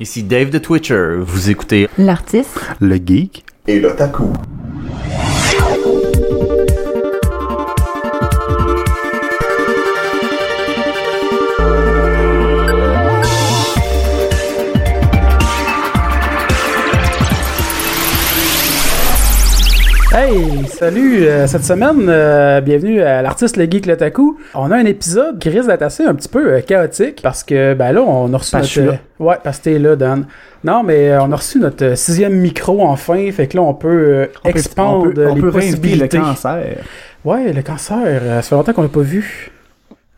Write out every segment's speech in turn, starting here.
Ici Dave de Twitcher. Vous écoutez L'artiste. Le geek. Et l'otaku. Hey, salut! euh, cette semaine, euh, bienvenue à l'artiste Le Geek L'Otaku. On a un épisode qui risque d'être assez un petit peu euh, chaotique parce que, ben là, on a reçu Parce notre... ouais, parce que t'es là, Dan. Non, mais on a reçu notre sixième micro enfin, fait que là, on peut On peut- on peut, on les peut possibilités. le cancer. Ouais, le cancer, ça fait longtemps qu'on l'a pas vu.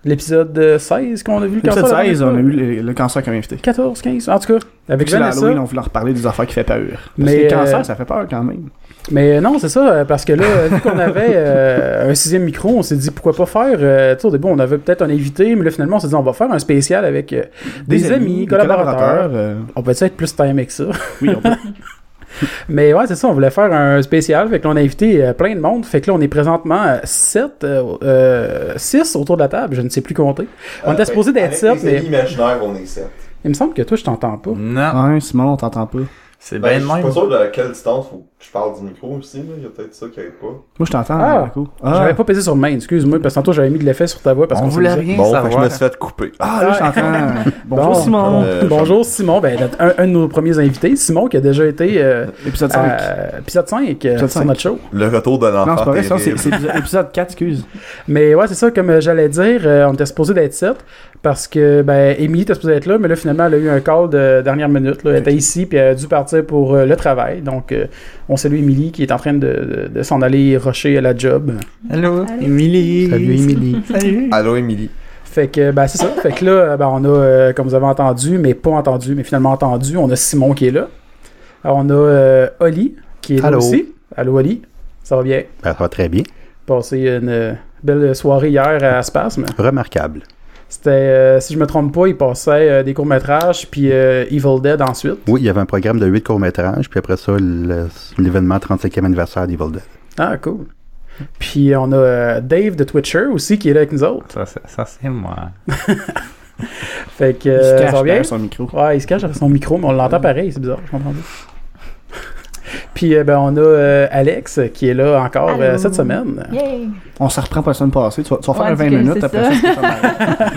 L'épisode euh, 16 qu'on a vu le cancer. L'épisode la 16, dernière on a eu le, le cancer comme invité. 14, 15, en tout cas. Avec Vanessa. l'Halloween, on voulait reparler des affaires qui fait peur. Parce Mais, que le cancer, ça fait peur quand même. Mais non, c'est ça, euh, parce que là, vu qu'on avait euh, un sixième micro, on s'est dit pourquoi pas faire. euh, tu sais, au début, on avait peut-être un invité, mais là, finalement, on s'est dit on va faire un spécial avec euh, des, amis, collaborateurs. euh, On peut être plus timé que ça. oui, on peut. Mais ouais, c'est ça, on voulait faire un spécial. Fait que là, on a invité euh, plein de monde. Fait que là, on est présentement 7, 6 autour de la table. Je ne sais plus compter. On était supposé d'être 7, Avec les mais amis imaginaires, on est 7. il me semble que toi, je t'entends pas. Non, Ouais, Simon, on t'entend pas. c'est Ben, bien je suis même. pas sûr de à quelle distance je parle du micro aussi. là. Il y a peut-être ça qui aide pas. Moi, je t'entends. Ah. Marco. J'avais pas pesé sur main, excuse-moi, parce que tantôt, j'avais mis de l'effet sur ta voix parce On qu'on voulait rien Bon, fait que je savoir. me suis fait couper. Ah, là, je t'entends. Bonjour, Bon. Simon. Euh, Bonjour Simon, ben, notre- un, un de nos premiers invités, Simon qui a déjà été euh, Épisode 5. à épisode 5 euh, Épisode sur 5. notre show. Le retour de l'enfant non, c'est pas vrai, ça, c'est épisode- épisode 4, excuse. Mais ouais, c'est ça, comme euh, j'allais dire, euh, on était supposé d'être 7 parce que ben Émilie était supposée être là, mais là finalement elle a eu un call de dernière minute. Là. Elle était ici puis elle a dû partir pour euh, le travail. Donc euh, on salue Émilie qui est en train de, de- de s'en aller rusher à la job. Allô, Émilie. Salut Émilie. Salut. Allô, Émilie. Fait que ben c'est ça. Fait que là, ben, on a, euh, comme vous avez entendu, mais pas entendu, mais finalement entendu, on a Simon qui est là. Alors, on a euh, Oli qui est là Allô? aussi. Allô Oli, ça va bien? Ben, ça va très bien. Passé une euh, belle soirée hier à Spasme. Remarquable. C'était, euh, si je me trompe pas, il passait euh, des courts-métrages puis euh, Evil Dead ensuite. Oui, il y avait un programme de 8 courts-métrages, puis après ça, l'événement 35e anniversaire d'Evil Dead. Ah, cool. Puis on a euh, Dave de Twitcher aussi qui est là avec nous autres. Ça, c'est- ça, c'est moi. Fait que Il se cache derrière son micro. Ouais, il se cache derrière son micro, mais on l'entend pareil, c'est bizarre, je comprends pas. Puis euh, ben, on a euh, Alex qui est là encore euh, cette semaine. Yay! On se reprend pour la semaine passée. Tu vas, tu vas faire Ouais, un dis 20 que minutes, après ça. ça.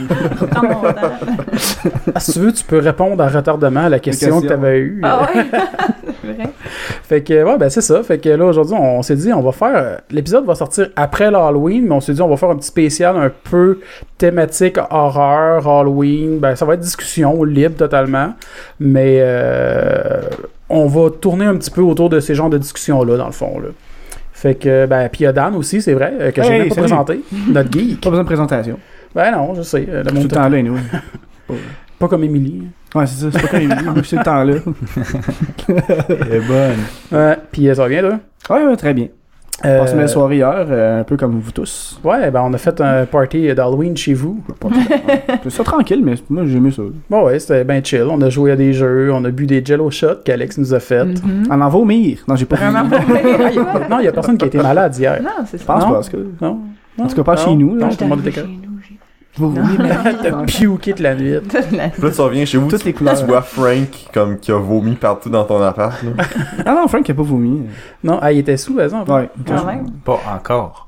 Ah, si tu veux, tu peux répondre à retardement à la question que tu avais eue. Ah ouais? C'est vrai? Fait que, ouais, ben c'est ça. Fait que là, aujourd'hui, on s'est dit, on va faire. L'épisode va sortir après l'Halloween, mais on s'est dit, on va faire un petit spécial un peu thématique horreur, Halloween. Ben, ça va être discussion libre totalement. Mais euh, on va tourner un petit peu autour de ces genres de discussions-là, dans le fond. Là. Fait que, ben, puis il y a Dan aussi, c'est vrai, euh, que j'ai Hey, même pas salut. présenté. Notre geek. Pas besoin de présentation. Ben non, je sais. euh, Le Tout monde le temps là, anyway. pas comme Émilie. Ouais, c'est ça. C'est pas comme Émilie. Suis tout le temps là. Elle est bonne. Ouais, puis euh, ça va bien, là? Ouais, ouais, très bien. Euh, Passé une soirée hier, euh, un peu comme vous tous. Ouais, ben on a fait un party d'Halloween chez vous. C'est ça tranquille, mais moi, j'ai aimé ça. Bon, ouais, c'était bien chill. On a joué à des jeux, on a bu des Jello shots qu'Alex nous a fait. Mhm. En en vomir. Non, j'ai pas. Non, il y a personne qui a été malade hier. Non, c'est Je ça. pense Non. pas. parce que- Non. En tout cas, pas Non. chez nous. là. Non, tout le monde était chez nous, Vous mais- T'as piouqué de la nuit. toute la- Puis là, tu reviens chez vous, Toutes tu, les couleurs. tu vois Frank comme qui a vomi partout dans ton appart. Là. Ah non, Frank a pas vomi. Non, ah, il était sous, par exemple. Ouais. Quand même. Pas encore.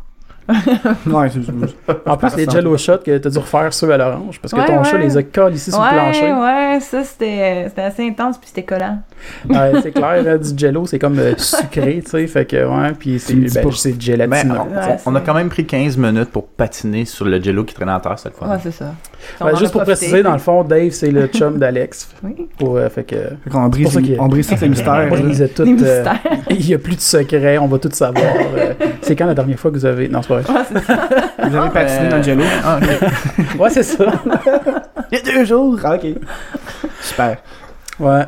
Ouais, c'est En plus, les Jello shots que t'as dû refaire ceux à l'orange, parce que Ouais, ton ouais. chat les a collés ici sur le plancher. Ouais, ouais, ça c'était c'était assez intense puis c'était collant. Ouais, c'est clair, hein, du Jello, c'est comme euh, sucré, tu sais, fait que, ouais, puis c'est ben, c'est Ben, gélatineux. on, Ouais, on a quand même pris 15 minutes pour patiner sur le jello qui traînait en terre cette fois. Ouais, c'est ça. Ouais, juste pour profité. préciser, dans le fond, Dave, c'est le chum d'Alex. Oui. Pour, euh, fait que, Fait qu'on brise, pour ça on brise tous les mystères. on là. brise tout. Les euh, mystères. Il n'y a plus de secret, on va tout savoir. euh, c'est quand la dernière fois que vous avez. Non, c'est pas vrai. Ouais, c'est ça. Vous avez patiné Euh, dans le jello? Ah. Ouais, c'est ça. Il y a deux jours. Ah, ok. Super. Ouais.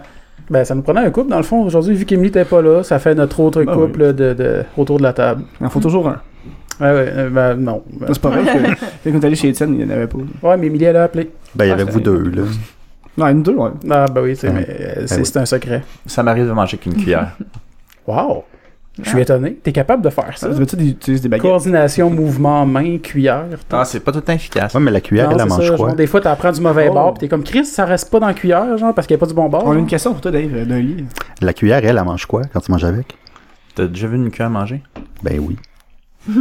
Ben, ça nous prenait un couple, dans le fond, aujourd'hui, vu qu'Emily n'était pas là, ça fait notre autre Ben couple de, de- autour de la table. Il en faut toujours un. Ouais, ouais, euh, ben, non. Ben, C'est pas vrai que quand on est allé chez Étienne, il n'y en avait pas. Ouais, mais Emily, elle a appelé. Ben, il y Ah, avait vous deux, là. Non, une deux, ouais. Ah, ben oui, c'est, Ouais. mais, euh, c'est, Ben c'est un secret. Ça m'arrive de manger qu'une cuillère. Wow! Je suis étonné. T'es capable de faire ça? Ça veut-tu utiliser des baguettes? Coordination, mouvement, main, cuillère. Ah, c'est pas tout le temps efficace. Ouais, mais la cuillère, Non, elle, mange ça, quoi? genre, des fois, t'apprends du mauvais Oh. bord, pis t'es comme Chris, ça reste pas dans la cuillère, genre, parce qu'il n'y a pas du bon bord. On a une question pour toi, Dave, euh, d'un lit. La cuillère, elle, elle mange quoi quand tu manges avec? T'as déjà vu une cuillère manger? Ben oui.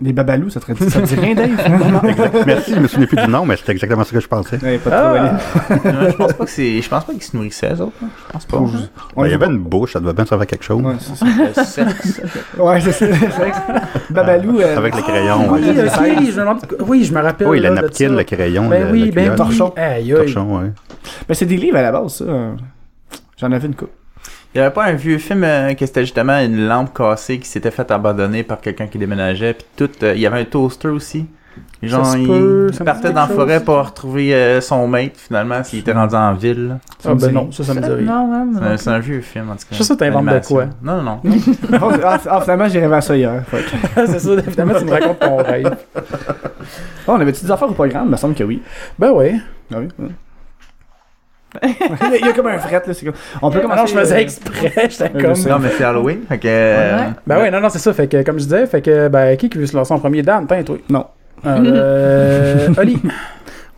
Des babalous, ça te, ça te dit rien, Dave? Merci, je me souviens plus du nom, mais c'était exactement ce que je pensais. Ouais, pas de Ah, problème. Non, je pense pas que c'est. Je pense pas qu'ils se nourrissaient, eux autres. hein. Je pense pas. On Ben, il y les avait une bouche, ça devait bien servir à quelque chose. Ouais, c'est ça. Le sexe. Ouais, c'est ça. c'est vrai que- Babalou. euh, Avec le crayon. oui, ouais. ok, je me demande- oui, je me rappelle. Oui, le là, de napkin, ça. le crayon, Ben le, oui, la ben cuillère. oui. Torchon. Aïe, aïe. Torchon, ouais. Mais c'est des livres à la base, ça. J'en avais une coupe. Il y avait pas un vieux film euh, que c'était justement une lampe cassée qui s'était fait abandonner par quelqu'un qui déménageait, puis tout. euh, il y avait un toaster aussi. Genre, il, peut, il ça me partait dans la forêt pour retrouver euh, son mate, finalement, s'il était rendu en ville. là. Ah, ben non, ça, ça me dit rien. Non, ouais, C'est un, non. c'est un vieux film, en tout cas. Je sais que t'inventes de quoi? Non, non, non. ah, ah, finalement, j'ai rêvé à ça hier. C'est ça, évidemment, tu me racontes ton rêve. Oh, on avait-tu des affaires au programme? Il me semble que oui. Ben oui. Ah oui? Il y a comme un fret, là. C'est comme... On peut commencer. non, je faisais euh, exprès, j'étais comme... Non, mais c'est Halloween, fait que. euh, Ouais. Ben ouais, non, non, c'est ça. Fait que, comme je disais, fait que, ben, qui qui veut se lancer en premier? Dan, t'es toi. Non. Euh, Oli,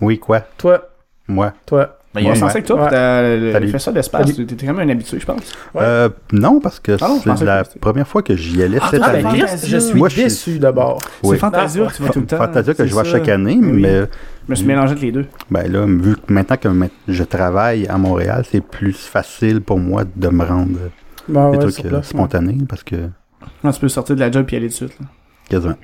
Oui, quoi? toi, Moi? toi. ben, il y a- pensait que toi, Ouais. t'as fait ça d'espace. T'étais quand même un habitué, je pense. Ouais. Euh, non, parce que Ah c'est la première fois que j'y allais cette Ah, ben, année. Fantasia. Je suis Moi, je suis- déçu d'abord. Oui. C'est Fantasia que tu vas tout le temps. Fantasia que je vois chaque année, Oui. mais Je me suis mélangé entre les deux. ben là, vu que maintenant que je travaille à Montréal, c'est plus facile pour moi de me rendre Ben des ouais, trucs euh, ouais. spontanés parce que Non, tu peux sortir de la job et aller de suite. là. quasiment.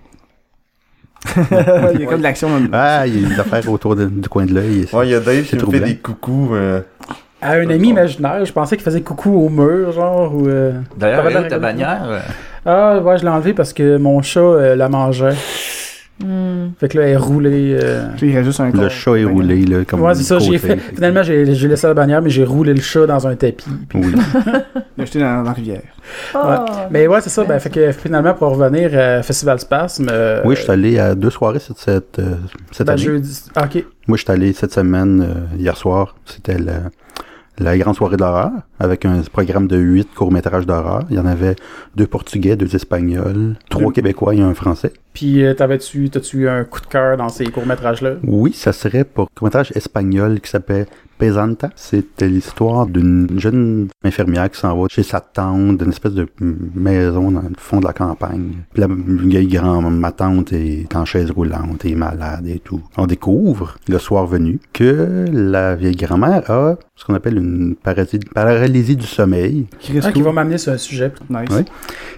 Il y a comme de l'action dans le. Ah, il y a des affaires autour de- du coin de l'œil. Ouais, il y a Dave qui me fait des coucous. euh, À un ami imaginaire, je pensais qu'il faisait coucou au mur, genre, ou... euh, D'ailleurs, ta bannière. euh, Ah, ouais, je l'ai enlevé parce que mon chat euh, la mangeait. Hmm. Fait que là, elle est roulée... euh, Puis il reste juste un Le corps. chat est roulé, là, comme Ouais, c'est ça, j'ai fait... Finalement, j'ai j'ai laissé la bannière, mais j'ai roulé le chat dans un tapis. puis- Oui. Il a jeté dans, dans la rivière. Oh, Mais ouais, c'est ça. Ben, fait que finalement, pour revenir à Festival Spasme. euh, oui, je suis allé à deux soirées cette, cette, euh, cette ben, année. jeudi. ah, ok. Moi, je suis allé cette semaine, euh, hier soir. C'était la, la grande soirée de l'horreur, avec un programme de huit courts-métrages d'horreur. Il y en avait deux Portugais, deux Espagnols, trois. Québécois et un Français. Puis, euh, t'avais-tu t'as-tu eu un coup de cœur dans ces courts-métrages-là? Oui, ça serait pour un court-métrage espagnol qui s'appelle Pesanta. C'était l'histoire d'une jeune infirmière qui s'en va chez sa tante, d'une espèce de maison dans le fond de la campagne. Puis la vieille grand ma tante est en chaise roulante, et est malade et tout. On découvre, le soir venu, que la vieille grand-mère a ce qu'on appelle une paralysie, paralysie du sommeil Qui Ah, qui va m'amener sur un sujet. Nice. Ouais.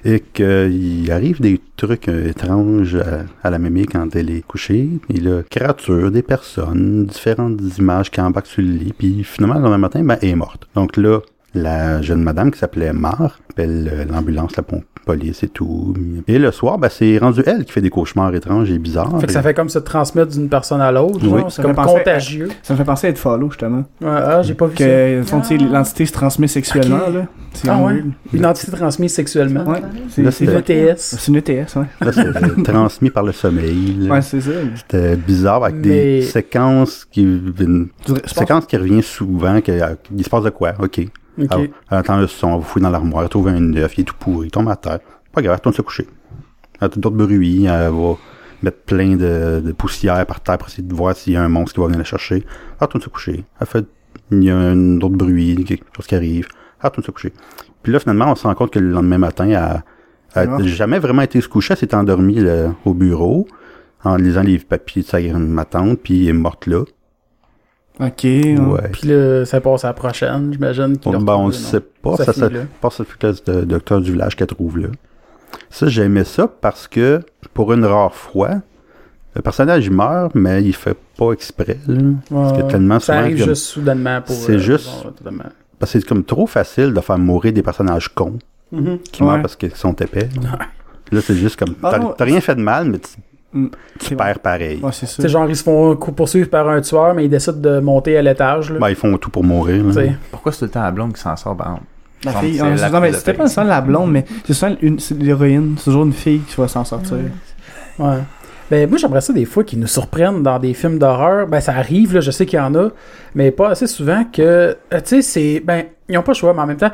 et qu'il arrive des trucs euh, étranges à, à la mémie quand elle est couchée. Et là, créatures, des personnes, différentes images qui embarquent sur le lit. Puis finalement, le lendemain matin, ben, elle est morte. Donc là, la jeune madame qui s'appelait Mar appelle euh, l'ambulance, la pompe police et tout. Et le soir, ben, c'est rendu elle qui fait des cauchemars étranges et bizarres. Fait que ça fait comme se transmettre d'une personne à l'autre. Oui. Ça C'est comme à- contagieux. Ça me fait penser à être follow, justement. Ouais, ah, j'ai pas vu ça. Que sais, Ah. l'entité se transmet sexuellement, là. C'est Ah ouais? Une entité transmise sexuellement. Ouais. C'est Là, c'est c'est- le ETS. C'est une ETS, ouais. Là, c'est euh, transmis par le sommeil. là. Ouais, c'est ça. C'était bizarre avec Mais- des séquences qui... Une séquence qui revient souvent, que, euh, il se passe de quoi, ok. Ok. Alors, elle entend le son, elle va fouiller dans l'armoire, elle trouve un œuf, il est tout pourri, il tombe à terre. Pas grave, elle retourne se coucher. Elle a tout d'autres bruits, elle va mettre plein de, de poussière par terre pour essayer de voir s'il y a un monstre qui va venir la chercher. Elle retourne se coucher. Elle fait, il y a un autre bruit, quelque chose qui arrive. Elle retourne se coucher. Puis là, finalement, on se rend compte que le lendemain matin, elle, elle n'a jamais vraiment été se coucher, elle s'est endormie là, au bureau, en lisant les papiers de sa ma tante, puis elle est morte là. Ok. ouais. Ouais. Puis là, ça passe à la prochaine, j'imagine. Bon, ben, on le retrouvé, sait pas. Ça, Ça ça, passe classe de docteur du village qu'elle trouve là. Ça, j'aimais ça parce que, pour une rare fois, le personnage il meurt, mais il fait pas exprès. Là. Parce que Ouais. tellement Ça arrive comme- juste soudainement pour. C'est juste- genre, totalement. Parce que c'est comme trop facile de faire mourir des personnages cons Mhm. qui Ouais. meurent parce qu'ils sont épais. Là, c'est juste comme. Ah t'as rien fait de mal, mais tu, Mm, tu perds pareil. Ouais, c'est genre, ils se font poursuivre par un tueur, mais ils décident de monter à l'étage. Ben, ils font tout pour mourir. là. Tu sais. Pourquoi c'est tout le temps la blonde qui s'en sort, exemple? La fille, c'était pas nécessairement la blonde, mais c'est souvent l'héroïne. C'est toujours une fille qui va s'en sortir. Ouais. Ben, moi, j'aimerais ça des fois qu'ils nous surprennent dans des films d'horreur. Ben, ça arrive, là, je sais qu'il y en a, mais pas assez souvent que. euh, tu sais, c'est. Ben, ils ont pas le choix, mais en même temps,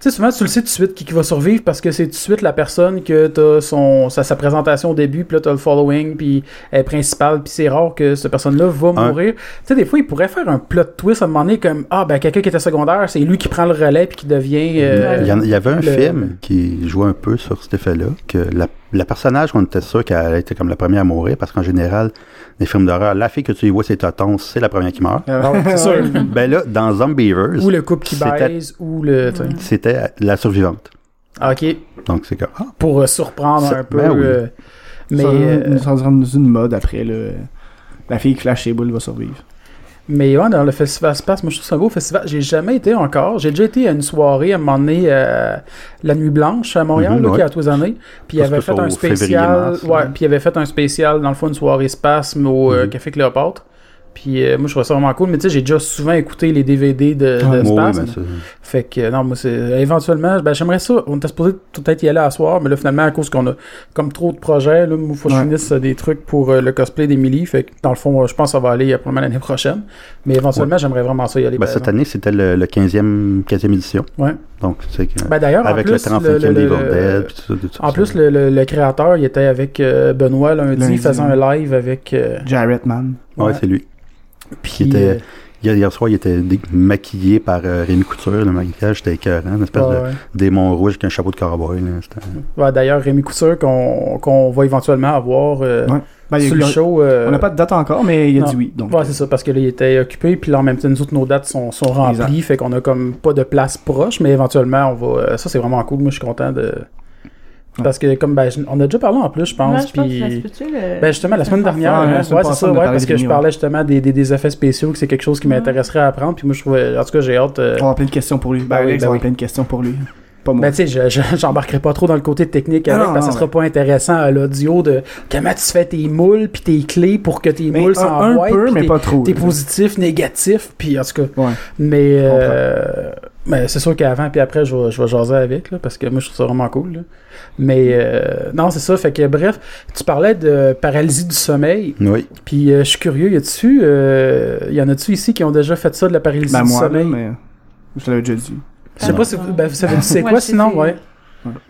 sais, souvent, tu le sais tout de suite qui, qui va survivre parce que c'est tout de suite la personne que t'as son, sa, sa présentation au début, puis là, t'as le following, puis elle est principale, puis c'est rare que cette personne-là va mourir. Tu sais, des fois, il pourrait faire un plot twist à un moment donné comme, ah, ben, quelqu'un qui était secondaire, c'est lui qui prend le relais, puis qui devient. euh, Il y, en- il y avait un le- film qui jouait un peu sur cet effet-là, que la, la personnage, on était sûr qu'elle était comme la première à mourir, parce qu'en général, les films d'horreur, la fille que tu y vois, c'est Toton, c'est la première qui meurt. Ah ouais, c'est sûr. ben là, dans Zombievers, ou le couple qui C'était- baise, ou le. tu sais. c'était la survivante. Ah, Ok, Donc c'est comme, ah, pour euh, surprendre un peu. ben oui. euh, mais. ça, euh, nous sommes dans une mode après, là. La fille qui flash ses boules va survivre. Mais ouais, dans le festival Space, moi je trouve ça un beau festival. J'ai jamais été encore. J'ai déjà été à une soirée à un moment donné, euh, la Nuit Blanche à Montréal, Mhm, là, qui ouais. à tous années. Puis il avait fait c'est un spécial. ouais, puis il avait fait un spécial, dans le fond, une soirée Spasme au euh, Mhm. Café Cléopâtre. Puis euh, moi je trouvais ça vraiment cool. Mais tu sais, j'ai déjà souvent écouté les DVD de, de oui, c'est- Fait que euh, non, moi c'est éventuellement, ben j'aimerais ça. On était supposé peut-être y aller à soir, mais là finalement à cause qu'on a comme trop de projets, là, moi faut que je finisse euh, des trucs pour euh, le cosplay d'Emily. Fait que dans le fond, euh, je pense que ça va aller probablement l'année prochaine. Mais éventuellement, j'aimerais vraiment ça y aller. ben, par cette année, c'était le, le 15e, 15e édition. Ouais. Donc, c'est que, Ben d'ailleurs, en avec plus, le 35e le- le- Dead, puis tout ça, tout ça. En plus, le, le- le créateur, il était avec euh, Benoît lundi, Lundi, faisant un live avec. euh, Jarrett Man. Ouais, ouais. c'est lui. puis, était- euh, Hier, hier soir, il était maquillé par euh, Rémi Couture. Le maquillage était écœurant. Une espèce ouais, de ouais. démon rouge avec un chapeau de cowboy. Ouais, D'ailleurs, Rémi Couture, qu'on qu'on va éventuellement avoir euh, Ouais. Ben, il sur il le show. euh, On n'a pas de date encore, mais il a non. dit oui. Donc, Ouais, c'est ça, parce que là, il était occupé, puis là, en même temps, nous autres, nos dates sont, sont remplies, Exact. fait qu'on a comme pas de place proche, mais éventuellement, on va. Ça, c'est vraiment cool. Moi, je suis content de. Parce que, comme, ben, je- on a déjà parlé en plus, je pense, Ouais, je pense que ça se puis. peut-tu, le- Ben justement, la semaine dernière, Ouais, semaine c'est passée, ça, on a ouais, parlé parce de que je parlais justement des, des, des effets spéciaux, que c'est quelque chose qui m'intéresserait à apprendre, puis moi, je trouvais, en tout cas, j'ai hâte. euh, on avoir plein de questions pour lui. Ben, Ben oui, Alex ben oui. plein de questions pour lui. Pas moi. Ben, tu sais, je- je- j'embarquerai pas trop dans le côté technique Ah avec, non, parce que non, ce sera pas intéressant à l'audio de comment tu fais tes moules, puis tes clés pour que tes Mais moules un, un s'envoient. peu, puis mais tes- pas trop. T'es là. positif, négatif, puis en tout cas. Ouais. Mais, euh, mais c'est sûr qu'avant puis après, je vais, je vais jaser avec, là, parce que moi, je trouve ça vraiment cool. là. Mais euh, non, c'est ça. Fait que bref, tu parlais de paralysie du sommeil, Oui. puis euh, je suis curieux, y a-tu, euh, y en a-tu ici qui ont déjà fait ça de la paralysie Ben, du moi, sommeil? mais je l'avais déjà dit. Je sais pas si vous, ben, vous savez c'est quoi sinon, c'est- ouais.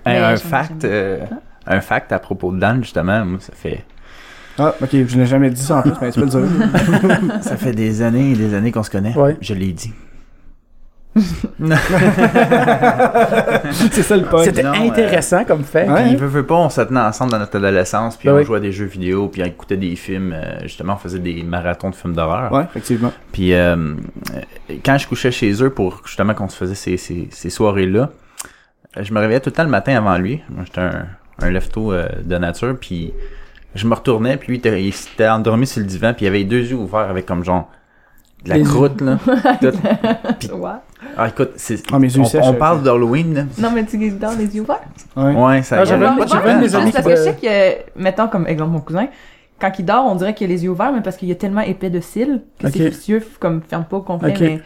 Hey, un fact, euh, un fact à propos de Dan, justement, moi, ça fait, Ah, ok, je n'ai jamais dit ça en plus, mais tu peux le dire. ça fait des années et des années qu'on se connaît. Ouais. Je l'ai dit. C'est ça le point. C'était non, intéressant comme fait. Ouais. Puis, veut, veut pas, on se tenait ensemble dans notre adolescence, puis Ben on oui. jouait à des jeux vidéo, puis on écoutait des films. euh, justement, on faisait des marathons de films d'horreur. Ouais, effectivement. Puis euh, euh, quand je couchais chez eux pour justement qu'on se faisait ces, ces, ces soirées-là, euh, je me réveillais tout le temps le matin avant lui. Moi, j'étais un, un lefto euh, de nature, puis je me retournais, puis lui, il était- il s'était endormi sur le divan, puis il avait les deux yeux ouverts avec comme genre de la Les- croûte, là. Tout. Puis- Ouais. Ah, écoute, c'est, Ah, mes yeux on, sèches, on parle d'Halloween, là. Non, mais tu dans les yeux ouverts. Ouais. Ouais, ça Ah, j'avais- mes amis Parce qui que je sais que, mettons comme exemple mon cousin, quand il dort, on dirait qu'il a les yeux ouverts, mais parce qu'il y a tellement épais de cils que Ok. ses yeux comme ferment pas au complet. Ok. Mais...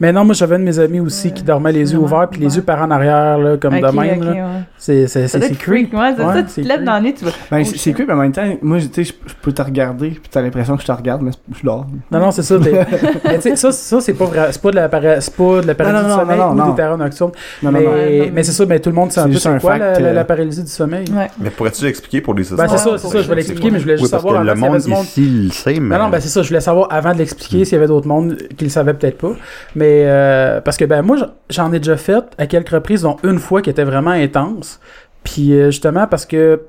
Mais non, moi j'avais un de mes amis aussi Ouais. qui dormait les yeux ouverts, puis les yeux par en arrière, là, comme de Ok, même. ok, là. ouais. C'est c'est- creep. ouais, c'est Ouais, ça, tu te lèves creep. dans le nez, tu vas. Ben, Oh, c'est cool, mais en même temps, moi, tu sais, je peux te regarder, puis t'as l'impression que je te regarde, mais je dors. Non, non, c'est ça. Mais, mais tu sais, ça, ça c'est pas vrai. C'est pas de la, para- c'est pas de la paralysie non, du non, sommeil non, ou non. des terreurs nocturnes. Non, mais, non, non. Ouais, non, mais c'est ça, mais tout le monde sait un peu juste c'est un quoi la, fact, la- euh, la paralysie du sommeil. Mais pourrais-tu expliquer pour les Ben, c'est ça, c'est ça, je vais l'expliquer, mais je voulais juste savoir le monde ici le sait, mais... Non, non, ben c'est ça, je voulais savoir avant de l'expliquer s'il y avait d'autres mondes qui le savaient peut-être pas. Mais euh, parce que ben moi j'en ai déjà fait à quelques reprises, dont une fois qui était vraiment intense. Puis euh, justement parce que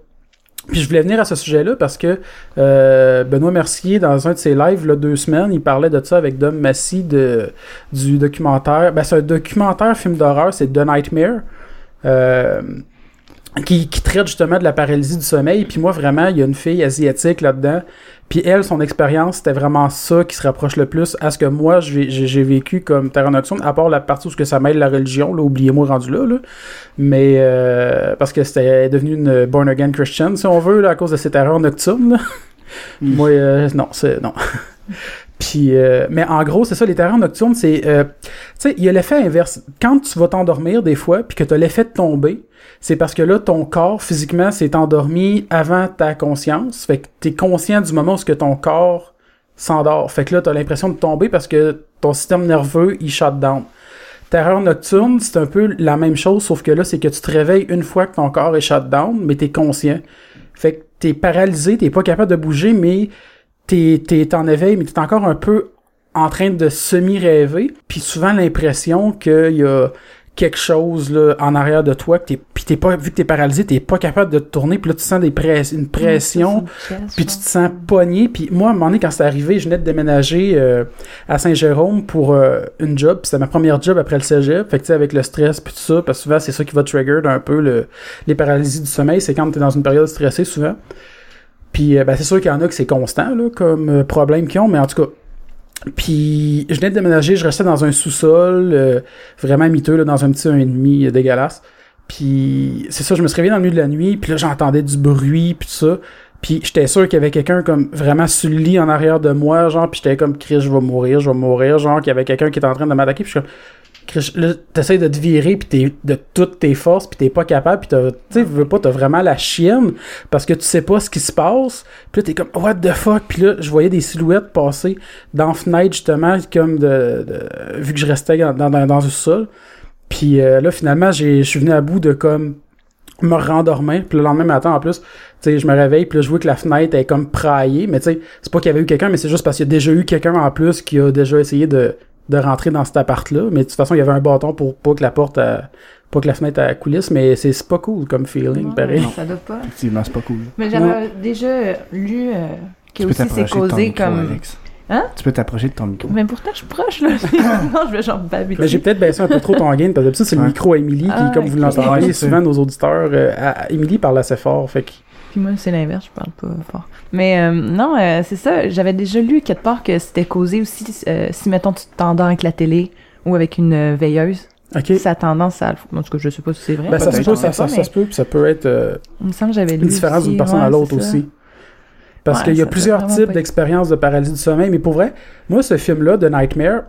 puis je voulais venir à ce sujet-là parce que euh, Benoît Mercier, dans un de ses lives, là, deux semaines, il parlait de ça avec Dom Massy de, du documentaire. Ben, c'est un documentaire film d'horreur, c'est The Nightmare. Qui, qui traite justement de la paralysie du sommeil. Puis moi, vraiment, il y a une fille asiatique là-dedans. Puis elle, son expérience, c'était vraiment ça qui se rapproche le plus à ce que moi, j'ai vécu comme terre nocturne, à part la partie où ce que ça mêle la religion, là, oubliez-moi rendu là, là. Mais euh, parce que c'était devenu une born again Christian, si on veut, là, à cause de ces terreurs nocturnes. là. moi, euh, non, c'est non. Puis, euh, mais en gros, c'est ça, les terreurs nocturnes, c'est, euh, tu sais, il y a l'effet inverse. Quand tu vas t'endormir des fois, puis que tu as l'effet de tomber, c'est parce que là, ton corps, physiquement, s'est endormi avant ta conscience. Fait que tu es conscient du moment où ce que ton corps s'endort. Fait que là, tu l'impression de tomber parce que ton système nerveux, il shut down. Terreur nocturne, c'est un peu la même chose, sauf que là, c'est que tu te réveilles une fois que ton corps est shut down, mais t'es conscient. Fait que t'es paralysé, t'es pas capable de bouger, mais t'es, t'es en éveil, mais t'es encore un peu en train de semi-rêver. Puis souvent l'impression qu'il y a quelque chose là, en arrière de toi, puis t'es pas, vu que t'es paralysé, t'es pas capable de te tourner, puis là tu sens des press, une pression. Puis tu te sens pogné. Puis moi, à un moment donné, quand c'est arrivé, je venais de déménager euh, à Saint-Jérôme pour euh, une job. Puis c'était ma première job après le cégep. Fait que tu sais, avec le stress puis tout ça, parce que souvent, c'est ça qui va trigger un peu le, les paralysies du sommeil. C'est quand t'es dans une période stressée, souvent. Puis euh, ben, c'est sûr qu'il y en a que c'est constant, là, comme euh, problème qu'ils ont. Mais en tout cas, puis je venais de déménager, je restais dans un sous-sol, euh, vraiment miteux, là, dans un petit 1,5 euh, dégueulasse. Puis c'est ça, je me suis réveillé dans le milieu de la nuit, puis là j'entendais du bruit, puis tout ça. Puis j'étais sûr qu'il y avait quelqu'un comme vraiment sur le lit en arrière de moi, genre, puis j'étais comme, Chris, je vais mourir, je vais mourir, genre, qu'il y avait quelqu'un qui était en train de m'attaquer, puis je suis comme, là, t'essayes de te virer, puis t'es de toutes tes forces, puis t'es pas capable, puis t'as, tu veux pas, t'as vraiment la chienne, parce que tu sais pas ce qui se passe, puis là, t'es comme, what the fuck, puis là, je voyais des silhouettes passer dans la fenêtre, justement, comme de, de- vu que je restais dans, dans, dans le sol. Puis euh, là, finalement, j'ai, je suis venu à bout de comme me rendormir. Puis le lendemain matin, en plus, tu sais, je me réveille, puis là, je vois que la fenêtre est comme praillée. Mais tu sais, c'est pas qu'il y avait eu quelqu'un, mais c'est juste parce qu'il y a déjà eu quelqu'un en plus qui a déjà essayé de, de rentrer dans cet appart-là. Mais de toute façon, il y avait un bâton pour pas que la porte, euh, pas que la fenêtre à coulisse. Mais c'est, pas cool comme feeling, pareil. Ça doit pas. Effectivement, c'est pas cool. Mais j'avais déjà euh, lu euh, que aussi c'est causé micro, comme. Alex. Hein? Tu peux t'approcher de ton micro. Mais pourtant, je suis proche, là. non, je vais genre babiller. Mais j'ai peut-être baissé un peu trop ton gain, parce que d'habitude, c'est le micro à Emily, qui, Ah, comme vous l'entendez, souvent, nos auditeurs, euh, à- à- Emily parle assez fort, fait que... Puis moi, c'est l'inverse, je parle pas fort. Mais euh, non, euh, c'est ça. J'avais déjà lu quelque part que c'était causé aussi euh, si, mettons, tu t'endors avec la télé ou avec une veilleuse. OK. Ça a tendance à... En tout cas, je sais pas si c'est vrai. Ben, ça se peut, ça, se peut, puis ça peut être Il me semble que j'avais lu une différence d'une personne Ouais, à l'autre aussi. Parce Ouais, qu'il y a plusieurs types d'expériences de paralysie du sommeil, mais pour vrai, moi, ce film-là, de Nightmare,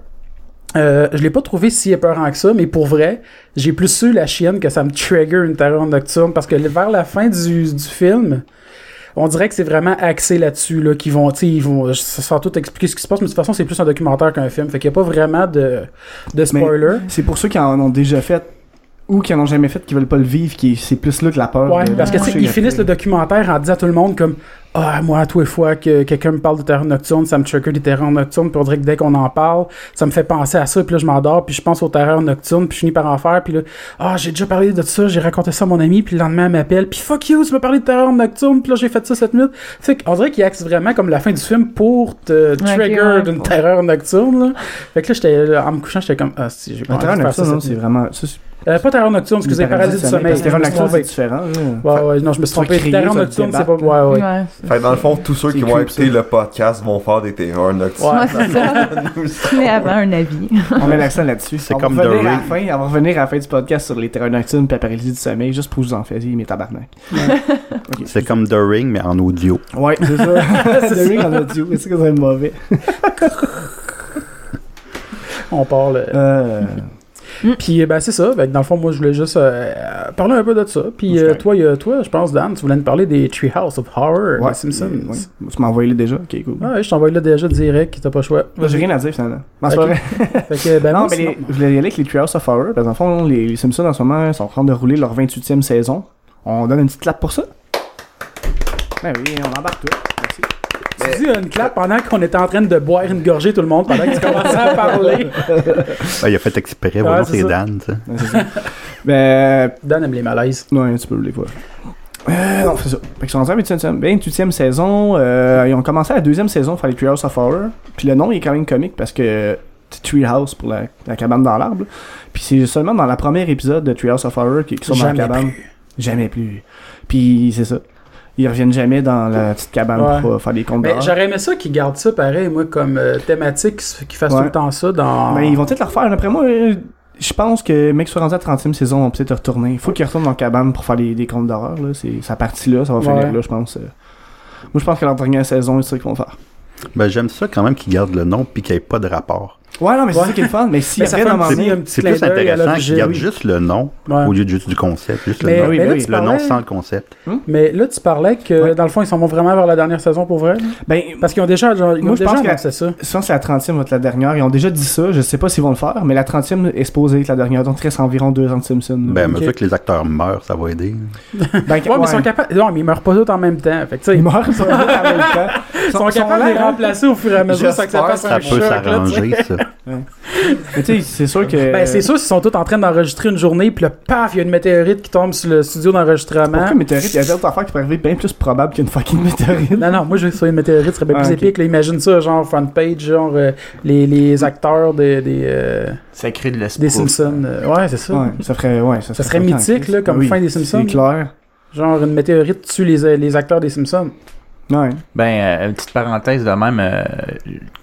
euh, je l'ai pas trouvé si épeurant que ça, mais pour vrai, j'ai plus eu la chienne que ça me trigger une terreur nocturne, parce que vers la fin du, du film, on dirait que c'est vraiment axé là-dessus, là, qu'ils vont, ils vont, sans tout expliquer ce qui se passe, mais de toute façon, c'est plus un documentaire qu'un film, fait qu'il y a pas vraiment de, de spoiler. C'est pour ceux qui en ont déjà fait ou qui en ont jamais fait, qui veulent pas le vivre, qui c'est plus là que la peur. Ouais, de- parce que ils finissent le documentaire en disant à tout le monde comme Ah, moi, à tous les fois que quelqu'un me parle de terreur nocturne, ça me trigger des terreurs nocturnes, puis on dirait que dès qu'on en parle, ça me fait penser à ça, puis là, je m'endors, puis je pense aux terreurs nocturnes, puis je finis par en faire, puis là, ah, j'ai déjà parlé de ça, j'ai raconté ça à mon ami, puis le lendemain, elle m'appelle, puis fuck you, tu m'as parlé de terreur nocturne, puis là, j'ai fait ça cette nuit. Fait qu'on dirait qu'il axe vraiment comme la fin du film pour te trigger ouais. d'une terreur nocturne, là. Fait que là, j'étais, là, en me couchant, j'étais comme, ah, si, j'ai pas terreur de faire ça nocturne, c'est vraiment. ça, c'est- Euh, pas terreur nocturne, excusez, paralysie du sommeil. Parce que terreur nocturne, c'est différent. Ouais, ouais, non, je me suis trompé. Terreur nocturne, c'est pas. Ouais, ouais. Ouais. Fait que dans le fond, tous ceux qui vont écouter le podcast vont faire des terreurs nocturnes. Ouais, c'est ça. Mais avant un avis. On met l'accent là-dessus. C'est On comme va The revenir à la Ring. fin, on va revenir à la fin du podcast sur les terreurs nocturnes et la paralysie du sommeil, juste pour vous en faire mes tabarnak. C'est comme The Ring, mais en audio. Ouais, c'est ça. c'est The Ring en audio. C'est que c'est mauvais. On parle. Euh, Puis, ben, c'est ça. Dans le fond, moi, je voulais juste euh, parler un peu de ça. Puis, euh, toi, toi, je pense, Dan, tu voulais nous parler des Treehouse of Horror ouais, Simpsons. ouais. Tu m'as envoyé là déjà? Ok, cool. Ouais, je t'envoie là déjà direct, t'as pas le choix. J'ai rien à dire finalement. Non, c'est Ok. pas vrai. Fait que, ben, non, moi, mais sinon- les- je voulais y aller avec les Treehouse of Horror. Parce que dans le fond, les, les Simpsons en ce moment sont en train de rouler leur 28e saison. On donne une petite clap pour ça? Ben oui, on embarque tout. Tu dis une clap pendant qu'on était en train de boire une gorgée, tout le monde, pendant que tu commençais à parler? Ah, il a fait exprès, Ouais, voilà, c'est. Dan, ça. Ouais, ben, Dan aime les malaises. Ouais, un petit peu, les fois. Euh, non, c'est ça. Fait qu'ils sont rendus à la 28e 28e saison. Euh, ils ont commencé la deuxième saison, faire les Treehouse of Horror. Puis le nom, il est quand même comique parce que c'est Treehouse pour la, la cabane dans l'arbre. Puis c'est seulement dans la première épisode de Treehouse of Horror qu'ils sont dans Jamais la cabane. Jamais plus. Puis c'est ça. Ils reviennent jamais dans la petite cabane Ouais. pour euh, faire des comptes Mais d'horreur. j'aurais aimé ça qu'ils gardent ça pareil, moi, comme euh, thématique, qu'ils fassent Ouais. tout le temps ça dans. Mais ils vont peut-être le refaire. D'après moi, euh, je pense que mec soit rendu à la 30e saison, on va peut-être retourner. Il faut qu'ils retournent dans la cabane pour faire des, des comptes d'horreur. là. C'est sa partie là, ça va finir Ouais. là, je pense. euh. Moi, je pense que la dernière saison, c'est ça qu'ils vont faire. Ben, j'aime ça quand même qu'ils gardent le nom puis qu'il n'y ait pas de rapport. Ouais, non, mais c'est Ouais. ça qui est le fun. Mais si Mais ça après, petit C'est plus intéressant gardent oui. juste le nom Ouais. au lieu de juste du concept. Juste Mais- le nom. oui, mais là, oui. Le nom sans le concept. Mais là, tu parlais que, Ouais. dans le fond, ils s'en vont vraiment vers la dernière saison pour vrai. ben, Parce qu'ils ont déjà, genre, ils Moi, ont je déjà pense que- annoncé ça. je pense que la 30e va être la dernière. Ils ont déjà dit ça. Je sais pas s'ils vont le faire, mais la 30e est supposée être la dernière. Donc, il reste environ deux ans de Simpson. Ben, à mesure que les acteurs meurent, ça va aider. Ben, Ouais, mais ils sont capables. Non, mais ils meurent pas tous en même temps. Ils meurent pas tous en même temps. ils sont capables de les remplacer au fur et à mesure sans que ça Ça peut s'arranger, ça. Mais tu sais, c'est sûr que. Ben, c'est sûr, s'ils sont tous en train d'enregistrer une journée, puis là, paf, il y a une météorite qui tombe sur le studio d'enregistrement. Pourquoi une météorite? Il y a d'autres affaires qui pourraient arriver bien plus probable qu'une fucking météorite. Non, non, moi, je veux que ce soit une météorite, ce serait bien Ah, plus ok. épique. Là, imagine ça, genre front page, genre euh, les, les acteurs de- des, euh, Ça crée de des l'espoir. Simpsons. euh, ouais, c'est ça. Ouais, ça ferait. Ouais, ça, Ça serait mythique, là, comme Oui, fin des Simpsons. C'est clair. Genre une météorite tue les, les acteurs des Simpsons. Ouais. Ben, euh, une petite parenthèse de même, euh,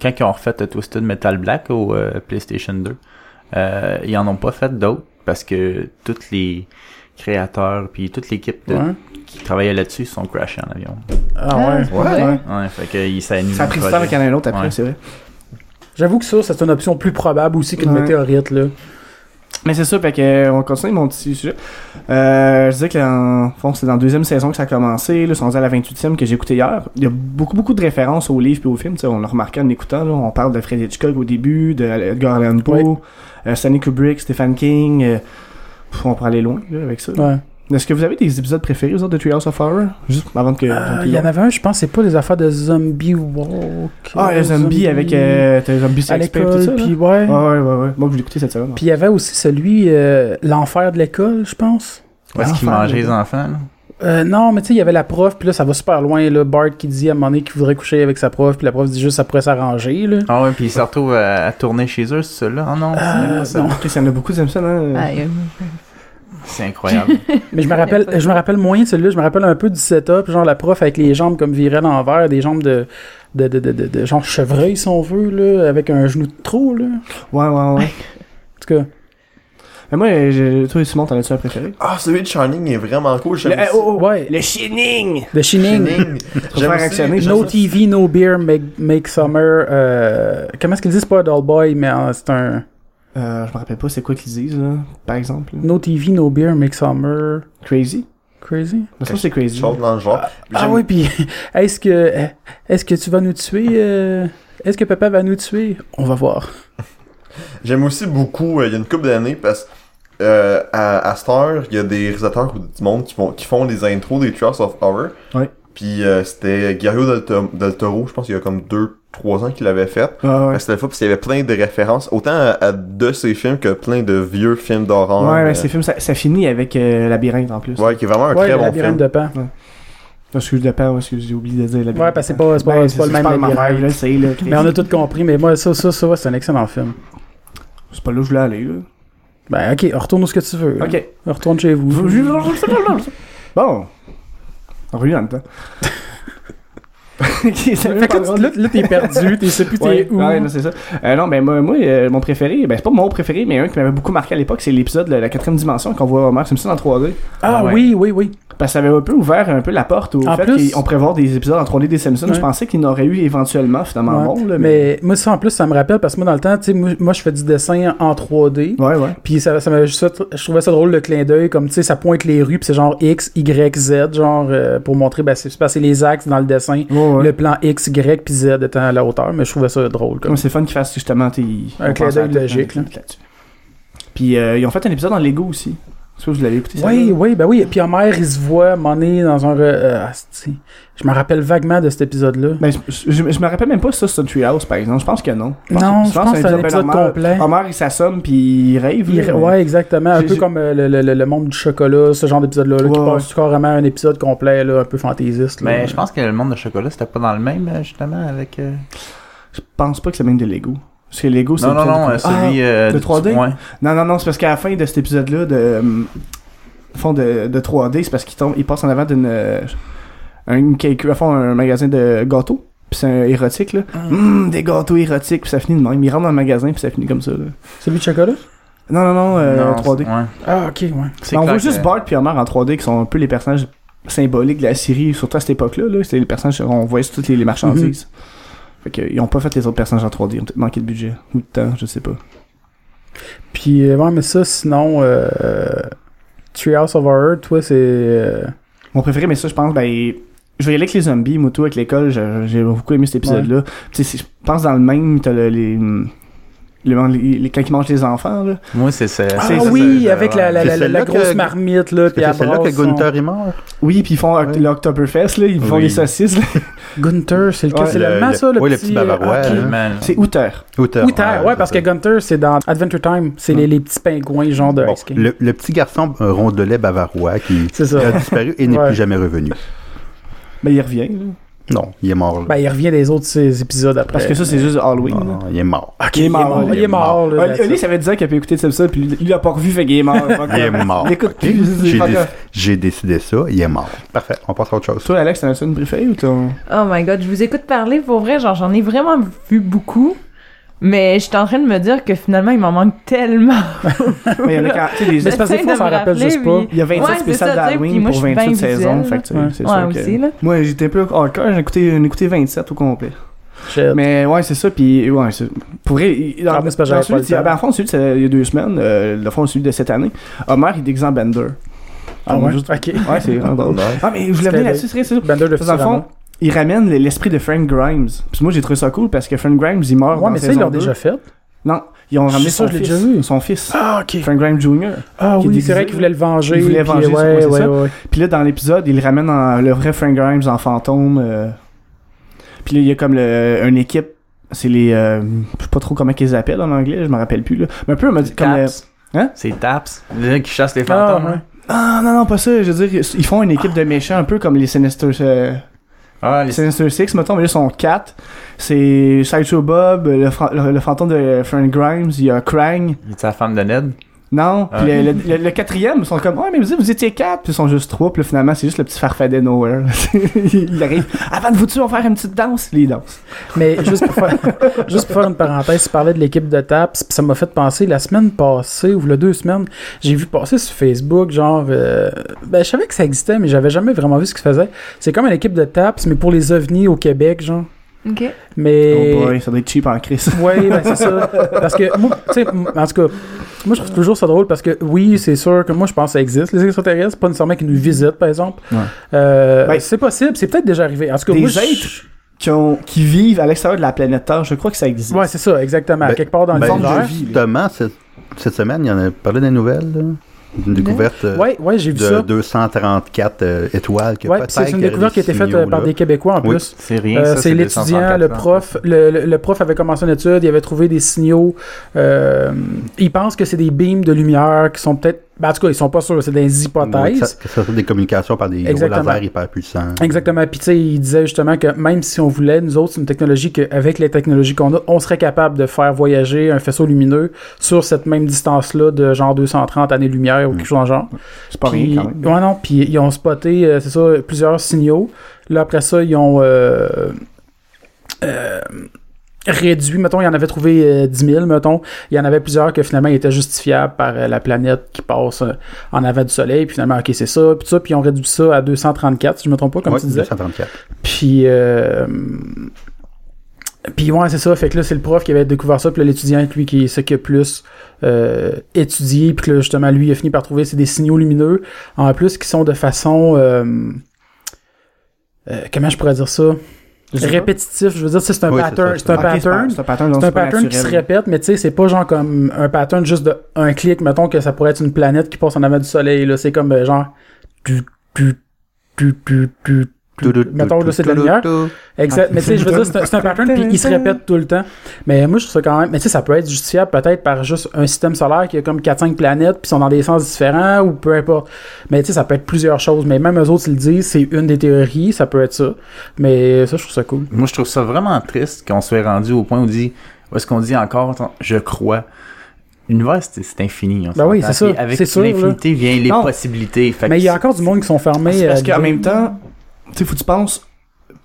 quand ils ont refait euh, Twisted Metal Black au euh, PlayStation 2, euh, ils en ont pas fait d'autres parce que tous les créateurs puis toute l'équipe de- Ouais. qui travaillait là-dessus sont crashés en avion. Ah ouais. Ouais. Ouais, fait que il- ça a pris du temps avec un autre après, Ouais. c'est vrai. J'avoue que ça, c'est une option plus probable aussi qu'une Ouais. météorite, là. Mais c'est ça, fait que, euh, on continue mon petit sujet. Euh, je disais que en fond, c'est dans la deuxième saison que ça a commencé, là, rendu à la 28e que j'ai écouté hier. Il y a beaucoup, beaucoup de références aux livres et aux films, tu sais, on l'a remarqué en écoutant, là. On parle de Fred Hitchcock au début, de Edgar Allan Poe, Ouais. euh, Stanley Kubrick, Stephen King, euh, on pourrait aller loin, là, avec ça. Ouais. Est-ce que vous avez des épisodes préférés, vous autres, de Treehouse of Horror? Juste avant que... Euh, Il y en avait un, je pense, c'est pas les affaires de zombie walk. Ah, le zombie avec, euh, t'as zombie à sex tape, tout l'école, ça, puis ouais. Ouais, ouais, ouais, ouais. Moi, je l'ai écouté cette semaine. Puis il y avait aussi celui, euh, l'enfer de l'école, je pense. Où est-ce qu'ils mangeaient les enfants, là? Euh, non, mais tu sais, il y avait la prof, puis là, ça va super loin, là. Bart qui dit à un moment donné qu'il voudrait coucher avec sa prof, puis la prof dit juste ça pourrait s'arranger, là. Ah ouais, puis ils se retrouvent à, à tourner chez eux, c'est ça là? Ah non, c'est Euh, ça. non. Chris, il y en a beaucoup Simpsons, hein? Ah, C'est incroyable. Mais je me rappelle, je me rappelle moins de celui-là, je me rappelle un peu du setup, genre la prof avec les jambes comme virées à l'envers, des jambes de, de, de, de, de, de genre chevreuil, si on veut, là, avec un genou de trop, là. Ouais, ouais, ouais. En tout cas. Mais moi, je- toi, Simon, t'en as-tu un préféré? Ah, celui de Shining est vraiment cool. Le, oh, oh, Ouais. le Shining! The Shining. J'aime actionner, No ça. TV, no beer, make, make summer. Euh, comment est-ce qu'ils disent? C'est pas un doll boy, mais euh, c'est un. Euh, je me rappelle pas c'est quoi qu'ils disent, là, par exemple. là. No TV, no beer, make summer. Crazy? Crazy? Mais ça, c'est crazy. Dans le genre. Ah J'aime- oui, puis est-ce que est-ce que tu vas nous tuer? euh, Est-ce que papa va nous tuer? On va voir. J'aime aussi beaucoup, euh, il y a une couple d'années, parce que euh, à, à cette heure, il y a des réalisateurs ou du monde qui font, qui font les intros des Treehouse of Horror. Ouais. Puis euh, c'était Guillermo del, To- del Toro, je pense qu'il y a comme 2-3 ans qu'il l'avait fait. Ah, ouais. C'était le fun, parce qu'il y avait plein de références, autant à, à de ces films que plein de vieux films d'horreur. Ouais, euh, mais ces films, ça, ça finit avec euh, Labyrinthe en plus. Ouais, qui est vraiment un Ouais, très bon labyrinthe film. de pan. Excuse de pas, excuse, j'ai oublié de dire Labyrinthe. Ouais, parce que c'est pas, c'est pas, Ben, c'est pas le même mère, labyrinthe. là. Mais on a tout compris, mais moi, ça, ça, ça, ouais, c'est un excellent film. C'est pas là où je voulais aller, là. Ben, ok, retourne où ce que tu veux. là. Ok. Retourne chez vous. Bon. Ça Fait que là, t'es perdu, t'es sais plus t'es Ouais, où. ouais, non, c'est ça. Euh, non, ben moi, moi euh, mon préféré, ben c'est pas mon préféré, mais un qui m'avait beaucoup marqué à l'époque, c'est l'épisode de la quatrième dimension qu'on voit Homer Simpson en 3D. ah Ah ouais. oui, oui, oui. Parce que ça avait un peu ouvert un peu la porte au En fait plus- qu'on pourrait voir des épisodes en 3D des Simpsons. Ouais. Je pensais qu'il n'aurait eu éventuellement finalement Ouais. bon, là, mais... Mais moi, ça en plus, ça me rappelle parce que moi, dans le temps, tu sais, moi, je fais du dessin en 3D. Ouais, ouais. Puis ça, ça m'a juste fait- je trouvais ça drôle le clin d'œil, comme tu sais, ça pointe les rues, puis c'est genre X, Y, Z, genre euh, pour montrer, ben, c'est c'est les axes dans le dessin. Ouais. Le plan X, Y, puis Z étant à la hauteur, mais je trouvais ça drôle. Comme. C'est fun qu'ils fassent justement tes... Un clin d'œil logique, là. là-dessus. Puis euh, ils ont fait un épisode en Lego aussi. Si vous l'avez écouté ça. Oui, là. oui, ben oui. Puis Homer, il se voit monnaie dans un. euh, asti. je me rappelle vaguement de cet épisode-là. Ben, je, je, je me rappelle même pas si ça c'est un Treehouse par exemple. Je pense que non. Non, je pense que c'est un épisode complet. Homer il s'assomme puis il rêve. Il- là, ouais, exactement. Un peu comme euh, le, le- le- le monde du chocolat, ce genre d'épisode-là, là, qui Ouais, passe carrément un épisode complet, là, un peu fantaisiste. là. Mais je pense que le monde de chocolat, c'était pas dans le même, euh, justement, avec... euh, Je pense pas que c'est même de Lego. Parce que Lego c'est Non, non, non, de- euh, celui... Ah, euh, de du- 3D? Ouais. Non, non, non, c'est parce qu'à la fin de cet épisode-là, de. euh, fond de, de 3D, c'est parce qu'il tombe, il passe en avant d'une. euh, un cake, à fond, un magasin de gâteaux. Puis c'est un érotique, là. Hum, des gâteaux érotiques, puis ça finit de même. Il rentre dans le magasin, puis ça finit comme ça, là. Celui de chocolat? Non, non, non, euh, Non, 3D. c'est- ouais. Ah, ok, ouais. On voit juste Bart puis Homer en 3D qui sont un peu les personnages symboliques de la série, surtout à cette époque-là. Là. C'est les personnages qu'on voyait sur toutes les, les marchandises. Fait que, ils ont pas fait les autres personnages en 3D, ils ont peut-être manqué de budget. Ou de temps, je sais pas. Puis, euh, ouais, mais ça, sinon, euh, Treehouse of Horror, toi, c'est. euh, Mon préféré, mais ça, je pense, ben, je vais y aller avec les zombies. Moi, tout avec l'école, j'ai beaucoup aimé cet épisode-là. Tu sais, je pense dans le même, t'as le, les, les, les, les- quand ils mangent les enfants, là. Moi, c'est ça. Ah oui, avec la, la, grosse que- marmite, là, c'est celle-là que Gunther est mort? Oui, puis ils font Ouais. l'Octoberfest, là. Ils font Oui. les saucisses, là. Gunther, c'est lequel? Ouais, c'est le- l'allemand, le- ça, le oui, le petit... petit bavarois. Man. C'est Outer. Uther. Oui, t'as- ouais, parce que. Gunther, c'est dans Adventure Time. C'est les, les petits pingouins, genre de Bon, le, le petit garçon euh, rondelet bavarois qui a disparu et n'est plus jamais revenu. Ben, il revient, là. Non, il est mort. là. Ben, il revient des autres ces épisodes après. Parce que ça, c'est juste Halloween, Non, là. non, il est mort. Ok, il est mort. Il est mort, là. Oli, ça veut dire qu'il a pu écouter ça, puis lui, il l'a pas revu, fait qu'il est mort. Il est mort. J'ai décidé ça, il est mort. Parfait, on passe à autre chose. Toi, Alex, t'en as une préférée ou ton. Oh my god, je vous écoute parler, pour vrai, genre j'en ai vraiment vu beaucoup. Mais je suis en train de me dire que finalement il m'en manque tellement. Mais il y en a quand. Tu sais, des fois, de ça me rappelle juste pas. puis- Il y a 27 Ouais, spéciales ça, d'Halloween pour je suis 28 bien saisons. Fait que, tu sais, là. c'est Ouais, sûr aussi, que. là. Moi, j'étais un peu hardcore, j'ai écouté, j'ai écouté 27 au complet. Shit. Mais ouais, c'est ça, puis ouais, c'est. Pour vrai, il- dans, Ah, dans celui ben, en fond, celui de ce- il y a deux semaines, euh, le fond, celui de cette année, Homer, il déguise en Bender. Ah moi, ouais? juste- Ok. Ouais, c'est vraiment drôle. Ah, mais je voulais venir là-dessus, c'est vrai, c'est ça. Bender de Dans le fond, il ramène l'esprit de Frank Grimes. Puis moi, j'ai trouvé ça cool parce que Frank Grimes, il meurt Ouais, dans mais ça, saison ils l'ont 2. déjà fait. Non, ils ont ramené son je l'ai fils. déjà vu. Son fils. Ah, ok. Frank Grimes Jr. Ah qui oui, c'est vrai qu'il voulait le venger. Il voulait puis venger son- ouais, ouais, ça. Puis là, dans l'épisode, il ramène en- le vrai Frank Grimes en fantôme. euh. Puis là, il y a comme le, une équipe. C'est les. euh, je sais pas trop comment ils appellent en anglais, je me rappelle plus. Là. Mais un peu comme. comme le- Taps. Hein? C'est Taps. Les gens qui chassent les Ah, fantômes. ouais. hein. Ah non, non, pas ça. Je veux dire, ils font une équipe de méchants un peu comme les Sinister. Ah, les... Sinister Six, mettons, mais là, ils sont quatre. C'est Sideshow Bob, le, le fantôme de Frank Grimes, il y a Krang. Il est la femme de Ned. Non, Ah. puis le, le- le quatrième, ils sont comme, ouais, mais vous, vous étiez quatre, puis ils sont juste trois, puis là, finalement, c'est juste le petit farfadet nowhere. il arrive, avant de vous tuer, on va faire une petite danse, les danses. Mais juste pour faire, juste pour faire une parenthèse, tu parlais de l'équipe de TAPS, puis ça m'a fait penser, la semaine passée, ou le deux semaines, j'ai vu passer sur Facebook, genre, euh, ben je savais que ça existait, mais j'avais jamais vraiment vu ce qu'ils faisaient. C'est comme une équipe de TAPS, mais pour les ovnis au Québec, genre. Ok. Mais... Oh boy, ça doit être cheap en crise. Oui, ben c'est ça. Parce que, moi, tu sais, en tout cas, moi, je trouve toujours ça drôle parce que, oui, c'est sûr que moi, je pense que ça existe, les extraterrestres, pas nécessairement qu'ils nous visitent, par exemple. Ouais. Euh, Ben, c'est possible, c'est peut-être déjà arrivé. En tout cas, des moi, êtres qui, ont, qui vivent à l'extérieur de la planète Terre, je crois que ça existe. Ouais, c'est ça, exactement. Ben, quelque part dans Ben, le forme de univers. vie, là. Justement, cette, cette semaine, il y en a parlé des nouvelles. là. Une découverte euh, Ouais, ouais, vu de ça. 234 euh, étoiles. que Ouais, peut-être c'est une découverte qui a été faite euh, par des. Québécois en Oui. plus. C'est rien, Euh, ça. c'est l'étudiant, 234, le prof. Le, le- le prof avait commencé une étude, il avait trouvé des signaux. Euh, il pense que c'est des beams de lumière qui sont peut-être. Ben, en tout cas, ils sont pas sûrs, c'est des hypothèses. que ça serait des communications par des gros lasers hyper puissants. Exactement. Puis tu sais, il disait justement que même si on voulait, nous autres, c'est une technologie qu'avec les technologies qu'on a, on serait capable de faire voyager un faisceau lumineux sur cette même distance-là de genre 230 années-lumière ou quelque chose en genre. C'est pas Puis- rien quand même. Ouais, non. Puis ils ont spoté, euh, c'est ça, plusieurs signaux. Là, après ça, ils ont euh, euh, réduit, mettons, ils en avaient trouvé euh, 10 000, mettons. Il y en avait plusieurs que finalement ils étaient justifiables par euh, la planète qui passe euh, en avant du Soleil. Puis finalement, ok, c'est ça. Puis ça, puis ont réduit ça à 234, si je me trompe pas, comme Ouais, tu disais. 234. Puis, euh, puis ouais, c'est ça. Fait que là, c'est le prof qui avait découvert ça. Puis l'étudiant, lui, qui ce qui a plus euh, étudié. Puis que là, justement, lui, il a fini par trouver c'est des signaux lumineux. En plus, qui sont de façon... euh, euh, comment je pourrais dire ça? Répétitif. Je veux dire, c'est c'est un Oui, c'est pattern. ça, C'est un pattern. C'est un pattern, C'est un pattern qui se répète, mais tu sais, c'est pas genre comme un pattern juste de un clic, mettons que ça pourrait être une planète qui passe en avant du soleil, là. C'est comme euh, genre. Tu, tu, tu, tu, tu, tu. Mettons, là, c'est de la lumière. Exact. Ah, mais tu sais, je veux dire, c'est un, pattern, puis il se répète tout le temps. Mais moi, je trouve ça quand même. Mais tu sais, ça peut être justifiable peut-être par juste un système solaire qui a comme 4-5 planètes, puis sont dans des sens différents, ou peu importe. Mais tu sais, ça peut être plusieurs choses. Mais même eux autres, ils le disent, c'est une des théories, ça peut être ça. Mais ça, je trouve ça cool. Moi, je trouve ça vraiment triste qu'on soit rendu au point où on dit, où est-ce qu'on dit encore, je crois. L'univers, c'est c'est infini. on Ben oui, c'est ça, Avec l'infinité vient les Non. possibilités. Fait Mais il y a encore du monde qui sont fermés. Parce qu'en même temps, tu sais, faut que tu penses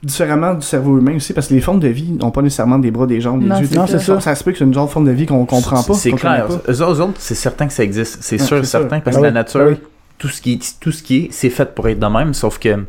différemment du cerveau humain aussi, parce que les formes de vie n'ont pas nécessairement des bras, des jambes, des Non, yeux. c'est des- ça. Ça, se peut que c'est une genre de forme de vie qu'on comprend pas. C'est clair. Eux eux autres, c'est certain que ça existe. C'est sûr et c'est certain parce Ben que la nature, oui. tout ce qui est, tout ce qui est, c'est fait pour être de même, sauf que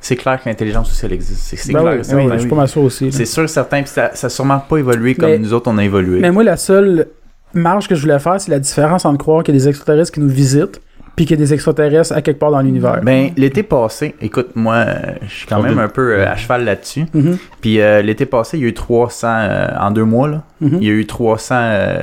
c'est clair que l'intelligence aussi, elle existe. C'est c'est Ben clair. oui, ben oui, je suis pas mal sûr aussi. C'est sûr, certain, puis ça, ça a sûrement pas évolué comme Mais- nous autres, on a évolué. Mais moi, la seule marge que je voulais faire, c'est la différence entre croire qu'il y a des extraterrestres qui nous visitent, puis qu'il y a des extraterrestres à quelque part dans l'univers. Ben, l'été passé, écoute, moi, euh, je suis quand même un peu euh, à cheval là-dessus. Mhm, Puis euh, l'été passé, il y a eu 300, euh, en deux mois, là, mhm. il y a eu 300 euh,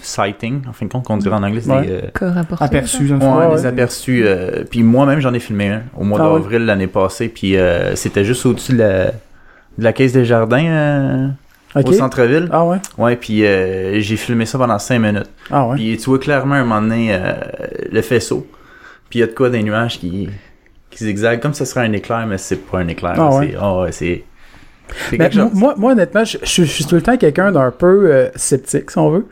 sightings, en fin de compte, qu'on dirait en anglais, c'est Ouais. des, euh, Cas rapporté. Aperçu, je ne Ouais, Ouais, des aperçus. euh, puis moi-même, j'en ai filmé un au mois Ah ouais. d'avril l'année passée. Puis euh, c'était juste au-dessus de la, de la caisse des jardins au centre-ville. Ah ouais? Ouais, puis euh, j'ai filmé ça pendant 5 minutes. Ah ouais? Puis tu vois clairement un moment donné euh, le faisceau. Puis il y a de quoi des nuages qui, qui zigzaguent comme ça serait un éclair, mais c'est pas un éclair. Ah ouais? C'est oh, ouais, c'est c'est Ben, quelque chose. moi, moi, honnêtement, je, je- je suis tout le temps quelqu'un d'un peu euh, sceptique, si on veut.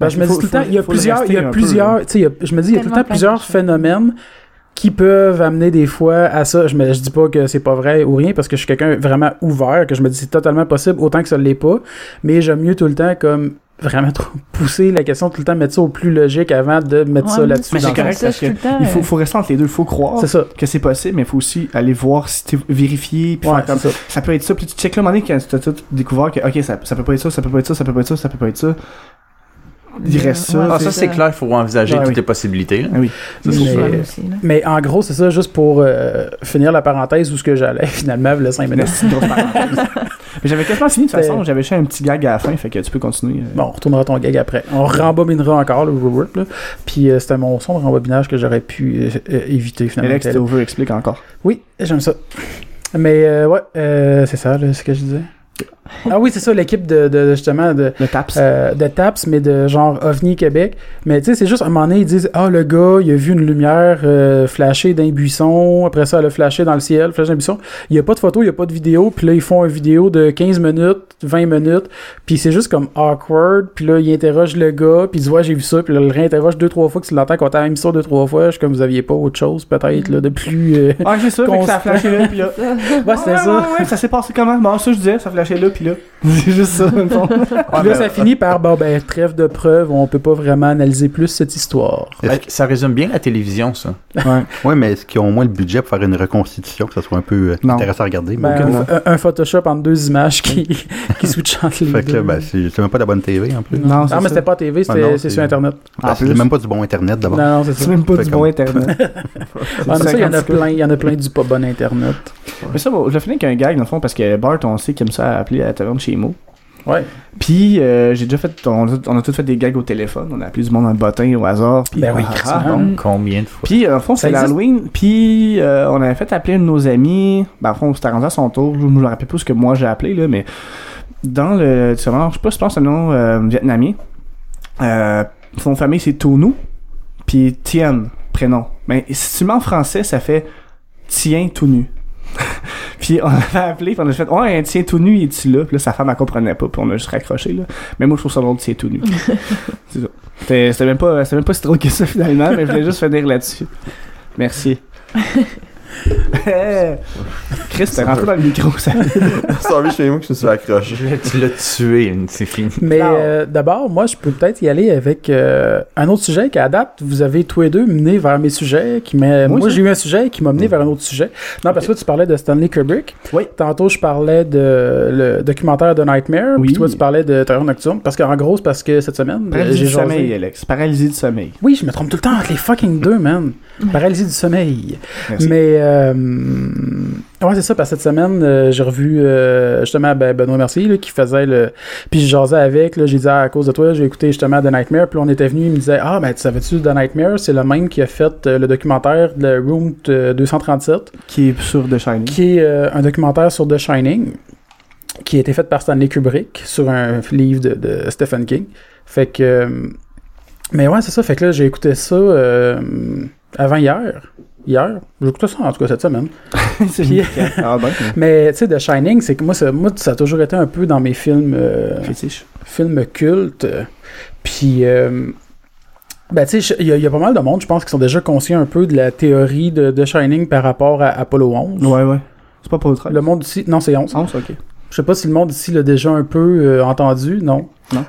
Ben, Ben, je me faut- dis tout le temps, il y a plusieurs, il y a plusieurs, tu sais, il y a- je me dis, il y a tout le temps plusieurs phénomènes qui peuvent amener des fois à ça. Je me je dis pas que c'est pas vrai ou rien parce que je suis quelqu'un vraiment ouvert, que je me dis c'est totalement possible autant que ça l'est pas, mais j'aime mieux tout le temps comme vraiment trop pousser la question tout le temps mettre ça au plus logique avant de mettre ça là-dessus. Mais dans c'est le correct parce je suis que le temps, il faut, faut rester entre les deux. Il faut croire C'est ça. que c'est possible, mais il faut aussi aller voir si t'es vérifié. Puis Ouais, faire comme ça. ça peut être ça. Puis tu à un moment donné, quand tu as tout découvert que, ok, ça, ça peut pas être ça, ça peut pas être ça, ça peut pas être ça, ça peut pas être ça. Reste ça. Ouais, Ah, ça c'est clair, il faut envisager toutes oui. les possibilités. là. Ah oui. Ça, c'est Mais- sûr. Ouais, aussi, là. Mais en gros, c'est ça, juste pour euh, finir la parenthèse où ce que j'allais finalement, le 5 minutes. Mais j'avais quasiment fini de toute façon. J'avais juste un petit gag à la fin, fait que tu peux continuer. euh. Bon, on retournera ton gag après. On rembobinera encore le rework, là. Puis euh, c'était mon son de rembobinage que j'aurais pu euh, éviter finalement. Alex, tu explique encore. Oui, j'aime ça. Mais euh, ouais, euh, c'est ça, là, ce que je disais. Ah oui, c'est ça, l'équipe de, de- justement de, Le taps. euh, de TAPS, mais de genre OVNI Québec. Mais tu sais, c'est juste à un moment donné, ils disent Ah, le gars, il a vu une lumière euh, flasher d'un buisson. Après ça, elle a flashé dans le ciel, flash d'un buisson. Il n'y a pas de photo, il n'y a pas de vidéo. Puis là, ils font une vidéo de 15 minutes, 20 minutes. Puis c'est juste comme awkward. Puis là, ils interrogent le gars. Puis ils disent Ouais, j'ai vu ça. Puis là, ils le réinterroge deux, trois fois. Que tu l'entends quand t'as même ça deux, trois fois. Je suis comme vous aviez pas autre chose, peut-être, là, de plus. euh, Ah, c'est ça, que ça a flashé là, puis là. Ouais, c'était Ouais, ça. ouais, ouais, ça s'est passé comment? Bon, ça, je disais, ça flashait là, puis là. C'est juste ça, dans le fond. Puis là, ça finit par, bon, ben, trêve de preuves, on peut pas vraiment analyser plus cette histoire. Ça résume bien la télévision, ça? Ouais. Ouais, mais est-ce qu'ils ont au moins le budget pour faire une reconstitution, que ça soit un peu euh, intéressant à regarder? Ben, Aucune. un, un Photoshop entre deux images qui, qui entre les fait que deux. là, ben, c'est même pas de la bonne TV en plus. Non, non, c'est mais c'était pas TV, c'était Ah c'est- sur Internet. Ben, En c'est même pas du bon Internet d'abord. Non, non, c'est même pas Fait du comme- bon internet. Ah, il y en a 50 plein, il y en a plein du pas bon Internet. Mais ça, je vais finir avec un gag, dans le fond, parce que Bart, on sait qu'il aime ça appeler à chez Mo. Ouais. Puis, euh, j'ai déjà fait, on, a- on a tous fait des gags au téléphone. On a appelé du monde en bottin au hasard. Puis, Ben oui, ah, ah, bon. Combien de fois? Puis, euh, en fond, c'est l'Halloween. Puis, euh, on avait fait appeler un de nos amis. Ben, en fond, c'était rendu à son tour. Je me rappelle pas ce que moi j'ai appelé, là, mais dans le. Tu sais, je sais pas, je pense que c'est un nom euh, vietnamien. Euh, son famille, c'est Tonu. Puis, Tien, prénom. Mais si tu mets en français, ça fait Tien tout nu. puis on avait appelé, puis on a fait Ouais, un tien tout nu, il est-tu là? Puis là, sa femme, elle comprenait pas, puis on a juste raccroché, là. Mais moi, je trouve ça drôle, tien tout nu. c'est ça. C'était même, pas- même pas si drôle que ça, finalement, mais je voulais juste finir là-dessus. Merci. Chris, t'es rentré dans le micro, ça. C'est envie chez moi que je me suis accroché. Tu l'as tué, c'est fini. Mais euh, d'abord, moi, je peux peut-être y aller avec euh, un autre sujet qu'à date, vous avez tous les deux mené vers mes sujets. Qui moi, ça. j'ai eu un sujet qui m'a mené vers un autre sujet. Non, parce que toi, tu parlais de Stanley Kubrick. Oui. Tantôt, je parlais de le documentaire de Nightmare. Oui. Puis toi, tu parlais de Terreur Nocturne. Parce qu'en gros, c'est parce que cette semaine, euh, Paralysie j'ai du sommeil, Alex. Paralysie du sommeil. Oui, je me trompe tout le temps entre les fucking deux, man. Paralysie du sommeil. Merci. Mais euh, ouais, c'est ça. Parce que cette semaine, euh, j'ai revu euh, justement ben, Benoît Mercier là, qui faisait le. Puis je jasais avec. J'ai dit ah, à cause de toi, j'ai écouté justement The Nightmare. Puis on était venu, il me disait ah ben tu savais-tu The Nightmare, c'est le même qui a fait euh, le documentaire de Room euh, 237, Qui est sur The Shining. qui est euh, un documentaire sur The Shining, qui a été fait par Stanley Kubrick sur un livre de, de Stephen King. Fait que euh, mais ouais, c'est ça. Fait que là, j'ai écouté ça euh, avant hier. Hier. J'ai écouté ça en tout cas cette semaine. Ah ben, Mais tu sais, The Shining, c'est que moi ça, moi, ça a toujours été un peu dans mes films, euh, films cultes. Puis, euh, ben tu sais, il y, a- il y a pas mal de monde, je pense, qui sont déjà conscients un peu de la théorie de The Shining par rapport à Apollo 11. Ouais, ouais. C'est pas pour le Le monde ici, non, c'est 11. 11, ok. Je sais pas si le monde ici l'a déjà un peu euh, entendu, non?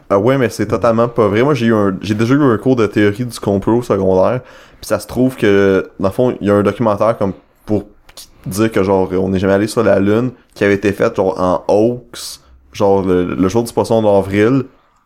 Ah ouais, mais c'est totalement pas vrai. Moi, j'ai eu un, j'ai déjà eu un cours de théorie du complot au secondaire. Puis ça se trouve que, dans le fond, il y a un documentaire comme pour, qui- dire que genre on n'est jamais allé sur la lune, qui avait été faite genre en hoax, genre le, le jour du poisson d'avril.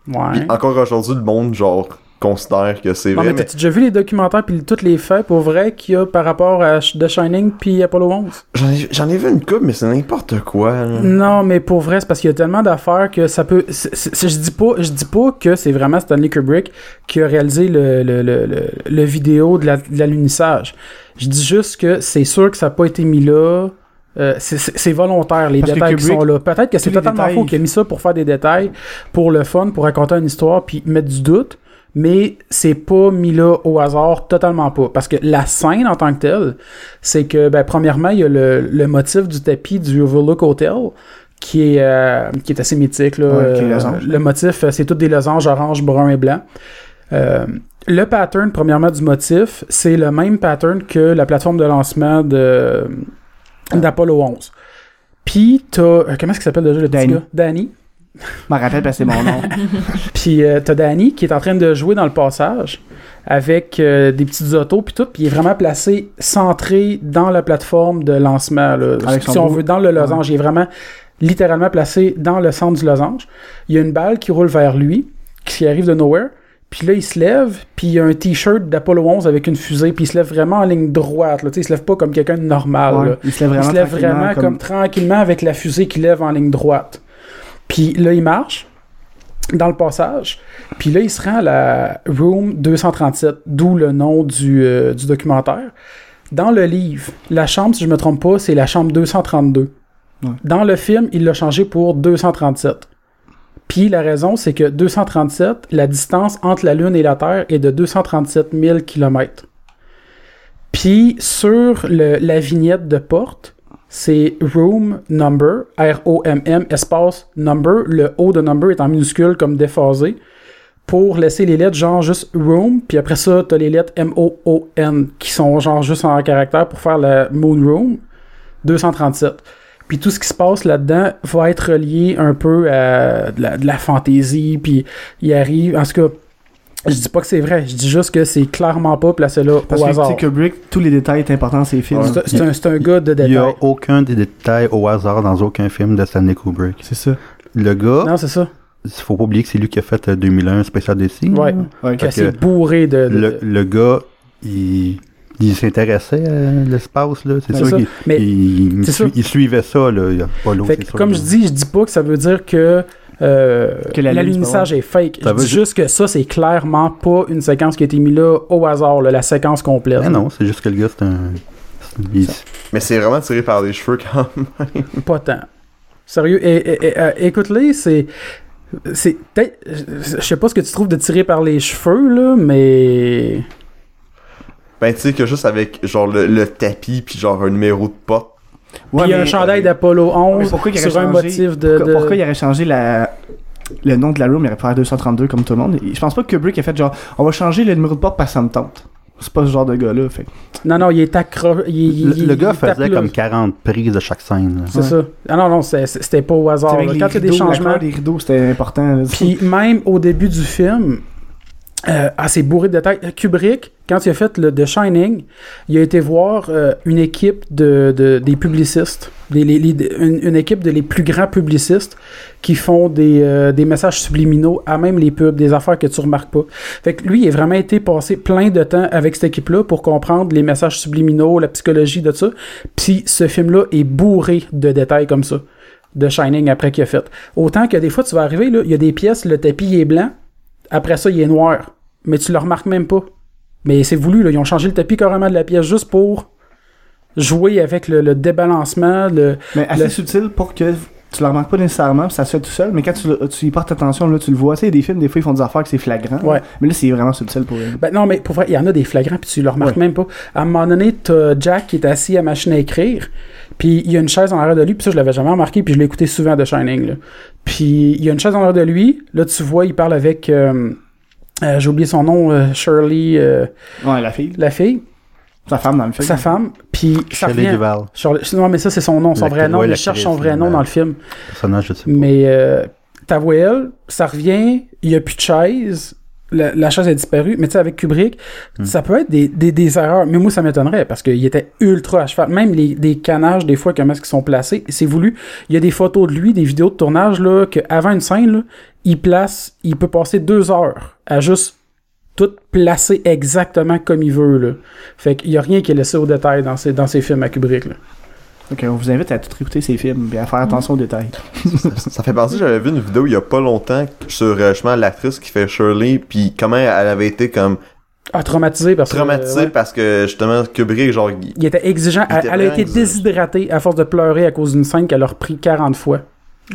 Ouais. Encore aujourd'hui, le monde genre considère que c'est Non, vrai. mais mais t'as déjà vu les documentaires puis tous les faits pour vrai qu'il y a par rapport à The Shining puis Apollo 11? J'en ai, j'en ai vu une coupe, mais c'est n'importe quoi. là. Non, mais pour vrai, c'est parce qu'il y a tellement d'affaires que ça peut. je dis pas, je dis pas que c'est vraiment Stanley Kubrick qui a réalisé le, le, le, le, le vidéo de la- de l'alunissage. Je dis juste que c'est sûr que ça n'a pas été mis là. Euh, c'est- volontaire, les Parce détails qui sont là. Peut-être que c'est totalement détails- faux qu'il a mis ça pour faire des détails, pour le fun, pour raconter une histoire, puis mettre du doute. Mais c'est pas mis là au hasard, totalement pas. Parce que la scène en tant que telle, c'est que, ben, premièrement, il y a le, le motif du tapis du Overlook Hotel, qui est, euh, qui est assez mythique. Là. Ouais, qui est Euh, le motif, euh, c'est tous des losanges orange, brun et blanc. Euh, le pattern, premièrement, du motif, c'est le même pattern que la plateforme de lancement de d'Apollo 11. Puis, t'as... euh, Comment est-ce qu'il s'appelle déjà le petit Danny. gars? Danny. Je m'en rappelle parce que c'est mon nom. Puis euh, t'as Danny qui est en train de jouer dans le passage avec euh, des petites autos puis tout, puis il est vraiment placé centré dans la plateforme de lancement là. Si on bout. veut dans le losange, il est vraiment littéralement placé dans le centre du losange. Il y a une balle qui roule vers lui, qui arrive de nowhere. Puis là, il se lève, puis il y a un t-shirt d'Apollo 11 avec une fusée, puis il se lève vraiment en ligne droite. Là. Il se lève pas comme quelqu'un de normal. Ouais, il se lève Il vraiment, se lève tranquillement, vraiment comme... tranquillement avec la fusée qui lève en ligne droite. Puis là, il marche dans le passage. Puis là, il se rend à la Room 237, d'où le nom du, euh, du documentaire. Dans le livre, la chambre, si je me trompe pas, c'est la chambre 232. Ouais. Dans le film, il l'a changé pour 237. Puis la raison, c'est que 237, la distance entre la Lune et la Terre est de 237 000 km. Puis sur le- la vignette de porte, c'est room number, R-O-M-M, espace number. Le O de number est en minuscule comme déphasé. Pour laisser les lettres genre juste room, puis après ça, t'as les lettres M-O-O-N qui sont genre juste en caractère pour faire la moon room 237. Puis tout ce qui se passe là-dedans va être relié un peu à de la, de la fantaisie, puis il arrive, en tout cas, je dis pas que c'est vrai, je dis juste que c'est clairement pas placé là Parce au hasard. sais, Kubrick, tous les détails sont importants dans ses films. C'est- C'est un, c'est un gars de Il n'y a aucun des détails au hasard dans aucun film de Stanley Kubrick. C'est ça. Le gars, Non, c'est ça. il faut pas oublier que c'est lui qui a fait euh, 2001 Special DC. Ouais. Ouais, que bourré de. de- Le, le gars, il, il s'intéressait à l'espace, là. C'est C'est sûr ça. qu'il Mais il, il c'est il suivait ça, là. Il y a pas l'autre, Fait c'est que, sûr, comme là. je dis, je dis pas que ça veut dire que, euh, l'alunissage est fake. Ça je dis ju- juste que ça, c'est clairement pas une séquence qui a été mise là au hasard, là, la séquence complète. Mais non, c'est juste que le gars, c'est un. il- Mais c'est vraiment tiré par les cheveux quand même. Pas tant. Sérieux, et, et- et, euh, écoute-les, c'est. C'est peut-être. Je je sais pas ce que tu trouves de tirer par les cheveux, là, mais. Ben, tu sais, que juste avec, genre, le, le tapis, puis genre, un numéro de porte. Puis il y a un chandail d'Apollo mais 11 pourquoi sur un changé- motif de. Pourquoi, de- pourquoi il aurait changé la... le nom de la room? Il aurait pu faire 232 comme tout le monde. Je pense pas que Kubrick a fait genre, on va changer le numéro de porte parce que ça me tente. C'est pas ce genre de gars-là. Fait. Non, non, il est accro. il- il- Le, le gars il faisait comme 40 prises de chaque scène. là. C'est Ouais. ça. Ah non, non, c'était pas au hasard. Quand il y a des changements. des rideaux, c'était important. là. Puis même au début du film, euh, ah, c'est bourré de détails. Kubrick, quand il a fait le The Shining, il a été voir euh, une équipe de, de- des publicistes, une, équipe de les plus grands publicistes qui font des, euh, des messages subliminaux à même les pubs, des affaires que tu remarques pas. Fait que lui, il a vraiment été passé plein de temps avec cette équipe-là pour comprendre les messages subliminaux, la psychologie de ça. Puis ce film-là est bourré de détails comme ça de Shining après qu'il a fait. Autant que des fois, tu vas arriver, là, il y a des pièces, le tapis est blanc, après ça, il est noir. Mais tu le remarques même pas. Mais c'est voulu, là. Ils ont changé le tapis carrément de la pièce juste pour jouer avec le, le débalancement, le... Mais assez le- subtil pour que tu le remarques pas nécessairement, ça se fait tout seul, mais quand tu, tu y portes attention, là, tu le vois. Tu sais, des films, des fois, ils font des affaires que c'est flagrant. Ouais. Mais là, c'est vraiment subtil pour eux. Ben non, mais pour vrai, il y en a des flagrants, puis tu le remarques Ouais. même pas. À un moment donné, t'as Jack qui est assis à machine à écrire, puis il y a une chaise en arrière de lui, puis ça, je l'avais jamais remarqué, puis je l'ai écouté souvent de Shining, là. Puis il y a une chaise en arrière de lui, là, tu vois, il parle avec... euh, euh, J'ai oublié son nom, euh, Shirley, euh, Ouais, la fille. la fille, Sa femme dans le film. sa femme, puis revient... Duval, Shirley- Non, mais ça, c'est son nom, son vrai nom. il cherche son vrai nom dans le film. personnage, je sais pas. Mais euh, ta voix, elle, ça revient, il n'y a plus de chaise. La, la chaise a disparu. Mais tu sais, avec Kubrick, Hmm. ça peut être des, des, des erreurs. Mais moi, ça m'étonnerait parce qu'il était ultra à cheval. Même les, des canages, des fois, comment est-ce qu'ils sont placés, c'est voulu. Il y a des photos de lui, des vidéos de tournage, là, qu'avant une scène, là, il place, il peut passer deux heures à juste tout placer exactement comme il veut, là. Fait qu'il y a rien qui est laissé au détail dans ses, dans ses films à Kubrick, là. Ok, on vous invite à tout écouter ces films et à faire attention aux détails. Ça fait penser, j'avais vu une vidéo il y a pas longtemps sur euh, justement l'actrice qui fait Shirley, puis comment elle avait été comme Ah, traumatisé parce que. traumatisée ouais. parce que justement Kubrick, genre, il- Il était exigeant. Il Elle, était elle a été exigeant. déshydratée à force de pleurer à cause d'une scène qu'elle a repris 40 fois.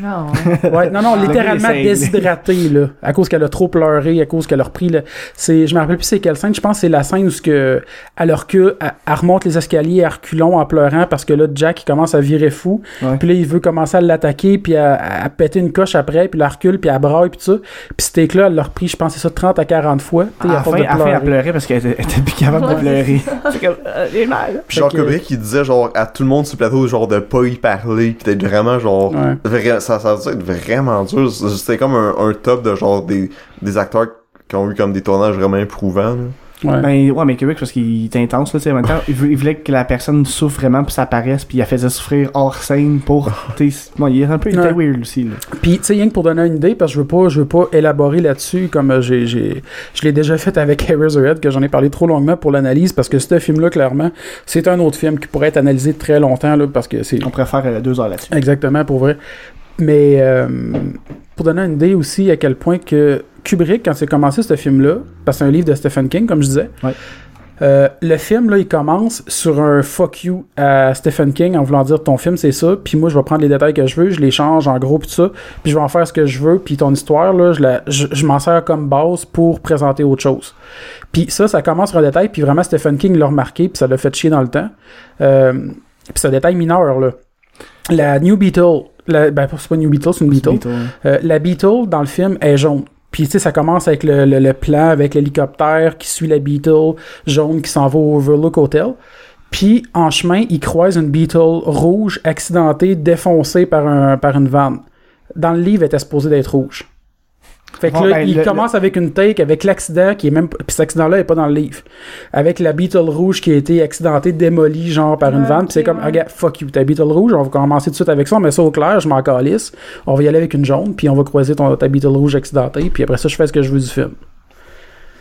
Non. Ouais, non, non, littéralement déshydratée, là. À cause qu'elle a trop pleuré, à cause qu'elle a repris le. C'est, je me rappelle plus c'est quelle scène. Je pense que c'est la scène où ce que, elle recule, elle, elle remonte les escaliers à reculons en pleurant parce que là, Jack, il commence à virer fou. Ouais. Puis là, il veut commencer à l'attaquer, puis à, à péter une coche après, puis elle recule, puis elle braille, puis tout ça. Puis ce take-là, elle l'a repris, je pense, c'est ça, 30 à 40 fois. À la à force fin, à la elle pleurer. pleurait parce qu'elle était, était plus capable de pleurer. C'est comme, euh, j'ai mal. Puis genre que- Kubrick il disait genre à tout le monde sur le plateau genre de pas y parler pis d'être vraiment genre Ouais. Ça ça doit être vraiment dur c'était comme un, un top de genre des, des acteurs qui ont eu comme des tournages vraiment éprouvants là. Ouais. Ben ouais, mais Kubrick, parce qu'il est intense, là, tu sais, en même temps, il, vou- il voulait que la personne souffre vraiment pour ça paraisse, puis il la faisait souffrir hors scène pour, tu sais, bon, il est un peu, il était Ouais. weird aussi, là. Puis, tu sais, rien que pour donner une idée, parce que je veux pas, je veux pas élaborer là-dessus, comme euh, j'ai, j'ai, je l'ai déjà fait avec Eraserhead, que j'en ai parlé trop longuement pour l'analyse, parce que ce film-là, clairement, c'est un autre film qui pourrait être analysé très longtemps, là, parce que c'est On pourrait faire euh, deux heures là-dessus. exactement pour vrai. Mais euh, pour donner une idée aussi à quel point que Kubrick, quand c'est commencé ce film-là, parce que c'est un livre de Stephen King, comme je disais, Ouais. euh, le film, là, il commence sur un fuck you à Stephen King en voulant dire ton film, c'est ça, puis moi, je vais prendre les détails que je veux, je les change en gros, puis tout ça, puis je vais en faire ce que je veux, puis ton histoire, là, je, la- je, je m'en sers comme base pour présenter autre chose. Puis ça, ça commence sur un détail, puis vraiment, Stephen King l'a remarqué, puis ça l'a fait chier dans le temps. Euh, puis c'est un détail mineur, là. La New Beetle, la, ben, c'est pas New Beetle, c'est une Beetle. Beetle, hein. Euh, la Beetle, dans le film, est jaune. Puis, tu sais, ça commence avec le, le- le plan, avec l'hélicoptère qui suit la Beetle jaune qui s'en va au Overlook Hotel. Puis, en chemin, il croise une Beetle rouge accidentée, défoncée par, un, par une vanne. Dans le livre, elle était supposée d'être rouge. Fait que Bon, là, ben, il le- commence avec une take, avec l'accident qui est même. Puis cet accident-là est pas dans le livre. Avec la Beetle rouge qui a été accidentée, démolie, genre par une Ah, vanne. Puis c'est comme, ouais. regarde, fuck you, ta Beetle rouge, on va commencer tout de suite avec ça, on met ça au clair, je m'en calisse. On va y aller avec une jaune, puis on va croiser ton, ta Beetle rouge accidentée, puis après ça, je fais ce que je veux du film.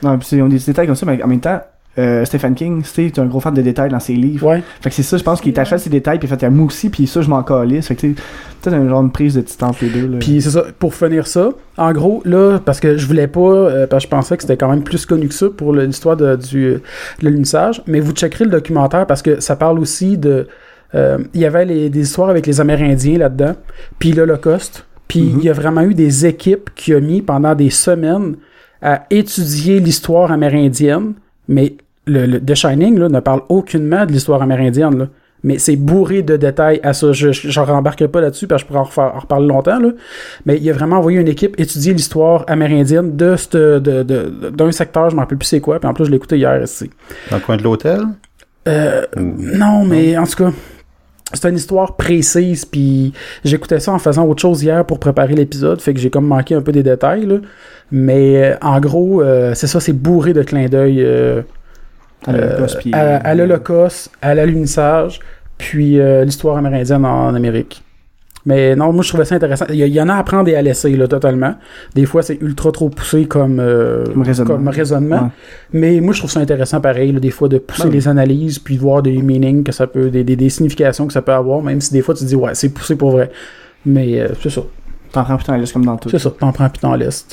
Non, puis c'est- on des détails comme ça, mais en même temps, euh, Stephen King, c'est un gros fan de détails dans ses livres. Ouais. Fait que c'est ça, je pense qu'il est attaché à ces détails, puis il fait, moi aussi, puis ça, je m'en calisse. Fait que, tu sais, peut-être un genre de prise de distance, les deux, là. Puis c'est ça, pour finir ça, en gros, là, parce que je voulais pas, euh, parce que je pensais que c'était quand même plus connu que ça pour l'histoire de, du, de l'unissage, mais vous checkerez le documentaire parce que ça parle aussi de. euh, Il y avait les- des histoires avec les Amérindiens là-dedans, puis l'Holocauste. Puis Mhm. il y a vraiment eu des équipes qui ont mis pendant des semaines à étudier l'histoire amérindienne, mais le, le- The Shining là, ne parle aucunement de l'histoire amérindienne. Là. Mais c'est bourré de détails à ça. Je j'en rembarquerai pas là-dessus parce que je pourrais en, refaire- en reparler longtemps. Là. Mais il a vraiment envoyé une équipe étudier l'histoire amérindienne de cette- de- de- de- d'un secteur, je me rappelle plus c'est quoi. Puis en plus, je l'ai écouté hier ici. Dans le coin de l'hôtel? Euh, non, mais en tout cas, c'est une histoire précise, puis j'écoutais ça en faisant autre chose hier pour préparer l'épisode, fait que j'ai comme manqué un peu des détails, là. Mais euh, en gros, euh, c'est ça, c'est bourré de clins d'œil euh, euh, puis- à, à l'Holocauste, à l'alunissage, puis euh, l'histoire amérindienne en, en Amérique. Mais non, moi je trouvais ça intéressant. Il y, en a à prendre et à laisser, là, totalement. Des fois, c'est ultra trop poussé comme, euh, Comme raisonnement. comme raisonnement. Ouais. Mais moi, je trouve ça intéressant pareil, là, des fois, de pousser Ben les analyses, puis de voir des meanings que ça peut, des, des, des significations que ça peut avoir, même si des fois tu te dis, ouais, c'est poussé pour vrai. Mais euh, c'est ça, T'en prends putain, laisse comme dans tout. c'est ça, t'en prends puis t'en laisses.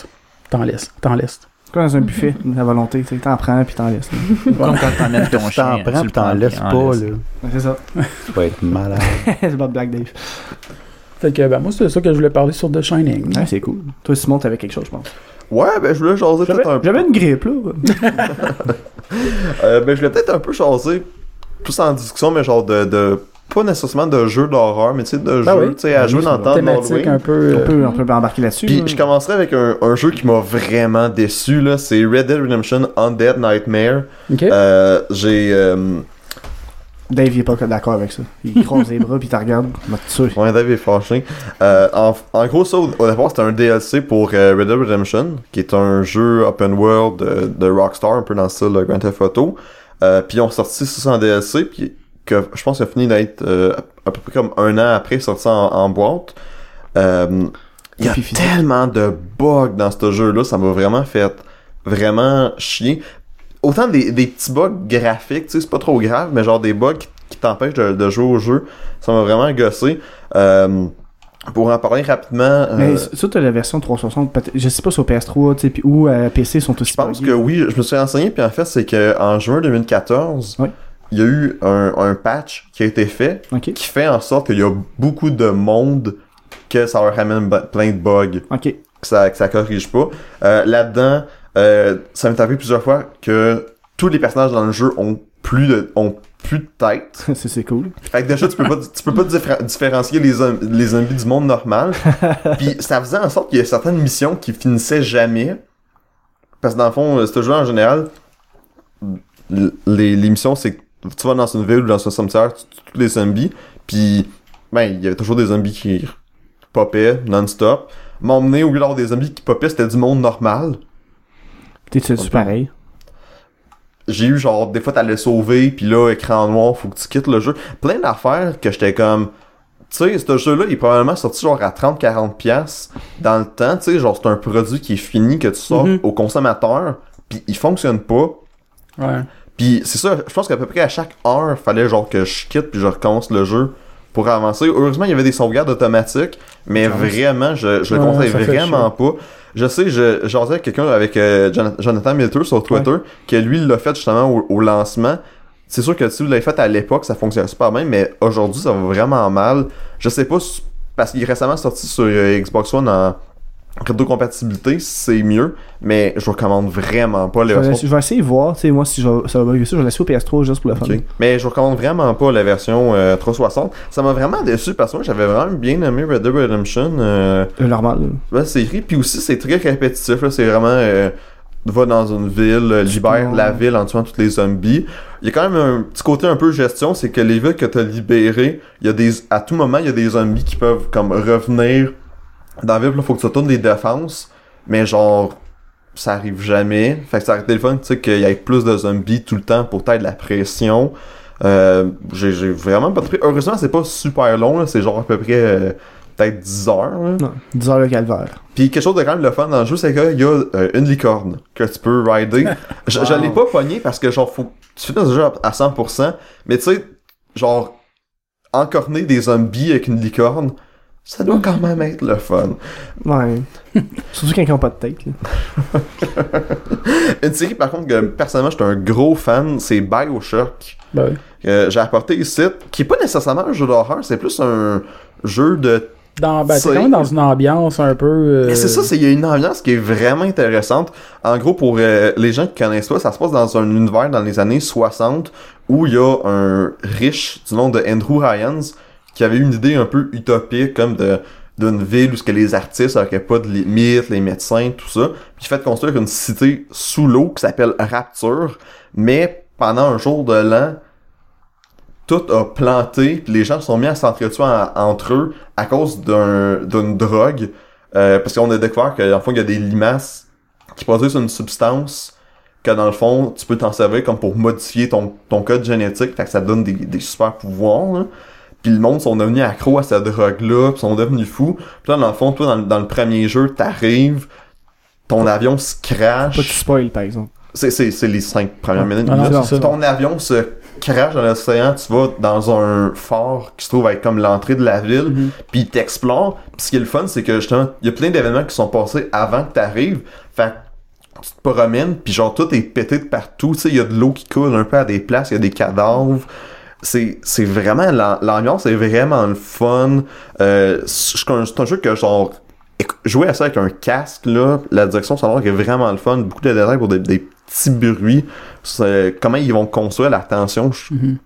T'en laisses, t'en laisses. C'est comme dans un buffet, la volonté, tu sais, t'en prends, puis t'en laisses. là. Comme quand t'emmènes ton Tu chien. t'en tu prends pis t'en laisses puis pas, là. c'est ça. Tu vas être malade. c'est pas Black Dave. Fait que, ben, moi, c'est ça que je voulais parler sur The Shining. Ouais, c'est cool. Toi, Simon, t'avais quelque chose, je pense. Ouais, ben je voulais jaser peut-être un peu. j'avais une grippe, là. Euh, ben je voulais peut-être un peu jaser plus en discussion, mais genre de, de pas nécessairement de jeux d'horreur, mais tu sais de Ben oui. tu sais à Oui, jouer dans le temps Thématique un peu. On euh, peut, on peut embarquer là-dessus. Puis je commencerai avec un, un jeu qui m'a vraiment déçu là, c'est Red Dead Redemption Undead Nightmare. Euh, j'ai euh, Dave, il est pas d'accord avec ça. Il croise les bras, puis il regarde. Il m'a tué. Ouais, Dave est fâché. Euh, en, en gros, ça, au, au départ, c'était un DLC pour Red Dead Redemption, qui est un jeu open world de, Rockstar, un peu dans le style Grand Theft Auto. Puis ils ont sorti ça en DLC, puis que je pense qu'il a fini d'être euh, à peu près comme un an après sorti en, en boîte. Euh, il y a tellement de bugs dans ce jeu-là, ça m'a vraiment fait vraiment chier. Autant des, des petits bugs graphiques, tu sais, c'est pas trop grave, mais genre des bugs qui, qui t'empêchent de, de jouer au jeu, ça m'a vraiment gossé. Euh, pour en parler rapidement, euh, Mais ça, t'as la version 360, peut-être- je sais pas sur PS3, tu sais, puis ou PC sont aussi je pense buggés. que oui, je me suis renseigné, puis en fait, c'est que en juin 2014, Oui. Il y a eu un, un patch qui a été fait Ok, qui fait en sorte qu'il y a beaucoup de monde que ça leur ramène plein de bugs. ok. que ça, que ça corrige pas. Euh, Là-dedans, euh, ça m'est arrivé plusieurs fois que tous les personnages dans le jeu ont plus de, ont plus de tête. c'est c'est cool. Fait que déjà, tu peux pas, tu peux pas diffé- différencier les, les zombies du monde normal. Puis ça faisait en sorte qu'il y a certaines missions qui finissaient jamais. Parce que dans le fond, euh, ce jeu en général, les, les missions, c'est tu vas dans une ville ou dans un cimetière, tu tues tous les zombies, puis ben, il y avait toujours des zombies qui popaient non-stop. M'emmener, au lieu d'avoir des zombies qui popaient, c'était du monde normal. T'es-tu On pareil? j'ai eu genre des fois t'allais sauver puis là écran noir faut que tu quittes le jeu plein d'affaires que j'étais comme tu sais ce jeu là il est probablement sorti genre à 30 40 pièces dans le temps tu sais genre c'est un produit qui est fini que tu sors Mhm. au consommateur puis il fonctionne pas Ouais. Puis c'est ça je pense qu'à peu près à chaque heure fallait genre que je quitte puis je recommence le jeu pour avancer heureusement il y avait des sauvegardes automatiques mais Chance. vraiment je, je le Ouais, conseille vraiment pas je sais, je j'en avec quelqu'un avec euh, Jon- Jonathan Milter sur Twitter, que lui il l'a fait justement au, au lancement. C'est sûr que si vous l'avez fait à l'époque, ça fonctionne super bien, mais aujourd'hui ça va vraiment mal. Je sais pas parce qu'il est récemment sorti sur euh, Xbox One en rétrocompatibilité, c'est mieux, mais je recommande vraiment pas Je la vais, version. je vais essayer de voir, tu sais, moi, si je ça va bugger ça, je vais laisser au PS3 juste pour le fun. Ok. Mais je recommande vraiment pas la version euh, 360. Ça m'a vraiment déçu parce que moi j'avais vraiment bien aimé Red Dead Redemption. Euh, Le normal. la série. Puis aussi, c'est très répétitif. là. C'est vraiment... Euh, va dans une ville, euh, libère Ouais. la ville en tuant tous les zombies. Il y a quand même un petit côté un peu gestion, c'est que les villes que t'as libérées, il y a des... À tout moment, il y a des zombies qui peuvent comme revenir dans la ville. Faut que tu tournes des défenses. Mais genre... Ça arrive jamais. Fait que ça aurait été le fun, tu sais, qu'il y ait plus de zombies tout le temps pour t'aider de la pression. Euh, j'ai j'ai vraiment pas de... Heureusement, c'est pas super long, là. C'est genre à peu près... euh, peut-être 10 heures, là. Non, 10 heures le calvaire. Puis quelque chose de quand même le fun dans le jeu, c'est qu'il y a euh, une licorne que tu peux rider. je, je Wow. l'ai pas pogné parce que genre faut tu fais dans le jeu à 100%, mais tu sais genre encorner des zombies avec une licorne, ça doit quand même être le fun. Ouais. Surtout quand ils ont pas de tête. là. Une série par contre que personnellement j'étais un gros fan, c'est BioShock. Ben oui. que j'ai apporté ici, qui est pas nécessairement un jeu d'horreur, c'est plus un jeu de Dans, ben, C'est- quand même dans une ambiance un peu. euh, Mais c'est ça, c'est il y a une ambiance qui est vraiment intéressante. En gros, pour euh, les gens qui connaissent pas, ça se passe dans un univers dans les années 60 où il y a un riche du nom de Andrew Ryans qui avait une idée un peu utopique comme de d'une ville où ce que les artistes n'auraient pas de limites, les médecins, tout ça. Puis fait construire une cité sous l'eau qui s'appelle Rapture, mais pendant un jour de l'an, tout a planté, puis les gens sont mis à s'entretuer en- entre eux à cause d'un d'une drogue. Euh, parce qu'on a découvert que dans le fond, il y a des limaces qui produisent une substance que dans le fond, tu peux t'en servir comme pour modifier ton, ton code génétique, fait que ça donne des, des super pouvoirs. Là. Puis le monde sont devenus accros à cette drogue-là, puis sont devenus fous. Puis là, dans le fond, toi, dans, le- dans le premier jeu, t'arrives, ton avion se crache. Pas de spoil, par exemple. C'est, c'est, c'est les cinq premières minutes. Ah non, c'est ça. Ton avion se crache dans l'océan, tu vas dans un fort qui se trouve être comme l'entrée de la ville, Mhm. puis il t'explore. Puis ce qui est le fun, c'est que justement, il y a plein d'événements qui sont passés avant que t'arrives. Fait que tu te promènes, puis genre tout est pété de partout. Tu sais, il y a de l'eau qui coule un peu à des places, il y a des cadavres. C'est, c'est vraiment, l'am- l'ambiance est vraiment le fun. Euh, c'est un, jeu que genre, jouer à ça avec un casque, là, la direction sonore est vraiment le fun. Beaucoup de détails pour des, des petits bruits. Comment ils vont construire la tension. Mhm.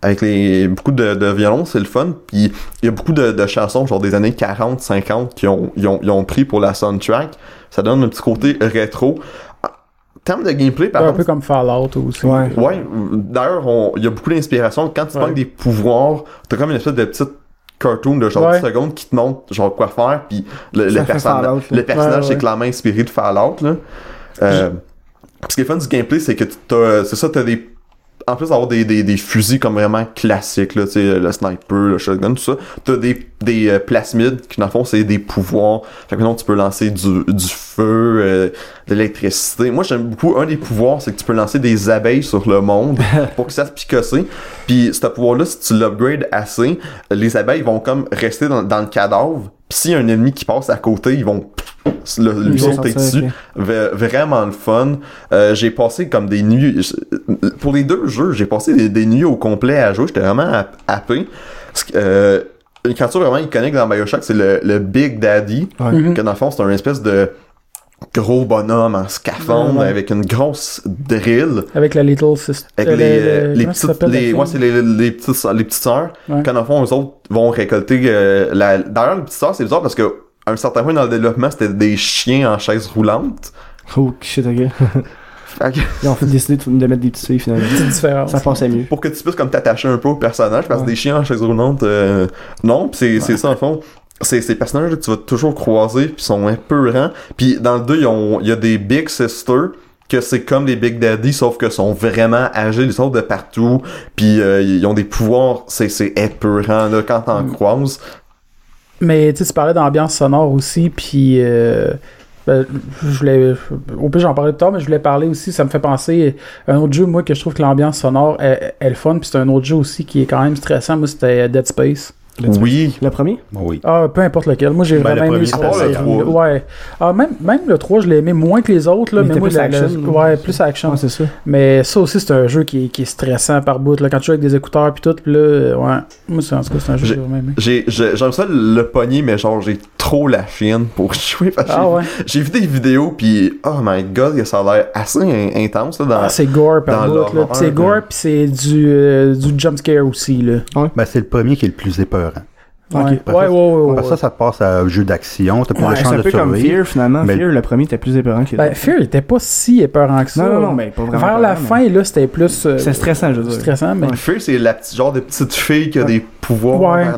avec les beaucoup de, de violon, c'est le fun. Puis il y a beaucoup de, de chansons genre des années 40, 50 qui ont, ils ont, ils ont pris pour la soundtrack. Ça donne un petit côté rétro. Termes de gameplay, par un contre, peu comme Fallout aussi. Ouais. Ouais, d'ailleurs, on- il y a beaucoup d'inspiration. Quand tu Ouais. pognes des pouvoirs, t'as comme une espèce de petite cartoon de genre Ouais. 10 secondes qui te montre genre quoi faire, puis le, le, perso- Fallout, le personnage Ouais, ouais. c'est clairement inspiré de Fallout. Là. Euh, ce qui est fun du gameplay, c'est que t'as, c'est ça, t'as des en plus d'avoir des, des, des fusils comme vraiment classiques, là, tu sais, le sniper, le shotgun, tout ça, t'as des, des euh, plasmides qui, dans le fond, c'est des pouvoirs. Fait que maintenant, tu peux lancer du, du feu, euh, de l'électricité. Moi, j'aime beaucoup, un des pouvoirs, c'est que tu peux lancer des abeilles sur le monde pour que ça se picosser. Puis, ce pouvoir-là, si tu l'upgrades assez, les abeilles vont comme rester dans, dans le cadavre. Puis, s'il y a un ennemi qui passe à côté, ils vont le, vont sauter sortir, dessus. ok. V- vraiment le fun. Euh, j'ai passé comme des nuits. Pour les deux jeux, j'ai passé des, des nuits au complet à jouer. J'étais vraiment happ- happé. Euh, une créature vraiment iconique dans Bioshock, c'est le, le Big Daddy. Ouais. Mhm. Que dans le fond, c'est un espèce de gros bonhomme en scaphandre Ouais, ouais. avec une grosse drill. Avec la Little Sister. Avec les, euh, les comment ça petites, les, ouais, c'est les, les petites, les petites sœurs. Ouais. Quand dans le fond, eux autres vont récolter, euh, la, d'ailleurs, les petites sœurs, c'est bizarre parce que, à un certain point dans le développement, c'était des chiens en chaise roulante. Oh shit, ok. Fait que- Ils ont fait décider de mettre des petites filles finalement. Petite différence. Ça passait mieux. pour que tu puisses comme t'attacher un peu au personnage parce que Ouais. des chiens en chaise roulante euh, non pis c'est c'est ça en fond c'est ces personnages que tu vas toujours croiser puis sont épeurants puis dans le 2 ils ont- il y a des big sisters que c'est comme des Big Daddy sauf que sont vraiment âgés ils sortent de partout puis euh, ils ont des pouvoirs c'est c'est épeurant là quand t'en Mm. croises Mais tu parlais d'ambiance sonore aussi, puis euh, ben, je voulais, au pire j'en parlais plus tard, mais je voulais parler aussi, ça me fait penser à un autre jeu, moi, que je trouve que l'ambiance sonore est, est le fun, puis c'est un autre jeu aussi qui est quand même stressant, moi, c'était Dead Space. Oui Le premier? Bon, oui. Ah, peu importe lequel, moi j'ai Ben, le vraiment aimé le ça. trois. Ouais. Ah, même, même le 3, je l'ai aimé moins que les autres, là, Mais moi, plus la- action, là. ouais, plus action. Ouais, c'est ça. Mais ça aussi, c'est un jeu qui est, qui est stressant par bout, là, quand tu joues avec des écouteurs, puis tout, puis là, ouais. Moi, c'est, en tout cas, c'est un jeu que J'ai- j'ai vraiment aimé. j'ai j'ai- j'aime ça le pogner mais genre j'ai trop la chienne pour jouer parce que Ah ouais. j'ai vu des vidéos puis oh my god ça a l'air assez in- intense là, dans Ah, c'est gore par bout, c'est gore, puis c'est du, euh, du jump scare aussi, là. Ben, c'est le premier qui est le plus épeurant. Ouais, Ok. ouais, Parce ouais, que- ouais, ouais. Ça, ça passe à un jeu d'action. T'as de C'est chance un de peu comme survivre. Fear finalement. Mais- Fear, le premier était plus épeurant que Ben. Fear était pas si épeurant que ça. Non, non, non, mais pas vraiment. Vers la épeurant, fin, là, c'était plus. euh, C'est stressant, je veux dire. stressant, mais. Fear, c'est la petite genre de petite fille qui a des pouvoirs.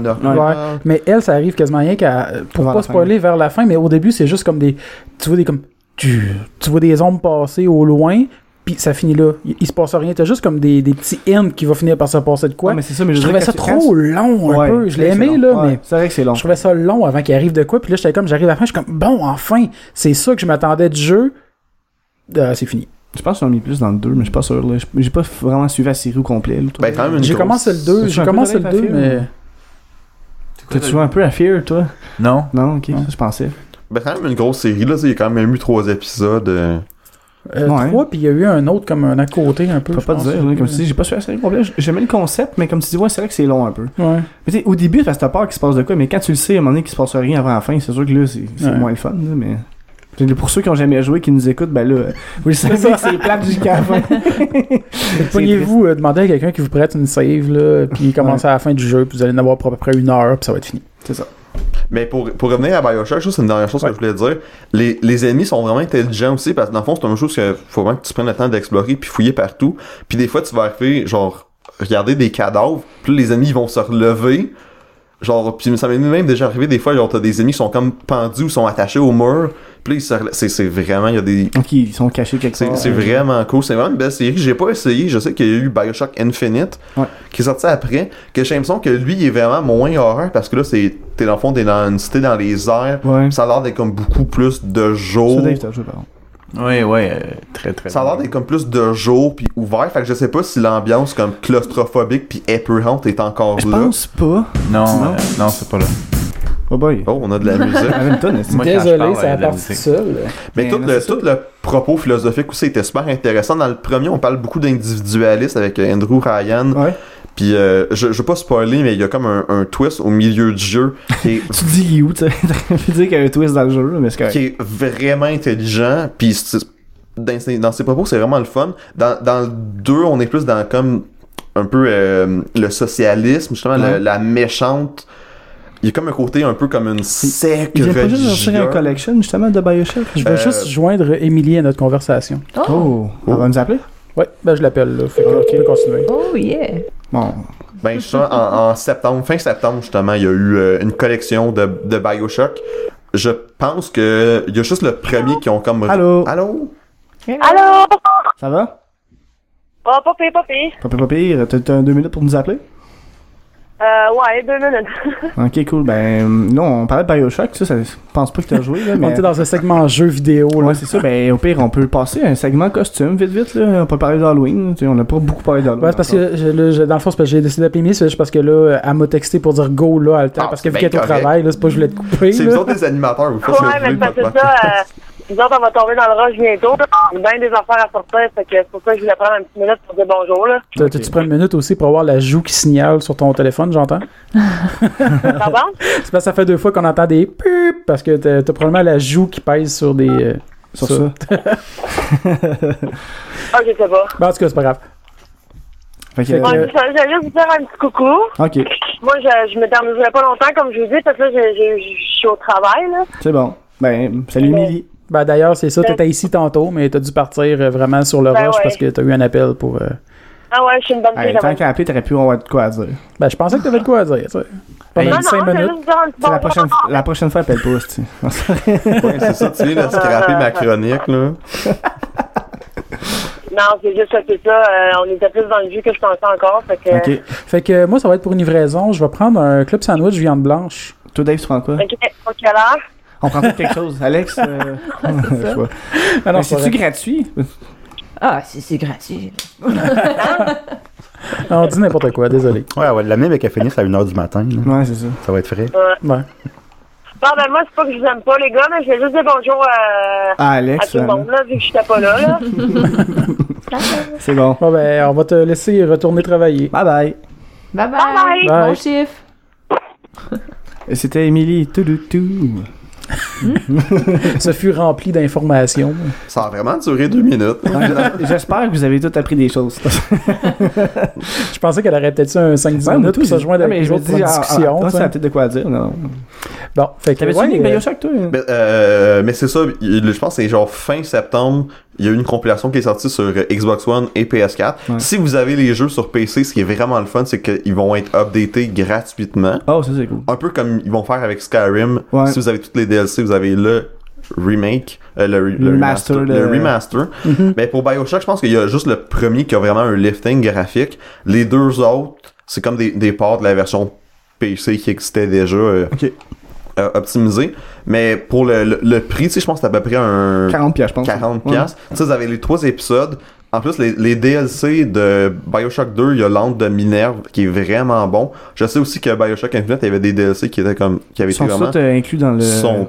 Mais elle, ça arrive quasiment rien qu'à. Pour Vers pas spoiler vers la fin, mais au début, c'est juste comme des. Tu vois des comme. Tu, tu vois des ombres passer au loin, puis ça finit là. Il, il se passe rien. T'as juste comme des, des petits hints qui vont finir par se passer de quoi. Ouais, mais c'est ça, mais je trouvais ça trop long un Ouais, peu. Je l'ai aimé, là, Ouais, mais. C'est vrai que c'est long. Je trouvais ça long avant qu'il arrive de quoi, puis là, j'étais comme, j'arrive à la fin, je suis comme, bon, enfin, c'est ça que je m'attendais du jeu. Euh, c'est fini. Je pense qu'ils ont mis plus dans le 2, mais je suis pas sûr. là. J'ai- pas vraiment suivi la série au complet. Ben, quand même une J'ai commencé le 2, C'est j'ai commencé le de 2, Life à mais. T'as-tu joué un peu à Fear, toi? Non. Non, ok, ça je pensais. Ben, quand même une grosse série, là. tu sais, Il y a quand même eu trois épisodes. Euh. Ouais. 3, puis il y a eu un autre comme un à côté un peu. Je peux pas te dire, comme tu dis, j'ai pas série au complet. J'aimais le concept, mais comme tu dis, ouais, c'est vrai que c'est long un peu. Ouais. Mais tu sais, au début, parce que t'as peur qu'il se passe de quoi, mais quand tu le sais, à un moment donné, qu'il se passe rien avant la fin, c'est sûr que là, c'est moins le fun, là, mais. Pour ceux qui ont jamais joué, qui nous écoutent, ben là, vous le savez que c'est plate jusqu'à la fin. Pognez-vous, euh, demandez à quelqu'un qui vous prête une save, là, puis commencez à la fin du jeu, puis vous allez en avoir pour à peu près une heure, puis ça va être fini. C'est ça. Mais pour, pour revenir à Bioshock, juste une dernière chose Ouais. que je voulais dire. Les, les ennemis sont vraiment intelligents aussi parce que dans le fond, c'est une chose que faut vraiment que tu prennes le temps d'explorer puis fouiller partout. Puis des fois, tu vas arriver, genre, regarder des cadavres, puis les ennemis ils vont se relever. Genre, puis ça m'est même déjà arrivé des fois, genre, t'as des ennemis qui sont comme pendus ou sont attachés au mur. Puis. C'est, c'est vraiment, il y a des. Ils sont cachés quelque part. c'est vraiment cool. C'est vraiment une belle série. J'ai pas essayé. Je sais qu'il y a eu Bioshock Infinite, Ouais. qui est sorti après. Que j'ai l'impression que lui, il est vraiment moins horreur parce que là, c'est, t'es dans le fond, t'es dans une cité dans les airs. Ouais. Ça a l'air d'être comme beaucoup plus de Ça, jour. Dave, t'as joué, pardon. Oui, oui, euh, très, très Ça a l'air d'être comme plus de jour puis ouvert. Fait que je sais pas si l'ambiance comme claustrophobique puis épeurante est encore Je là. pense pas. Non, Non. euh, non, c'est pas là. Oh boy. Oh, on a de la musique. Moi, je Désolé, parle, ça a parti seul? Mais Mais tout, le, tout le propos philosophique aussi était super intéressant. Dans le premier, on parle beaucoup d'individualisme avec euh, Andrew Ryan. Ouais. Puis euh, je, je veux pas spoiler, mais il y a comme un, un twist au milieu du jeu qui est, Tu te dis, il est où, tu dire qu'il y a un twist dans le jeu, là, mais c'est qui est vraiment intelligent. Puis dans, ses- dans ses propos, c'est vraiment le fun. Dans, dans le 2, on est plus dans comme un peu euh, le socialisme, justement, Ouais. la méchante il y a comme un côté un peu comme une secte Il vient pas juste sortir un religieuse. collection justement de Bioshock? Je vais Euh, juste joindre Émilie à notre conversation. Oh, Oh, elle va nous appeler? Ouais, ben je l'appelle là. Fait que tu peux continuer. oh yeah. Bon. Ben, justement, en, en septembre, fin septembre, justement, il y a eu euh, une collection de, de Bioshock. Je pense que il y a juste le premier qui ont comme... Allô? Allô? Allô? Ça va? Oh, pas pire, pas pire. Pas pire, pas pire. T'as t'as deux minutes pour nous appeler? Euh, ouais, deux minutes. Ok, cool. Ben, non, on parlait de Bioshock, ça, ça je pense pas que t'as joué, là, On mais... était dans un segment jeu vidéo là. Ouais, c'est ça. Ben, au pire, on peut passer à un segment costume, vite, vite, là. On peut parler d'Halloween. Tu sais, on n'a pas beaucoup parlé d'Halloween. Ouais, c'est parce que je- là, je- dans le fond, c'est parce que j'ai décidé d'appeler juste parce que là, elle m'a texté pour dire go là, à le temps, Ah, parce que vu qu'elle est au travail, là, c'est pas que je voulais te couper. C'est là. vous autres des animateurs, vous faites ouais, mais parce que ça, euh, nous autres, on va tomber dans le rush bientôt. a bien des affaires à sortir, fait que c'est pour ça que je voulais prendre une petite minute pour dire bonjour, là. Tu prends une minute aussi pour avoir la joue qui signale sur ton téléphone, j'entends? Pardon? C'est parce que ça fait deux fois qu'on entend des pup parce que t'as t'as probablement la joue qui pèse sur des. euh, Sur ça. ça. Ah, je sais pas. Ben, en tout cas, c'est pas grave. Fait que, euh, je je vais juste vous faire un petit coucou. ok, Moi, je, je me terminerai pas longtemps, comme je vous dis, parce que là, je, je, je suis au travail, là. c'est bon. Ben, salut, Ouais. Ben, d'ailleurs, c'est ça, t'étais ici tantôt, mais t'as dû partir euh, vraiment sur le Ben rush ouais. parce que t'as eu un appel pour. euh, Ah ouais, je suis une bonne fille, tant qu'à appeler, t'aurais pu avoir de quoi à dire. Ben, je pensais que t'avais de quoi à dire, tu sais. Pendant Non, une cinq non, je vais minutes. C'est la prochaine, la prochaine fois, appelle pas, tu Ouais, c'est ça, tu viens de scraper ma chronique, là. Non, c'est juste que c'est ça. euh, on était plus dans le jus que je pensais encore, fait que... Ok. Fait que euh, moi, ça va être pour une livraison. Je vais prendre un club sandwich viande blanche. Toi, Dave, tu prends quoi? Ok, pour quelle heure? On prend quelque chose. Alex, euh... Ah c'est-tu gratuit? Ah, c'est c'est gratuit. On dit n'importe quoi, désolé. Ouais, ouais, l'amener avec Affinis à 1h du matin. là. Ouais, c'est ça. Ça va être frais. Ouais. Bon, ben moi, c'est pas que je vous aime pas, les gars, mais je vais juste dire bonjour euh, Ah, à Alex, tout le monde, là, vu que j'étais pas là, là. c'est bon. Bon, ben, on va te laisser retourner travailler. Bye bye. Bye bye. Bye. Bye. Bon chiffre. Et c'était Émilie. Tout, tout, tout. Ce fut rempli d'informations. Ça a vraiment duré deux minutes. J'espère que vous avez tous appris des choses. Je pensais qu'elle aurait peut-être eu un 5-10 Ouais, minutes tout, pour se joindre Ah, avec mais je me dis, ah, discussion. ah, tu ça a peut-être de quoi dire, non? Bon, fait que. T'avais-tu ouais, dit euh, Bioshock, toi? Mais, euh, mais c'est ça, je pense que c'est genre fin septembre, il y a eu une compilation qui est sortie sur euh, Xbox One et PS4. Ouais. Si vous avez les jeux sur PC, ce qui est vraiment le fun, c'est qu'ils vont être updatés gratuitement. Oh, ça, c'est cool. Un peu comme ils vont faire avec Skyrim. Ouais. Si vous avez toutes les DLC, vous avez le remake, euh, le, re- le Remaster le remaster. Mhm. Mais pour Bioshock, je pense qu'il y a juste le premier qui a vraiment un lifting graphique. Les deux autres, c'est comme des, des parts de la version PC qui existait déjà euh, Ok. Euh, optimisée. Mais pour le, le, le prix, tu sais, je pense que c'est à peu près un 40 piastres, je pense. 40 Ouais. piastres. Tu sais, vous avez les trois épisodes. En plus, les, les DLC de Bioshock 2, il y a l'antre de Minerve qui est vraiment bon. Je sais aussi que Bioshock Infinite, il y avait des DLC qui étaient comme qui avaient sont été vraiment tous euh, inclus dans le... sont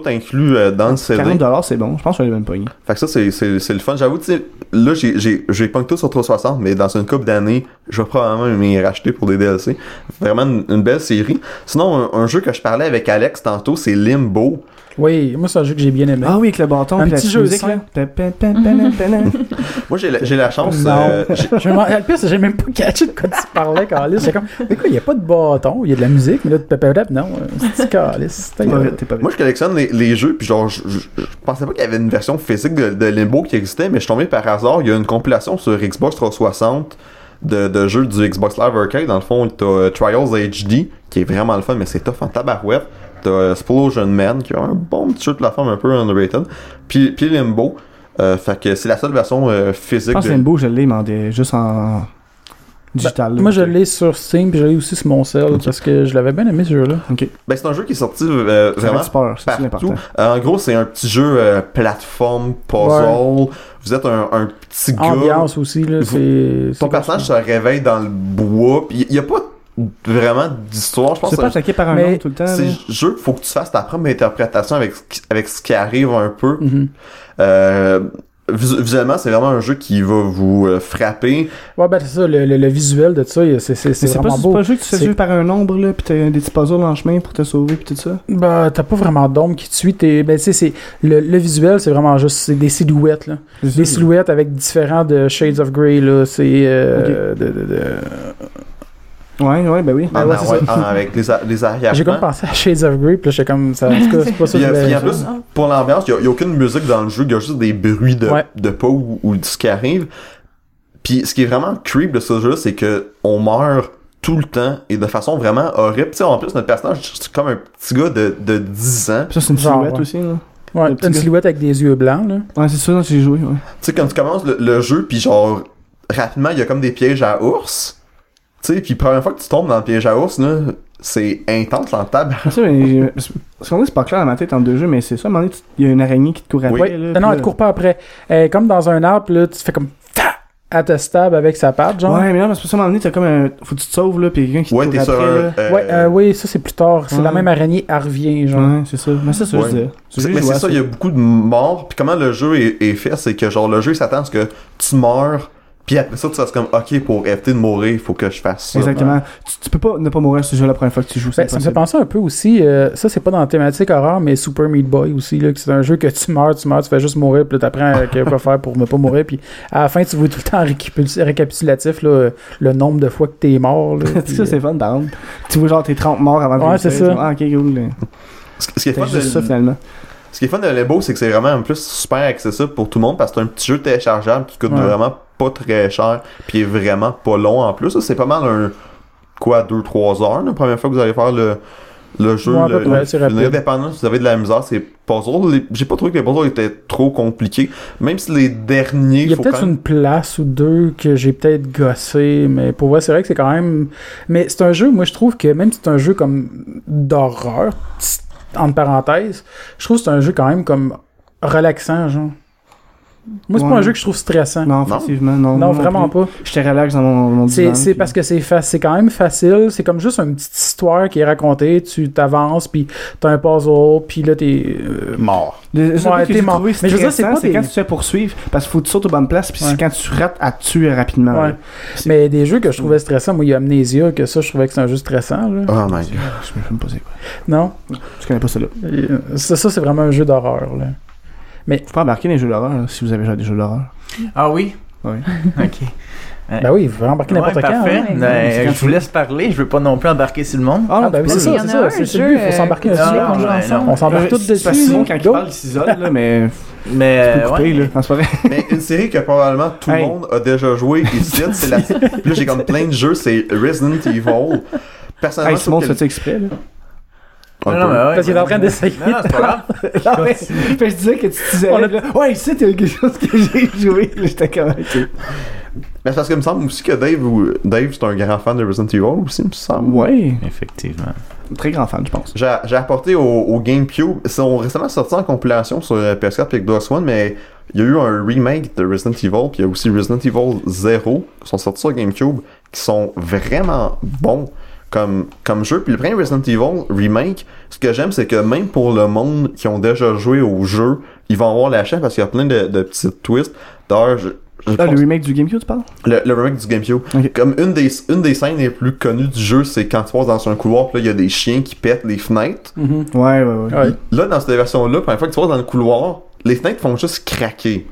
tout inclus euh, dans le CD. 40 c'est bon. Je pense que je vais même pogner. Fait que ça, c'est, c'est, c'est le fun. J'avoue, tu sais, là, j'ai, j'ai, j'ai pogné tout sur 360, mais dans une couple d'années, je vais probablement m'y racheter pour des DLC. Vraiment une, une belle série. Sinon, un, un jeu que je parlais avec Alex tantôt, c'est Limbo. Oui, moi, c'est un jeu que j'ai bien aimé. Ah oui, avec le bâton. Un petit petite jeu musique, là. Moi, j'ai la, j'ai la chance. Non. euh, j'ai- Je me le pire, c'est que j'ai même pas catché de quoi tu parlais, Carlis. J'étais comme, mais quoi, il y a pas de bâton, il y a de la musique, mais là, de non, euh, c'est vite. moi, je collectionne les, les jeux, puis genre, je, je, je pensais pas qu'il y avait une version physique de, de Limbo qui existait, mais je suis tombé par hasard. Il y a une compilation sur Xbox 360 de, de jeux du Xbox Live Arcade. Dans le fond, t'as euh, Trials HD, qui est vraiment le fun, mais c'est tough en tabarouette. T'as euh, Explosion Man, qui a un bon petit jeu de plateforme un peu underrated. Puis, puis Limbo. Euh, fait que c'est la seule version euh, Je physique pense que de... Limbo, je l'ai, mais juste en digital. là. Moi, je l'ai sur Steam, puis je l'ai aussi sur mon cell, parce que je l'avais bien aimé, ce jeu-là. Ben, c'est un jeu qui est sorti euh, vraiment peur, c'est partout. Euh, en gros, c'est un petit jeu euh, plateforme, puzzle. Vous êtes un, un petit gars. Ambiance aussi, là, Vous- c'est... c'est Ton personnage se réveille dans le bois. Il n'y a pas vraiment d'histoire. Je pense C'est pas attaqué par un Mais autre tout le temps. c'est jeu faut que tu fasses ta propre interprétation avec, ce qui- avec ce qui arrive un peu. Mhm. Euh, visuellement, c'est vraiment un jeu qui va vous euh, frapper. Ouais, ben, c'est ça, le, le- le visuel de ça, c'est c'est- c'est Mais c'est pas, vraiment c'est beau. pas un jeu que tu fais par un ombre, là, pis t'as des petits puzzles en chemin pour te sauver, pis tout ça? Bah, t'as pas vraiment d'ombre qui te suit. t'es- Ben, tu sais, c'est le, le visuel, c'est vraiment juste c'est des silhouettes, là. Des silhouettes avec différents de shades of grey, là. C'est euh, de, de- de- Ouais, ouais, ben oui. En- ouais, c'est ouais, ça. en- avec les, a- les arrière J'ai comme pensé à Shades of Grey, puis là, j'étais comme ça. En tout cas, c'est pas ça Puis, que je voulais puis en plus, pour l'ambiance, il n'y a, aucune musique dans le jeu, il y a juste des bruits de, Ouais. de pas ou, ou de ce qui arrive. Puis ce qui est vraiment creep de ce jeu, c'est que on meurt tout le temps et de façon vraiment horrible. Tu sais, en plus, notre personnage, c'est comme un petit gars de, de 10 ans. Puis ça, c'est une Genre, silhouette ouais. aussi, là. Ouais, une gars. silhouette avec des yeux blancs, là. Ouais, c'est ça, j'ai joué, ouais. Tu sais, quand tu commences le, le jeu, puis genre, rapidement, il y a comme des pièges à ours. Tu sais, puis première fois que tu tombes dans le piège à ours, là, c'est intense en table. C'est ça, mais j'ai- parce qu'on dit c'est pas clair dans ma tête entre deux jeux, mais c'est ça, à un moment donné, tu- il y a une araignée qui te court après. Ouais. là, non, elle te court pas après. Elle est comme dans un arbre, là, tu fais comme. Ta! Elle te stab avec sa patte, genre. Ouais, mais non, parce que ça, à un moment donné, t'as comme un. Faut que tu te sauves, là, pis quelqu'un qui te Ouais, court t'es après, sur là. euh, Ouais, euh, oui, ça c'est plus tard. C'est la Ouais. même araignée, elle revient, genre. Ouais, c'est ça. Mais c'est ça, Ouais. C'est- J'ai mais c'est à ça, il y a beaucoup de morts. Puis comment le jeu est, est fait, c'est que genre le jeu s'attend à ce que tu meurs. Puis après ça, tu fasses comme ok pour éviter de mourir, il faut que je fasse ça. Exactement. Tu, tu peux pas ne pas mourir ce jeu la première fois que tu joues. Ben, ça me fait penser un peu aussi, euh, ça c'est pas dans la thématique horreur, mais Super Meat Boy aussi, là, que c'est un jeu que tu meurs, tu meurs, tu fais juste mourir, puis là t'apprends euh, quoi faire pour ne pas mourir, puis à la fin tu vois tout le temps récapitulatif, là, euh, le nombre de fois que t'es mort. Là, puis, ça, c'est fun, par exemple. Tu vois, genre, t'es 30 morts avant de Ouais, c'est ça. Ah, ok, cool. là. Ce, ce qui est C'est fun juste ça, de, finalement. ce qui est fun de Limbo, c'est que c'est vraiment en plus super accessible pour tout le monde parce que c'est un petit jeu téléchargeable qui coûte Ouais. vraiment pas très cher, puis est vraiment pas long en plus. C'est pas mal un quoi 2-3 heures la première fois que vous allez faire le le jeu, Ouais, le, le- si vous avez de la misère, c'est puzzles. Les- J'ai pas trouvé que les puzzles étaient trop compliqués. Même si les derniers, Il y a peut-être même- une place ou deux que j'ai peut-être gossé, mais pour vrai, c'est vrai que c'est quand même. Mais c'est un jeu, moi je trouve que même si c'est un jeu comme d'horreur, entre parenthèses, je trouve que c'est un jeu quand même comme relaxant, genre. Moi, c'est pas un jeu que je trouve stressant. Non, effectivement, non. Non, vraiment pas. J'étais relax dans mon, mon C'est divan, c'est puis- parce que c'est fa- c'est quand même facile. C'est comme juste une petite histoire qui est racontée. Tu t'avances, puis t'as un puzzle, puis là t'es euh, mort. Le Ouais, t'es mort. Mais je veux dire, c'est pas des- quand tu te fais poursuivre, parce qu'il faut que tu sautes aux bonnes places, puis Ouais. c'est quand tu rates à tuer rapidement. Ouais. Mais des jeux que je trouvais stressants, moi il y a Amnesia, que ça je trouvais que c'est un jeu stressant. Là. Oh my god. Je sais même pas c'est quoi. Non? Je connais pas ça là. Euh, Ça, ça c'est vraiment un jeu d'horreur. là. Faut pas embarquer dans les jeux d'horreur si vous avez déjà des jeux d'horreur. Ah oui? Oui. ok. Ben oui, vous pouvez embarquer n'importe Ouais, quand. parfait. hein. Ben, quand je vous laisse parler, je veux pas non plus embarquer sur le monde. Ah, ben oui, c'est ça, peux. Il y en c'est a ça. un C'est le but, il faut euh, s'embarquer que dessus. Ah, on s'embarque tous C'est parce que dessus. Simon, quand il parle, il s'isole, mais Mais tu peux couper, ouais. là. Mais une série que probablement tout le Hey. monde a déjà joué ici, c'est la. Puis là, j'ai comme plein de jeux, c'est Resident Evil. Personnellement, Hey, fais ça exprès, là? Que- Non, non, mais ouais, Parce qu'il est en train d'essayer. Non, non, c'est pas grave. Non, mais, fait que je disais que tu disais, On a- là, ouais, ici, t'as quelque chose que j'ai joué, j'étais comme, ok. Mais c'est parce qu'il me semble aussi que Dave, ou- Dave c'est un grand fan de Resident Evil aussi, il me semble. Ouais, Effectivement. très grand fan, je pense. J'ai apporté au, au GameCube. Ils sont récemment sortis en compilation sur euh, PS4 et Xbox One, mais il y a eu un remake de Resident Evil, puis il y a aussi Resident Evil 0 qui sont sortis sur GameCube, qui sont vraiment bons comme, comme jeu. Puis le premier Resident Evil remake, ce que j'aime, c'est que même pour le monde qui ont déjà joué au jeu, ils vont avoir la chaîne parce qu'il y a plein de, de petits twists. D'ailleurs, je, je Ah, pense- le remake du GameCube, tu parles? le, le remake du GameCube. Comme une des, une des scènes les plus connues du jeu, c'est quand tu passes dans un couloir, puis là, il y a des chiens qui pètent les fenêtres. Mhm. Ouais, ouais, ouais. Ouais. Là, dans cette version-là, la première fois que tu passes dans le couloir, les fenêtres font juste craquer.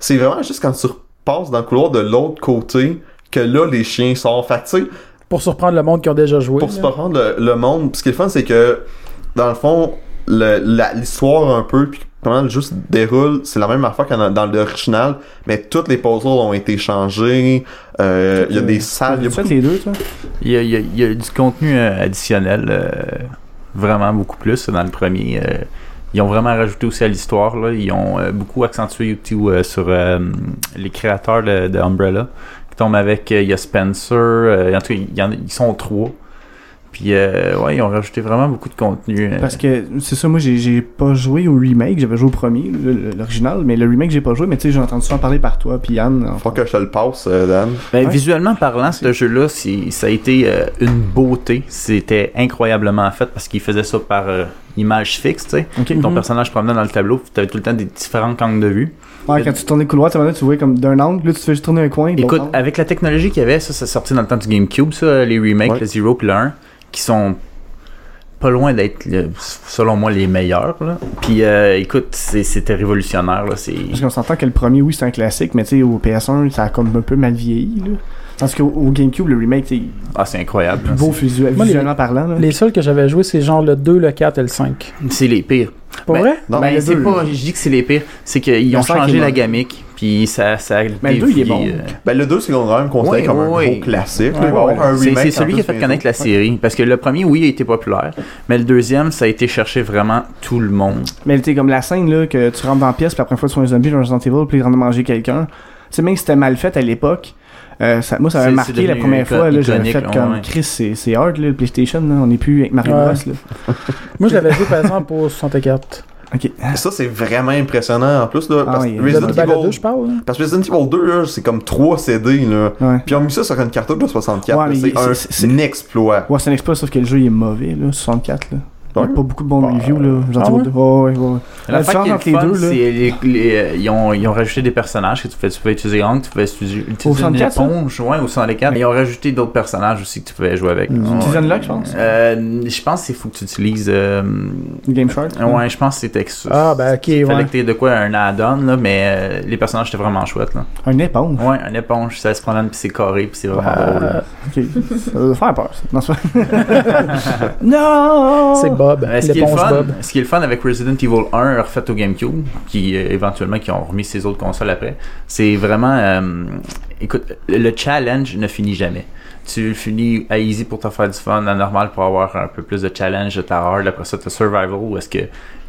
C'est vraiment juste quand tu passes dans le couloir de l'autre côté que là, les chiens sortent. Fait que, tu sais, Pour surprendre le monde qui a déjà joué. pour là. se prendre le, le monde, ce qui est le fun, c'est que, dans le fond, l'histoire un peu, puis comment le jeu se déroule, c'est la même affaire que dans, dans l'original, mais toutes les puzzles ont été changés, euh, il y a des salles, il y a beaucoup deux, toi? Il y a, il y a- il y a du contenu euh, additionnel, euh, vraiment beaucoup plus dans le premier. euh, ils ont vraiment rajouté aussi à l'histoire. Ils ont euh, beaucoup accentué euh, sur euh, les créateurs de, de Umbrella. Qui tombent avec, euh, il y a Spencer, euh, en tout cas, il y en a- ils sont trois. Puis, euh, ouais, ils ont rajouté vraiment beaucoup de contenu. euh. Parce que, c'est ça, moi, j'ai- j'ai pas joué au remake, j'avais joué au premier, le- le- l'original, mais le remake, j'ai pas joué, mais tu sais, j'ai entendu ça en parler par toi, puis Yann. Faut que je te le passe, euh, Dan. Ben, Ouais. Visuellement parlant, ce jeu-là, c'est- ça a été euh, une beauté. C'était incroyablement fait parce qu'il faisait ça par euh, image fixe, tu sais. Ton Mhm. personnage promenait dans le tableau, tu avais tout le temps des différents angles de vue. Ouais, quand tu tournais le couloir, tu vois, tu voyais comme d'un angle, là, tu fais juste tourner un coin. Écoute, angle. avec la technologie qu'il y avait, ça, c'est sorti dans le temps du GameCube, ça, les remakes, Ouais. le Zero puis le 1, qui sont pas loin d'être, selon moi, les meilleurs. Là. Puis, euh, écoute, c'était révolutionnaire. Là. C'est... Parce qu'on s'entend que le premier, oui, c'est un classique, mais tu sais, au PS1, ça a comme un peu mal vieilli, là. Parce qu'au au GameCube, le remake, c'est Ah, c'est incroyable. beau visuel- Moi, les- visuellement parlant, là. Les seuls que j'avais joué, c'est genre le 2, le 4 et le 5. C'est les pires. Pour Ben, vrai? Non, ben, le c'est deux, pas, là. je dis que c'est les pires. C'est qu'ils Le ont cinq est changé la gamique. Puis ça, ça Mais le deux, il est bon. euh, Ben, le 2, c'est quand même considéré Ouais, comme un ouais. gros classique. là. Ouais, Il va y avoir un C'est remake c'est en celui qui a plus fait connaître la série. Parce que le premier, oui, il a été populaire. Mais le deuxième, ça a été chercher vraiment tout le monde. Mais tu sais, comme la scène, là, que tu rentres dans la pièce, puis la première fois que tu vois un zombie dans Resident Evil, puis il rentre manger quelqu'un. Tu sais, même si c'était mal fait à l'époque, euh, ça, moi, ça c'est marqué la première fois, j'avais fait comme ouais. Chris, c'est hard, là, le PlayStation, là, on n'est plus avec Mario Ouais. Bros, là. Moi, je l'avais joué par exemple pour 64. Ok. Ça, c'est vraiment impressionnant en plus. Là, Ah, parce, oui. Le, Resident Evil, 2, je parle. là. parce que Resident Evil 2, là, c'est comme 3 CD. Là. Ouais. Puis ont mis ça sur une cartouche de 64. Ouais, là, mais c'est un exploit. Ouais, c'est un exploit, sauf que le jeu il est mauvais, là, 64, là. Ouais. pas beaucoup de bons Bah, reviews, là. Resident ah Evil ouais? 2. Ouais, ouais. La La différence entre le les fun, deux, là. c'est les, les- euh, ils, ont, ils ont rajouté des personnages que tu pouvais, tu pouvais utiliser Hank, tu pouvais utiliser, utiliser une 64, ça? éponge, ouais, au 64. Mais ils ont rajouté d'autres personnages aussi que tu pouvais jouer avec. Tu utilises Unlock, je pense. Euh, je pense qu'il faut que tu utilises. Euh, Game Shark. ouais, je pense que c'était. Ah, ben, ok, Il fallait que t'aies de quoi un add-on, là, mais euh, les personnages étaient vraiment chouettes. Là. Un éponge. Ouais, un éponge, ça se promène puis c'est carré puis c'est vraiment drôle. Euh, Ok. Ça doit faire peur, ça. Non, c'est pas. Bob, Euh, ce, qui est fun, Bob. ce qui est le fun avec Resident Evil 1 refait au GameCube, qui euh, éventuellement qui ont remis ses autres consoles après, c'est vraiment, euh, écoute, le challenge ne finit jamais. Tu finis à easy pour te faire du fun, à normal pour avoir un peu plus de challenge, de hard. Après ça, tu survival où est-ce que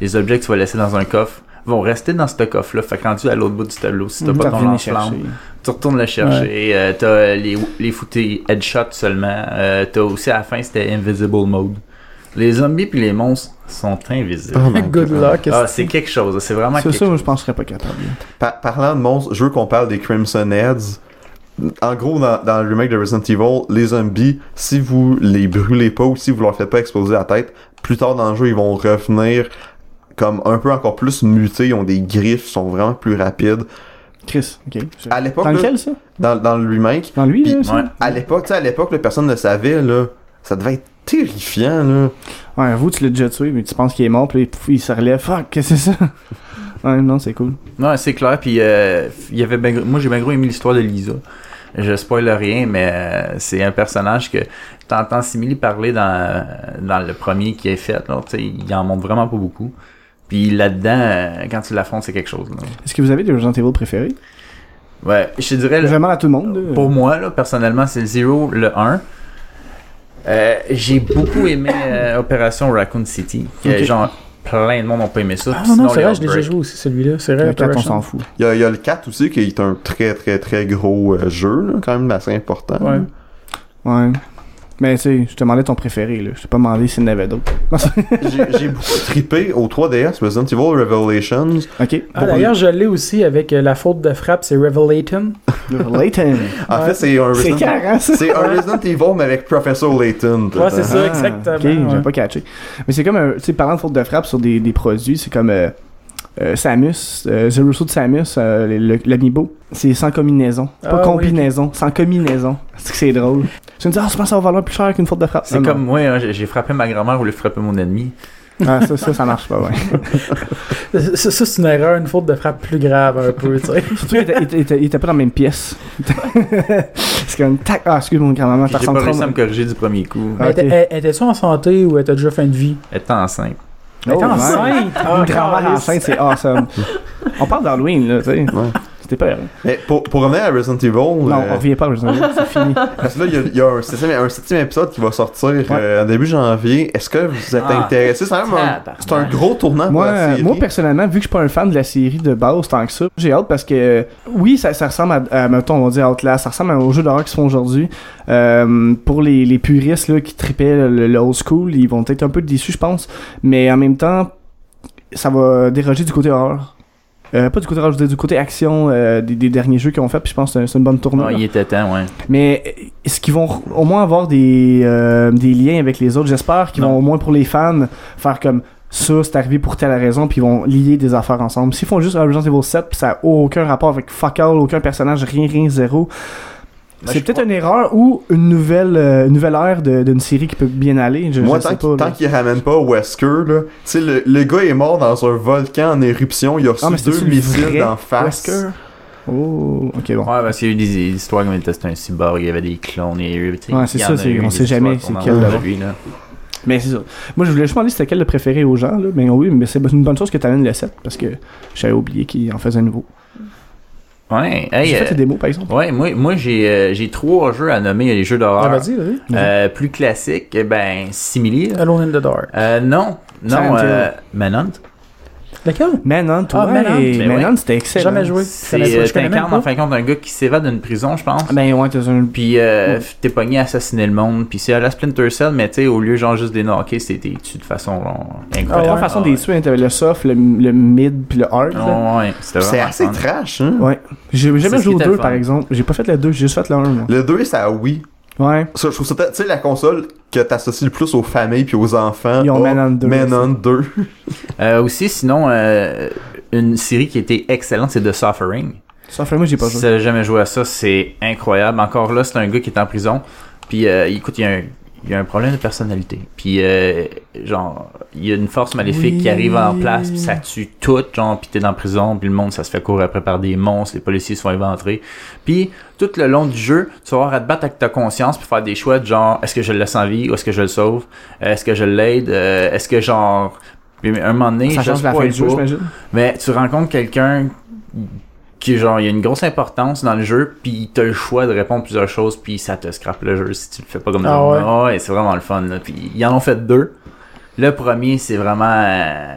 les objets que tu vas laisser dans un coffre vont rester dans ce coffre-là. Fait que rendu à l'autre bout du tableau, si t'as T'as pas ton lance-flamme, tu retournes le chercher. euh, t'as les, les foutés headshot seulement. Euh, t'as aussi à la fin, c'était invisible mode. Les zombies puis les monstres sont invisibles. Oh Good luck. Ah, c'est quelque chose. C'est vraiment quelque ça, chose. je pense que je serais pas capable. Pa- parlant de monstres, je veux qu'on parle des Crimson Heads. En gros, dans, dans le remake de Resident Evil, les zombies, si vous les brûlez pas ou si vous leur faites pas exploser la tête, plus tard dans le jeu, ils vont revenir comme un peu encore plus mutés, ils ont des griffes, sont vraiment plus rapides. Chris, ok. À l'époque, Dans lequel, ça? dans, dans le remake, Dans lui, Puis, là, ça? ouais. à l'époque, tu sais, à l'époque, personne ne savait, là, ça devait être terrifiant, là. Ouais, vous, tu l'as déjà tué, mais tu penses qu'il est mort, puis pouf, il se relève. Fuck, qu'est-ce que c'est ça? Ouais, non, c'est cool. Non, c'est clair. Puis euh, il y avait ben gros- moi j'ai bien gros aimé l'histoire de Lisa. Je spoil rien, mais euh, c'est un personnage que t'entends Simili parler dans, dans le premier qui est fait. Là, tu sais, il en montre vraiment pas beaucoup. Puis là-dedans, euh, quand tu l'affrontes, c'est quelque chose. Là. Est-ce que vous avez des Resident Evil préférés? Ouais, je te dirais, le- Vraiment à tout le monde, là. pour moi, là, personnellement, c'est le 0, le 1. Euh, j'ai beaucoup aimé euh, Opération Raccoon City. Genre, plein de monde n'ont pas aimé ça. Ah non, sinon, c'est vrai, je l'ai déjà joué aussi, celui-là. C'est vrai, Le 4, on s'en fout. Il y a, il y a le 4 aussi, qui est un très, très, très gros euh, jeu, là, quand même assez important. Ouais. Ouais. Mais tu sais, je te demandais ton préféré, là. Je t'ai pas demandé s'il y en avait d'autres. J'ai beaucoup trippé au 3DS, Resident Evil Revelations. ok. Ah, D'ailleurs, je l'ai aussi avec euh, la faute de frappe, c'est Revelaton. Layton. En Ouais. fait, c'est un C'est Resident ça. C'est un Resident Evil, mais avec Professor Layton. Ouais, c'est ça, Ah, exactement. Ok, ouais. j'ai pas catché. Mais c'est comme un. Tu sais, parlant de faute de frappe sur des, des produits, c'est comme. euh, euh, Samus, euh, Zero Suit Samus, euh, l'amiibo, c'est sans combinaison. Pas Ah, combinaison, sans combinaison. C'est que c'est drôle. Tu me dis, ah, je pense que ça va valoir plus cher qu'une faute de frappe. C'est comme moi, hein, j'ai j'ai frappé ma grand-mère au lieu de frapper mon ennemi. Ah, ça, ça, ça marche pas, ouais. Ça, ça, c'est une erreur, une faute de frappe plus grave un peu, tu sais. Surtout qu'il était, pas dans la même pièce. c'est comme, tac, ah, excuse mon grand-maman, J'ai t'as pas ressemble réussi à me corriger du premier coup. Elle Était-tu en santé ou elle était déjà fin de vie? Elle était enceinte. Elle Oh, ouais. enceinte! Ah, Une grand-mère enceinte, c'est awesome. On parle d'Halloween, là, tu sais. Ouais. C'était pas. Mais pour, pour revenir à Resident Evil, Non, euh, on revient pas, Resident Evil, c'est fini. parce que là, il y a, il y a un, septième, un septième épisode qui va sortir euh, en début janvier. Est-ce que vous êtes Ah. intéressé? C'est un, Tabarnak. c'est un gros tournant pour Moi, la euh, série. moi, personnellement, vu que je suis pas un fan de la série de base tant que ça, j'ai hâte parce que, oui, ça, ça ressemble à, à, mettons, on va dire Outlast, ça ressemble aux jeux d'horreur qui se font aujourd'hui. Euh, pour les, les puristes là, qui tripaient le, le old school, ils vont être un peu déçus, je pense. Mais en même temps, ça va déroger du côté horreur. Euh, pas du côté dire du côté action euh, des, des derniers jeux qu'ils ont fait, puis je pense que c'est un- c'est une bonne tournée. Ah, il était temps, ouais. Mais est-ce qu'ils vont au moins avoir des, euh, des liens avec les autres? J'espère qu'ils vont au moins pour les fans faire comme ça, c'est arrivé pour telle raison, puis ils vont lier des affaires ensemble. S'ils font juste Resident Evil 7, puis ça a aucun rapport avec fuck all, aucun personnage, rien, rien, zéro. Moi, c'est peut-être une erreur ou une nouvelle, euh, une nouvelle ère de- d'une série qui peut bien aller. Je, Moi, je tant sais qu'il pas. tant là. qu'il ramène pas Wesker, là, tu sais, le, le gars est mort dans un volcan en éruption, il a reçu Ah, deux missiles d'en face. Wesker? Oh, ok, bon. Ouais, parce qu'il y a eu des, des histoires comme il testait un cyborg, il y avait des clones et sais, Ouais, c'est il y ça, eu on sait jamais c'est quel vu, là. Mais c'est ça. Moi, je voulais juste demander c'était quel le préféré aux gens, là. Mais oui, mais c'est une bonne chose que tu amènes le 7 parce que j'avais oublié qu'il en faisait un nouveau. Ouais, hey, J'ai fait euh, les démos, par exemple. ouais, moi, moi j'ai, euh, j'ai trois jeux à nommer les jeux Ah, d'horreur. vas-y, vas-y. Euh, plus classiques, eh ben, simili. là. Alone in the Dark. Euh, non, non, euh, Manhunt. Lequel? Manhunt, Ah, ouais. Manhunt. Ben Manhunt, ouais. c'était excellent. Jamais joué. C'est, euh, t'incarnes en fin de compte un gars qui s'évade d'une prison, je pense. Ben ouais, t'as un. Puis euh, t'es pogné à assassiner le monde. Puis c'est à la Splinter Cell, mais tu sais, au lieu genre juste des knockés, c'était tu de façon genre, Il y a incroyable. trois façons Ah, des tuer, hein. t'avais le soft, le, le mid, puis le hard. là. Ouais, ouais, c'était assez fun. trash, hein? Ouais. J'ai jamais joué au était 2, le fun. par exemple. J'ai pas fait le 2, j'ai juste fait le 1, moi. Le 2, c'est à Wii. Ouais. Ça, je trouve ça, tu sais, la console que t'associes le plus aux familles puis aux enfants. Ils ont a Manhunt 2 Manhunt 2. Euh, aussi, sinon, euh, une série qui était excellente, c'est The Suffering. Que moi, j'ai pas Si joué. t'as jamais joué à ça, c'est incroyable. Encore là, c'est un gars qui est en prison. Puis, euh, écoute, il y, a un, il y a un problème de personnalité. Puis, euh, genre, il y a une force maléfique Oui. qui arrive en place, puis ça tue tout, genre, puis t'es dans la prison, puis le monde, ça se fait courir après par des monstres, les policiers sont inventés. Puis, tout le long du jeu, tu vas avoir à te battre avec ta conscience, puis faire des choix de genre, est-ce que je le laisse en vie, ou est-ce que je le sauve, Euh, est-ce que je l'aide, Euh, est-ce que genre... Puis, un moment donné, Ça change la fin du jeu, j'imagine. mais tu rencontres quelqu'un qui genre il y a une grosse importance dans le jeu puis t'as le choix de répondre plusieurs choses puis ça te scrape le jeu si tu le fais pas comme Ah ça. ouais? Ah ouais, c'est vraiment le fun là. Puis ils en ont fait deux. Le premier c'est vraiment euh,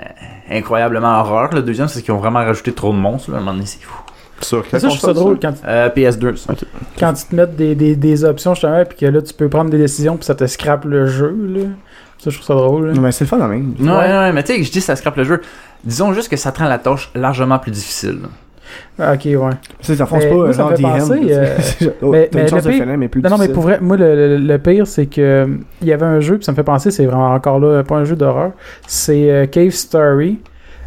incroyablement horreur. Le deuxième c'est qu'ils ont vraiment rajouté trop de monstres là. À un moment donné c'est fou. Sur Ça, quelle je trouve ça drôle quand, Euh, PS2. ça. quand ils te mettent des, des, des options justement, puis que là, tu peux prendre des décisions, puis ça te scrape le jeu. Là. Ça, je trouve ça drôle. là. Non, mais c'est le fun, quand même. Ouais, ouais, mais tu sais, je dis ça scrape le jeu. Disons juste que ça te rend la tâche largement plus difficile. là. Ah, ok, ouais. C'est ça fonce Mais pas moi, ça me fait penser, euh, c'est- oh, mais- une chance le de pire- finir, mais plus Non, non, mais pour vrai, moi, le, le- le pire, c'est que euh, il y avait un jeu, puis ça me fait penser, c'est vraiment encore là, pas un jeu d'horreur. C'est euh, Cave Story.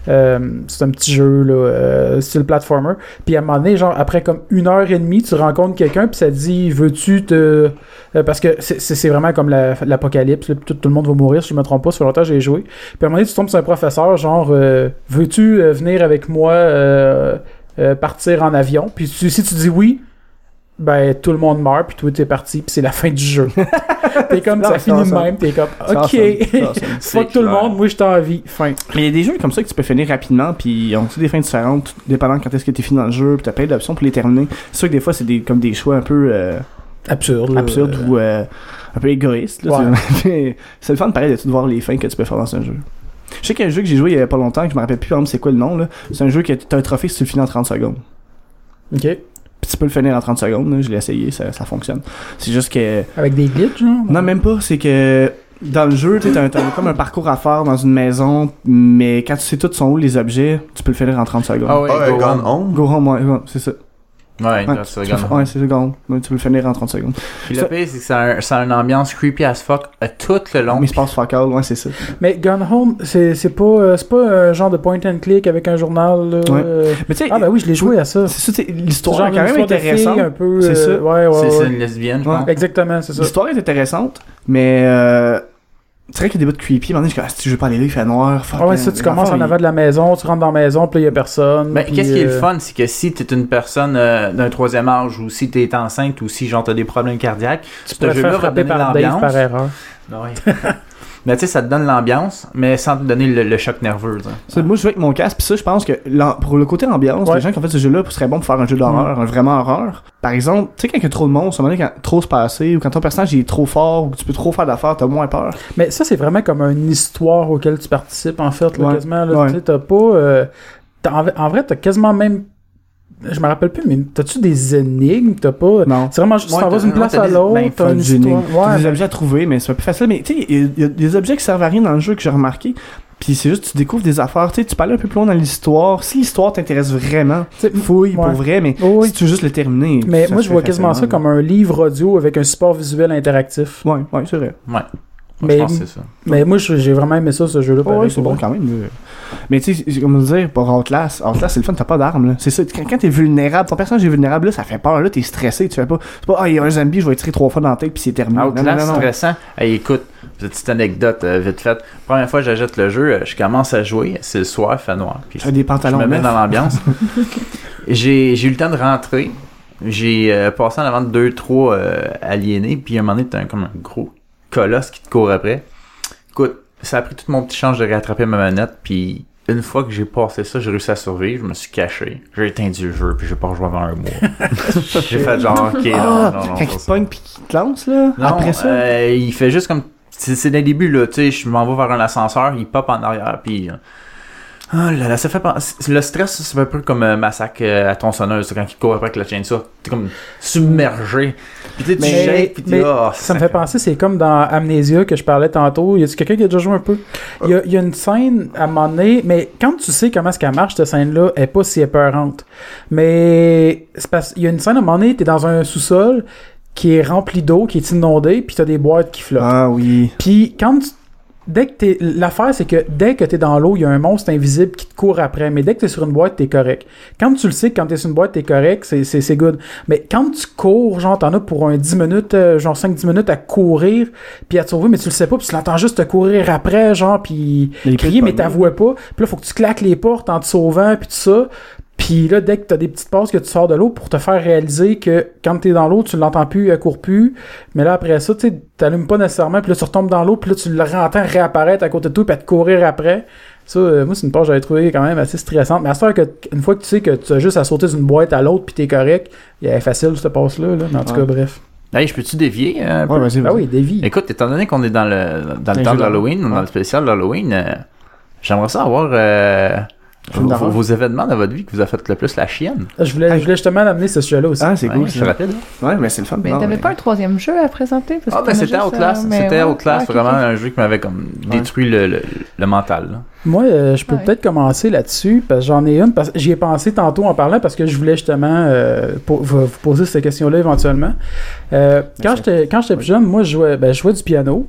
Euh, c'est un petit jeu, là, euh, style platformer. Puis à un moment donné, genre, après comme une heure et demie, tu rencontres quelqu'un, puis ça te dit Veux-tu te. euh, parce que c'est- vraiment comme la- l'apocalypse, puis tout, tout le monde va mourir, si je me trompe pas, sur longtemps j'ai joué. Puis à un moment donné, tu tombes sur un professeur, genre Veux-tu venir avec moi partir en avion? Puis si tu dis oui, ben tout le monde meurt, puis toi t'es parti, puis c'est la fin du jeu. t'es comme, ça finit de même, t'es comme, ok, fuck tout le monde, moi j'étais en vie, fin. Mais il y a des jeux comme ça que tu peux finir rapidement, puis ils ont tous des fins différentes, dépendant quand est-ce que t'es fini dans le jeu, puis t'as plein d'options pour les terminer. C'est sûr que des fois, c'est des, comme des choix un peu euh, Absurde. là. absurdes ou euh, un peu égoïstes. là, Ouais. c'est- le fun, pareil, de tout voir les fins que tu peux faire dans un jeu. Je sais qu'il y a un jeu que j'ai joué il y a pas longtemps, que je me rappelle plus par exemple c'est quoi le nom. là. C'est un jeu que t'as un trophée si tu le finis en 30 secondes. Ok. Puis tu peux le finir en 30 secondes, là, je l'ai essayé, ça, ça fonctionne. C'est juste que Avec des glitches, genre? Non, même pas. C'est que dans le jeu, tu sais, t'as un- t'as comme un parcours à faire dans une maison, mais quand tu sais tout sont où les objets, tu peux le finir en 30 secondes. Ah ouais, Ah, Go Gone Home. Home. Go home, ouais, ouais, c'est ça. Ouais, Ouais, c'est ouais, c'est. Ouais, tu peux le finir en 30 secondes. Puis le pire, c'est que ça a, un- ça a une ambiance creepy as fuck euh, tout le long. Mais il se passe fuck all, ouais, c'est ça. Mais Gone Home, c'est c'est pas, euh, c'est pas un genre de point and click avec un journal. Ouais. euh. Mais tu sais, Ah, ben oui, je l'ai joué à ça. c'est ça, tu sais, l'histoire genre est quand même intéressante. un peu. C'est euh, ça. Ouais, ouais, C'est une lesbienne, je Ouais. pense. Exactement, c'est ça. L'histoire est intéressante, mais euh, c'est vrai qu'il y a des bouts de creepy. Donné, je suis comme, ah, si je veux pas aller là, il fait noir. fuck, Ah ouais, euh, ça, tu commences en avant de la maison, tu rentres dans la maison, puis là, il y a personne. Puis, qu'est-ce qui est le euh, fun, c'est que si t'es une personne euh, d'un troisième âge ou si t'es enceinte ou si genre t'as des problèmes cardiaques, Tu ce pourrais te faire te frapper par Dave l'ambiance. par erreur. Ouais. mais tu sais, ça te donne l'ambiance, mais sans te donner le, le choc nerveux. tu sais. Ça, Moi, je joue avec mon casque, pis ça, je pense que pour le côté ambiance, Ouais. les gens qui ont fait ce jeu-là serait bon pour faire un jeu d'horreur, un vraiment horreur. Par exemple, tu sais, quand il y a trop de monstres, à un moment donné, quand trop se passer, ou quand ton personnage il est trop fort, ou que tu peux trop faire d'affaires, t'as moins peur. Mais ça, c'est vraiment comme une histoire auquel tu participes, en fait, là, Ouais. quasiment. Là, Ouais. Tu sais, t'as pas... euh, t'as- en, en vrai, t'as quasiment même... Je me rappelle plus, mais t'as-tu des énigmes? T'as pas... Non. C'est vraiment juste, tu Ouais, t'en vas d'une place à l'autre, ben, t'as une histoire... Ouais, des ben- objets à trouver, mais c'est un peu plus facile. Mais tu sais, il y, a- il y a des objets qui servent à rien dans le jeu que j'ai remarqué. Puis c'est juste, tu découvres des affaires. Tu sais, tu peux aller un peu plus loin dans l'histoire. Si l'histoire t'intéresse vraiment, fouille ouais. pour vrai, mais Oh, oui. si tu veux juste le terminer. Mais moi, je vois quasiment ça comme un livre audio avec un support visuel interactif. Ouais, ouais, c'est vrai. Ouais. Je Mais, pense que c'est ça. mais moi, je- j'ai vraiment aimé ça, ce jeu-là. Oh, ouais, c'est bon quand même. Mais tu sais, c'est comme dire, pour Outlast, Outlast, c'est le fun, t'as pas d'armes, là. C'est ça, quand, quand t'es vulnérable, ton personnage est vulnérable, là, ça fait peur, là, t'es stressé, tu fais pas. C'est pas, ah, il y a un zombie, je vais tirer trois fois dans la tête, puis c'est terminé. Non, non, Outlast, non, non. stressant. Hey, écoute, petite anecdote euh, vite faite. Première fois que j'achète le jeu, euh, je commence à jouer, c'est le soir, fait noir. Puis Tu fais des je pantalons me mets dans l'ambiance. j'ai, j'ai eu le temps de rentrer. J'ai euh, passé en avant de deux, trois euh, aliénés, puis à un moment donné, t'as un- comme un gros colosse qui te court après. Écoute, ça a pris tout mon petit change de rattraper ma manette, puis une fois que j'ai passé ça, j'ai réussi à survivre, je me suis caché. J'ai éteint le jeu, puis j'ai pas rejoué avant un mois. j'ai fait genre, ok, non, Ah, non, non, quand pas il pogne pis qu'il te lance, là, Non, après ça? euh, il fait juste comme. C'est c'est des débuts, là. Tu sais, je m'en vais vers un ascenseur, il pop en arrière, puis. Ah là là, ça fait penser. Le stress, c'est un peu comme un massacre euh, à tronçonneuse, quand il court après avec la chaîne ça. T'es comme submergé. Puis tu sais, tu Mais- shakes, puis mais t'es. ah, Ça me fait penser, c'est comme dans Amnesia que je parlais tantôt. Y a quelqu'un qui a déjà joué un peu? Il y a, y a une scène à un moment donné, mais quand tu sais comment est-ce qu'elle marche, cette scène-là, elle est pas si épeurante. Mais c'est parce il y a une scène à un moment donné, t'es dans un sous-sol qui est rempli d'eau, qui est inondé, puis t'as des boîtes qui flottent. Ah oui. Puis quand tu- dès que t'es l'affaire c'est que dès que t'es dans l'eau, il y a un monstre invisible qui te court après, mais dès que t'es sur une boîte, t'es correct. Quand tu le sais que quand t'es sur une boîte, t'es correct, c'est c'est c'est good. Mais quand tu cours, genre t'en as pour un 10 minutes, euh, genre 5-10 minutes à courir, puis à te sauver, mais tu le sais pas, puis tu l'entends juste te courir après, genre puis crier mais t'avouais pas. Puis là faut que tu claques les portes en te sauvant puis tout ça. Puis là, dès que t'as des petites passes que tu sors de l'eau pour te faire réaliser que quand t'es dans l'eau, tu l'entends plus, elle court plus. Mais là, après ça, tu sais, t'allumes pas nécessairement, puis là, tu retombes dans l'eau, puis là, tu le entends réapparaître à côté de toi, puis à te courir après. Ça, euh, moi, c'est une page que j'avais trouvé quand même assez stressante. Mais à ce que une fois que tu sais que tu as juste à sauter d'une boîte à l'autre, puis t'es correct, il est facile, cette passe-là. Là. Mais en tout Ouais. cas, bref. Hey, je peux-tu dévier euh, un peu? Ouais, vas-y, Ah oui, Davy. Écoute, étant donné qu'on est dans le, dans le temps de l'Halloween, dans Ouais. le spécial d'Halloween, euh, j'aimerais ça avoir euh, vos, événements de votre vie que vous a fait le plus la chienne. Je voulais, je voulais justement amener ce sujet-là aussi. Ah, c'est Ouais, cool. je suis ça. rapide. Ouais, mais c'est le fun. Mais t'avais mais- pas un troisième jeu à présenter? Parce Ah, ben c'était Outlast. euh, C'était ouais. Outlast, Ah, vraiment un jeu qui m'avait comme détruit le, le, le mental. là. Moi, euh, je peux Ouais. peut-être commencer là-dessus, parce que j'en ai une, parce que j'y ai pensé tantôt en parlant, parce que je voulais justement euh, vous poser cette question-là éventuellement. Euh, quand ça- j'étais quand j'étais plus jeune, moi, je jouais, ben, je jouais du piano.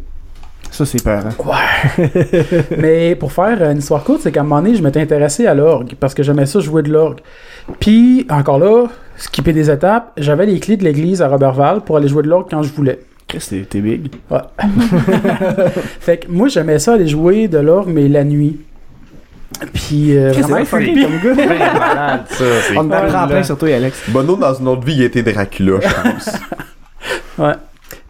Ça, c'est peur. Mais pour faire euh, une histoire courte, c'est qu'à un moment donné, je m'étais intéressé à l'orgue, parce que j'aimais ça jouer de l'orgue. Puis, encore là, skipper des étapes, j'avais les clés de l'église à Robertval pour aller jouer de l'orgue quand je voulais. Chris, t'es t'es big. Fait que moi, j'aimais ça aller jouer de l'orgue, mais la nuit. Puis, euh, vraiment, c'est fucké comme gars. malade, ça. c'est- On Ouais, prend là. plein sur toi, Alex. Bono, dans une autre vie, il était Dracula, je pense. Ouais.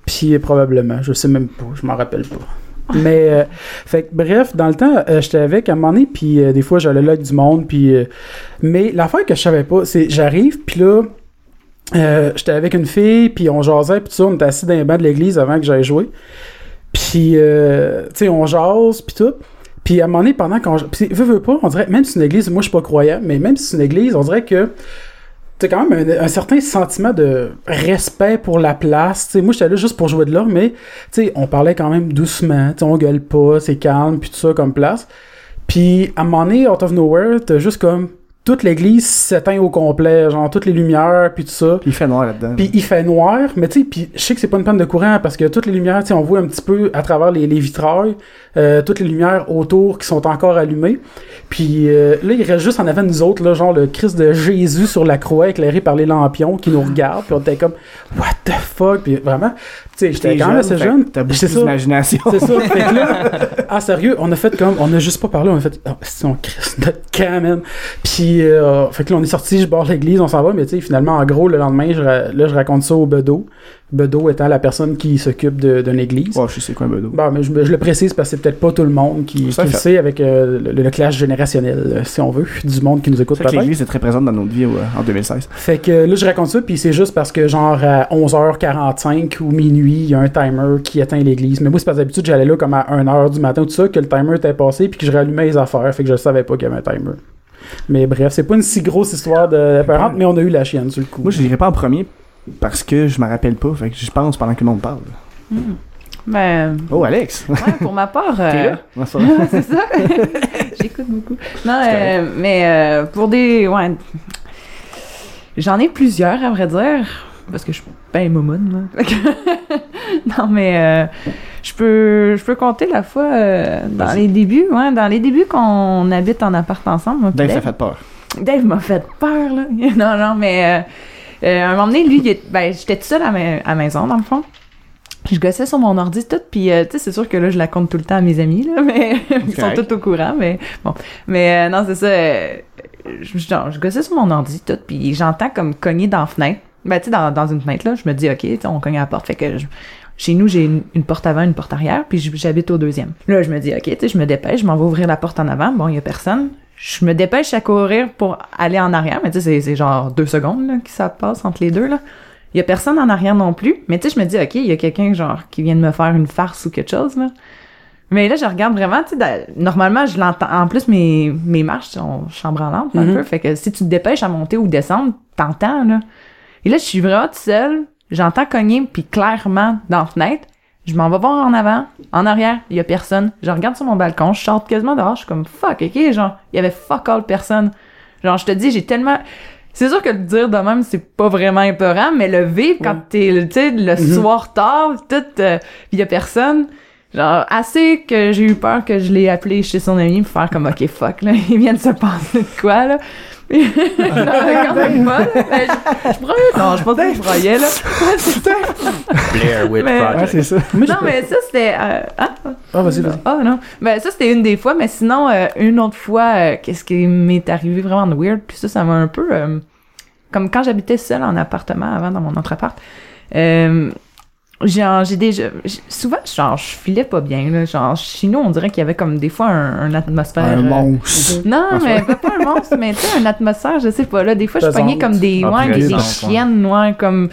Puis probablement, je sais même pas, je m'en rappelle pas. Mais euh, fait bref, dans le temps, euh, j'étais avec à un moment donné, puis euh, des fois j'allais là avec du monde, puis euh, mais l'affaire que je savais pas, c'est j'arrive, puis là j'étais avec une fille, puis on jasait, puis tout ça, on était assis dans les bancs de l'église avant que j'aille jouer. Puis tu sais, on jase, puis tout. Puis à un moment donné, pendant qu'on puis veux, veux pas, on dirait même si c'est une église, moi je suis pas croyant, mais même si c'est une église, on dirait que t'as quand même un, certain sentiment de respect pour la place. T'sais, moi, j'étais là juste pour jouer de l'or, mais t'sais, on parlait quand même doucement. T'sais, on gueule pas, c'est calme, puis tout ça comme place. Puis, à un moment donné, out of nowhere, t'as juste comme toute l'église s'éteint au complet, genre toutes les lumières, puis tout ça. Il fait noir là-dedans. Puis il fait noir, mais tu sais, puis je sais que c'est pas une panne de courant parce que toutes les lumières, tu sais, on voit un petit peu à travers les, les vitrailles, euh, toutes les lumières autour qui sont encore allumées. Puis euh, là, il reste juste en avant de nous autres, là, genre le Christ de Jésus sur la croix éclairé par les lampions qui nous regardent, puis on était comme What the fuck, puis vraiment, tu sais, j'étais quand même assez jeune. T'as beaucoup d'imagination. C'est ça. Fait que là, ah sérieux, on a fait comme, on a juste pas parlé, on a fait, oh, c'est on Christ, notre camp, man. Puis, euh, fait que là, on est sorti, je barre l'église, on s'en va, mais tu sais, finalement, en gros, le lendemain, je, là, je raconte ça au Bedeau. Bedeau étant la personne qui s'occupe d'une église. Ouais, je sais quoi un bedeau. Bon, mais je, je le précise parce que c'est peut-être pas tout le monde qui, le fait. sait avec euh, le, le clash générationnel, euh, si on veut, du monde qui nous écoute vrai que l'église est très présente dans notre vie en 2016. Fait que là, je raconte ça, puis c'est juste parce que, genre, à 11h45 ou minuit, il y a un timer qui éteint l'église. Mais moi, c'est parce d'habitude, j'allais là comme à 1h du matin ou tout ça, que le timer était passé, puis que je rallumais les affaires, fait que je savais pas qu'il y avait un timer. Mais bref, c'est pas une si grosse histoire de parente, mais on a eu la chienne sur le coup. Moi, je dirais pas en premier parce que je me rappelle pas. Fait que je pense pendant que le monde parle. Ben, Oh, Alex! ouais, pour ma part. T'es euh, c'est ça. J'écoute beaucoup. Non, euh, mais euh, pour des. Ouais. J'en ai plusieurs, à vrai dire. Parce que je suis ben momone, là. Non, mais. euh, Je peux, je peux compter la fois euh, dans les débuts, ouais, dans les débuts qu'on habite en appart ensemble. Dave, ça fait peur. Dave m'a fait peur, là. non, non, mais euh, euh, à un moment donné, lui, il ben, j'étais toute seule à, ma- à maison, dans le fond. Je gossais sur mon ordi tout, puis euh, tu sais, c'est sûr que là, je la compte tout le temps à mes amis, là, mais ils sont tous au courant, mais bon. Mais euh, non, c'est ça. euh, je, genre, je gossais sur mon ordi tout, puis j'entends comme cogner dans la fenêtre. Ben, tu sais, dans, dans une fenêtre, là, je me dis, OK, on cogne à la porte, fait que je- chez nous, j'ai une, une porte avant, une porte arrière, puis j'habite au deuxième. Là, je me dis, OK, tu sais, je me dépêche, je m'en vais ouvrir la porte en avant. Bon, il y a personne. Je me dépêche à courir pour aller en arrière, mais tu sais, c'est- c'est genre deux secondes là, que ça passe entre les deux, là. Il y a personne en arrière non plus, mais tu sais, je me dis, OK, il y a quelqu'un, genre, qui vient de me faire une farce ou quelque chose, là. Mais là, je regarde vraiment, tu sais, normalement, je l'entends. En plus, mes, mes marches sont chambranlantes un Mhm. peu, fait que si tu te dépêches à monter ou descendre, t'entends, là. Et là, je suis vraiment toute seule, j'entends cogner, puis clairement, dans la fenêtre, je m'en vais voir en avant, en arrière, il y a personne. Je regarde sur mon balcon, je sors quasiment dehors, je suis comme fuck, ok, genre, il y avait fuck all personne. Genre, je te dis, j'ai tellement. C'est sûr que le dire de même, c'est pas vraiment épeurant, mais le vivre quand t'es, tu sais, le soir tard, tout, euh, pis y a personne. Genre, assez que j'ai eu peur que je l'ai appelé chez son ami pour faire comme, ok, fuck, là, il vient de se passer de quoi, là. Non, mais quand même pas, là. Ben, je, je broyais, non, je pense que je broyais, là. Blair Witch Mais- Ouais, Project. c'est ça. non, mais ça, c'était, euh, ah, Ah, vas-y, vas-y. ah non. Ben ça c'était une des fois, mais sinon euh, une autre fois, euh, qu'est-ce qui m'est arrivé vraiment de weird, puis ça ça m'a un peu euh, comme quand j'habitais seule en appartement avant dans mon autre appart. Euh, j'ai déjà souvent genre je filais pas bien là, genre chez nous on dirait qu'il y avait comme des fois un, un atmosphère Un euh, monstre. non, mais pas, pas un monstre, mais tu sais, une atmosphère, je sais pas, là, des fois, je pognais comme des, Ah, ouais, des, ouais. chiennes, ouais, comme,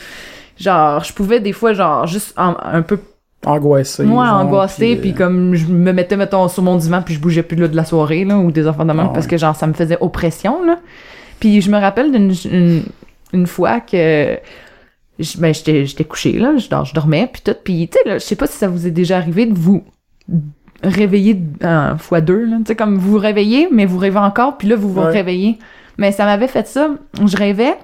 genre, je pouvais des fois, genre, juste en- un peu Angoissé. moi, genre, angoissée, puis euh, comme je me mettais, mettons, sur mon divan, puis je bougeais plus là, de la soirée, là, ou des enfants de même, Ah parce ouais. que, genre, ça me faisait oppression, là. Puis je me rappelle d'une une, une fois que ben, j'étais j'étais couchée, là, je, dors- je dormais, puis tout, puis tu sais, là, je sais pas si ça vous est déjà arrivé de vous réveiller euh, fois deux, là, tu sais, comme vous vous réveillez, mais vous rêvez encore, puis là, vous vous Ouais. réveillez. Mais ça m'avait fait ça, je rêvais,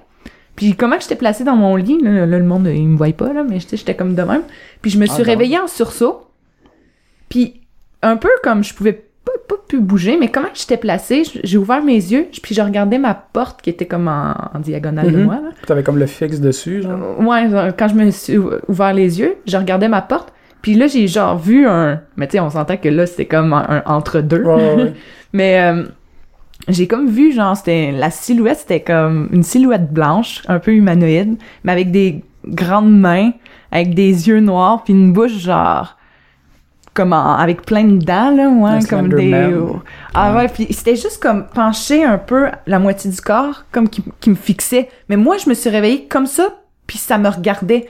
puis comment j'étais placée dans mon lit, là, là, le monde, il me voyait pas, là, mais j'étais j'étais comme de même. Puis je me suis Ah, réveillée en sursaut, puis un peu comme je pouvais plus bouger, mais comment j'étais placée, j'ai ouvert mes yeux, puis je regardais ma porte qui était comme en, en diagonale de Mhm. moi, là. T'avais comme le fixe dessus, genre? Euh, Ouais, genre, quand je me suis ou- ouvert les yeux, je regardais ma porte, puis là, j'ai genre vu un... Mais tu sais, on s'entend que là, c'était comme un, un entre-deux. Ouais, ouais, ouais. Mais euh, j'ai comme vu, genre, c'était... La silhouette, c'était comme une silhouette blanche, un peu humanoïde, mais avec des grandes mains, avec des yeux noirs, puis une bouche, genre... Comme en- avec plein de dents, là, ouais, Un comme des... Ah ouais, puis c'était juste comme penché un peu la moitié du corps, comme qui, qui me fixait. Mais moi, je me suis réveillée comme ça, puis ça me regardait.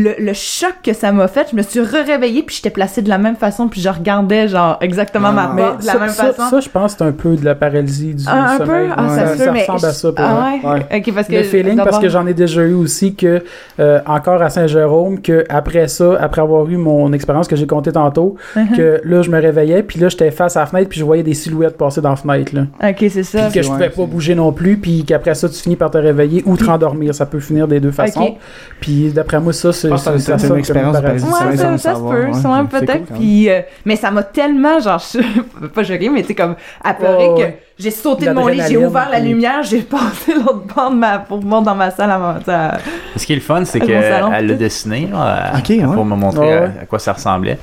Le, le choc que ça m'a fait, je me suis re-réveillée, puis j'étais placée de la même façon, puis je regardais, genre, exactement ma Ah. Mais porte de la ça, même ça, façon. ça, je pense que c'est un peu de la paralysie du Ah, un peu? Ah, ça ça, se peut, ça mais ressemble à ça pour Ah moi. ouais? Parce que... le feeling parce que j'en ai déjà eu aussi que euh, encore à Saint-Jérôme que après ça après avoir eu mon expérience que j'ai contée tantôt Uh-huh. que là je me réveillais puis là j'étais face à la fenêtre puis je voyais des silhouettes passer dans la fenêtre là Ok, c'est ça. puis que je ouais, pouvais pas bouger non plus puis qu'après ça tu finis par te réveiller ou te rendormir ça peut finir des deux façons puis d'après moi ça c'est c'est- une expérience Ouais, ça, ça se peut, ouais. C'est peut-être. puis, euh, mais ça m'a tellement, genre, je- pas choqué, mais tu sais, comme, apeuré Ouais, que ouais. j'ai sauté de mon lit, j'ai ouvert la lumière, j'ai passé l'autre bord de ma, pour monter dans ma salle à à- Ce qui est le fun, c'est Mon qu'elle l'a dessiné là, Ok, ouais. pour me montrer Ouais, à, ouais. à quoi ça ressemblait.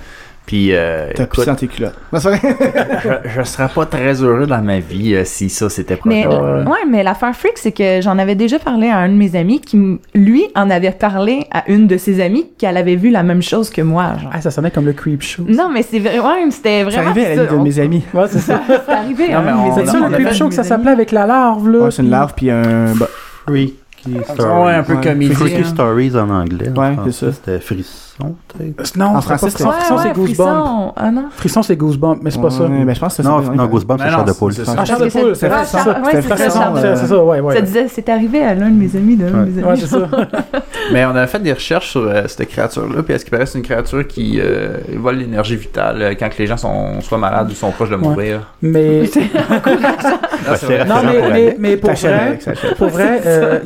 Puis, euh, T'as écoute, tes culottes. C'est je, je serais pas très heureux dans ma vie euh, si ça c'était Mais, proche. Ouais. mais l'affaire freak, c'est que j'en avais déjà parlé à un de mes amis qui, lui, en avait parlé à une de ses amies qu'elle avait vu la même chose que moi, genre. ah ça sonnait comme le creep show Non, mais c'est vrai, ouais, c'était C'est vraiment arrivé à la vie de On- mes amis. ouais c'est ça C'est arrivé Non, à mais on- on c'est ça le creep show que ça s'appelait avec la larve là Ouais, c'est une larve puis un. bah, Freaky Ouais, un peu Ouais. comédien. Freaky Stories en anglais. Ouais, c'est ça. C'était Frisson, peut-être? non En français, frisson c'est- frisson Ouais, c'est ouais, Goosebump frisson. Ah non. frisson c'est Goosebump mais c'est pas ça Ouais, ben, je pense que c'est Non, ça. non, Goosebumps, c'est Mais Chair non, de poule. ah, Charles de Poule, c'est- ouais. Charles- ouais, C'était c'est Charles de c'est Poule. c'est ça, ouais, ouais. Ça disait, c'est arrivé à l'un de mes amis, d'un de Ouais. mes Ouais, amis. c'est ça. Mais on a fait des recherches sur euh, cette créature-là, puis à ce qui paraît, c'est une créature qui euh, vole l'énergie vitale euh, quand que les gens sont soit malades ou sont proches de mourir? Mais c'est vrai. non, mais, mais, mais pour vrai, pour vrai, euh,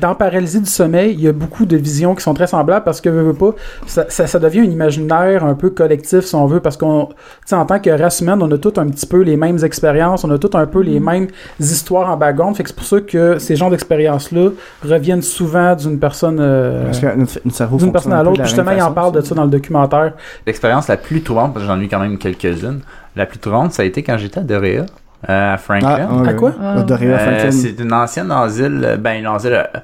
dans Paralysie du sommeil, il y a beaucoup de visions qui sont très semblables parce que, veux, veux pas, ça, ça, ça devient un imaginaire un peu collectif, si on veut, parce qu'on, tu sais, en tant que race humaine, on a tous un petit peu les mêmes expériences, on a tous un peu les mêmes histoires en background, fait que c'est pour ça que ces genres d'expériences-là reviennent souvent d'une personne, euh, Parce que notre, notre cerveau d'une fonctionne personne un à l'autre. Justement, il en parle de ça dans le documentaire. L'expérience la plus trouvante, parce que j'en ai eu quand même quelques-unes, la plus trouvante, ça a été quand j'étais à Dorea, euh, à Franklin. Ah, À quoi? Euh, Franklin. c'est une ancienne asile, ben une asile, euh,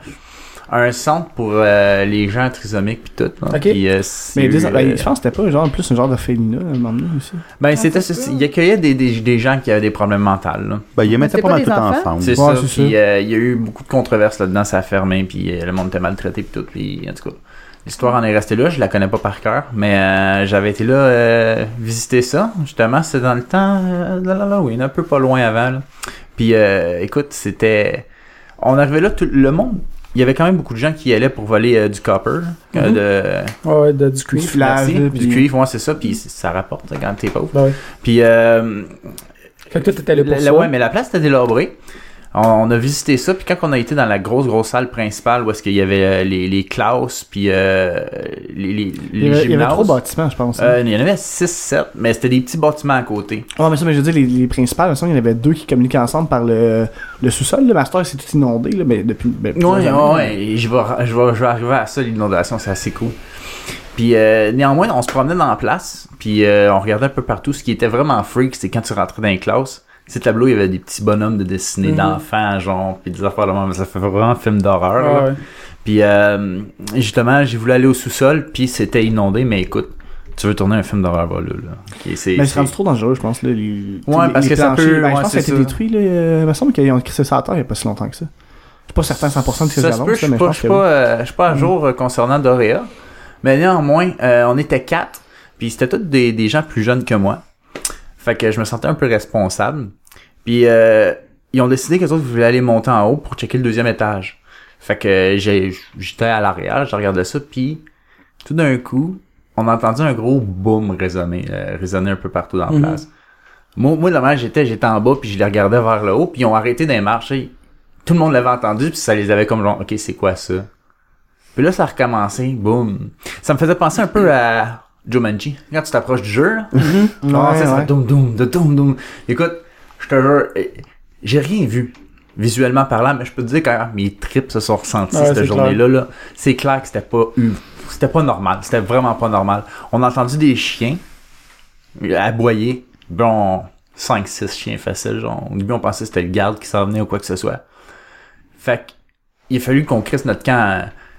un centre pour euh, les gens trisomiques puis tout. là. Euh, Mais dis- euh, ben, je pense que c'était pas genre plus un genre de féminin à un moment donné aussi. ben c'était ça, il accueillait des, des, des gens qui avaient des problèmes mentaux. là. Ben, ils mettaient C'est pas pas mal des tout enfants? ensemble. C'est Ouais, ça. c'est Puis ça. euh, il y a eu beaucoup de controverses là-dedans, ça a fermé, puis euh, le monde était maltraité puis tout. Puis en tout cas, l'histoire en est restée là. Je la connais pas par cœur, mais euh, j'avais été là euh, visiter ça. Justement, c'était dans le temps euh, de l'Halloween, un peu pas loin avant. là. Puis euh, écoute, c'était, on arrivait là, tout le monde. Il y avait quand même beaucoup de gens qui allaient pour voler euh, du copper, euh, Mhm. de, Ouais, de, du cuivre. Du cuivre, ouais, c'est ça. Puis ça rapporte là, quand t'es pauvre. Ben ouais. Puis euh, Fait que toi, t'étais là pour la- ça? ouais, mais la place était délabrée. On, on a visité ça, puis quand on a été dans la grosse, grosse salle principale où est-ce qu'il y avait euh, les, les classes, puis euh, les, les, Il y les avait, il y avait gymnases. trop de bâtiments, je pense. hein. Euh, il y en avait 6-7, mais c'était des petits bâtiments à côté. Ouais, mais ça, mais je veux dire, les, les principales, il y en avait deux qui communiquaient ensemble par le, le sous-sol. Le master, c'est tout inondé, là, mais depuis. ben, plusieurs Ouais, ouais, je vais, je, vais, je vais arriver à ça, l'inondation, c'est assez cool. Puis euh, néanmoins, on se promenait dans la place, puis euh, on regardait un peu partout. Ce qui était vraiment freak, c'est quand tu rentrais dans les classes, ces tableaux, il y avait des petits bonhommes de dessinés Mhm. d'enfants, genre, puis des affaires de même. Ça fait vraiment un film d'horreur. Ouais, ouais. Puis euh, justement, j'ai voulu aller au sous-sol, puis c'était inondé, mais écoute, tu veux tourner un film d'horreur, là. là. Ok, c'est, Mais c'est rendu trop dangereux, je pense. Là, les, Ouais, les- parce les que ça peut- ben, je pense que ça a été détruit. Là, euh, il me semble qu'ils ont crissé ça à terre il n'y a pas si longtemps que ça. Je suis pas certain 100% de ce que Ça se j'avance, peut, je là, mais je pense que pas, euh, je suis pas à jour euh, concernant Dorea. Mais néanmoins, euh, on était quatre, puis c'était tous des, des gens plus jeunes que moi. Fait que je me sentais un peu responsable. Puis euh, ils ont décidé qu'ils autres voulaient aller monter en haut pour checker le deuxième étage. Fait que j'ai j'étais à l'arrière, je regardais ça, puis tout d'un coup, on a entendu un gros boom résonner, euh, résonner un peu partout dans la Mhm. place. Moi, moi, là, j'étais, j'étais en bas, puis je les regardais vers le haut, puis ils ont arrêté des marches. et Tout le monde l'avait entendu, puis ça les avait comme genre, ok, c'est quoi ça? Puis là, ça a recommencé, boum. Ça me faisait penser un peu à Jumanji. Quand tu t'approches du jeu, là, commences à ouais. faire doum doum, de doum doum. Écoute, je te jure, eh, j'ai rien vu visuellement parlant, mais je peux te dire quand mes tripes se sont ressentis Ouais, cette journée-là. Là, c'est clair que c'était pas eu, c'était pas normal, c'était vraiment pas normal. On a entendu des chiens aboyer, bon 5-6 chiens faciles, genre. Au début, on pensait que c'était le garde qui s'en venait ou quoi que ce soit. Fait que, il a fallu qu'on crisse notre camp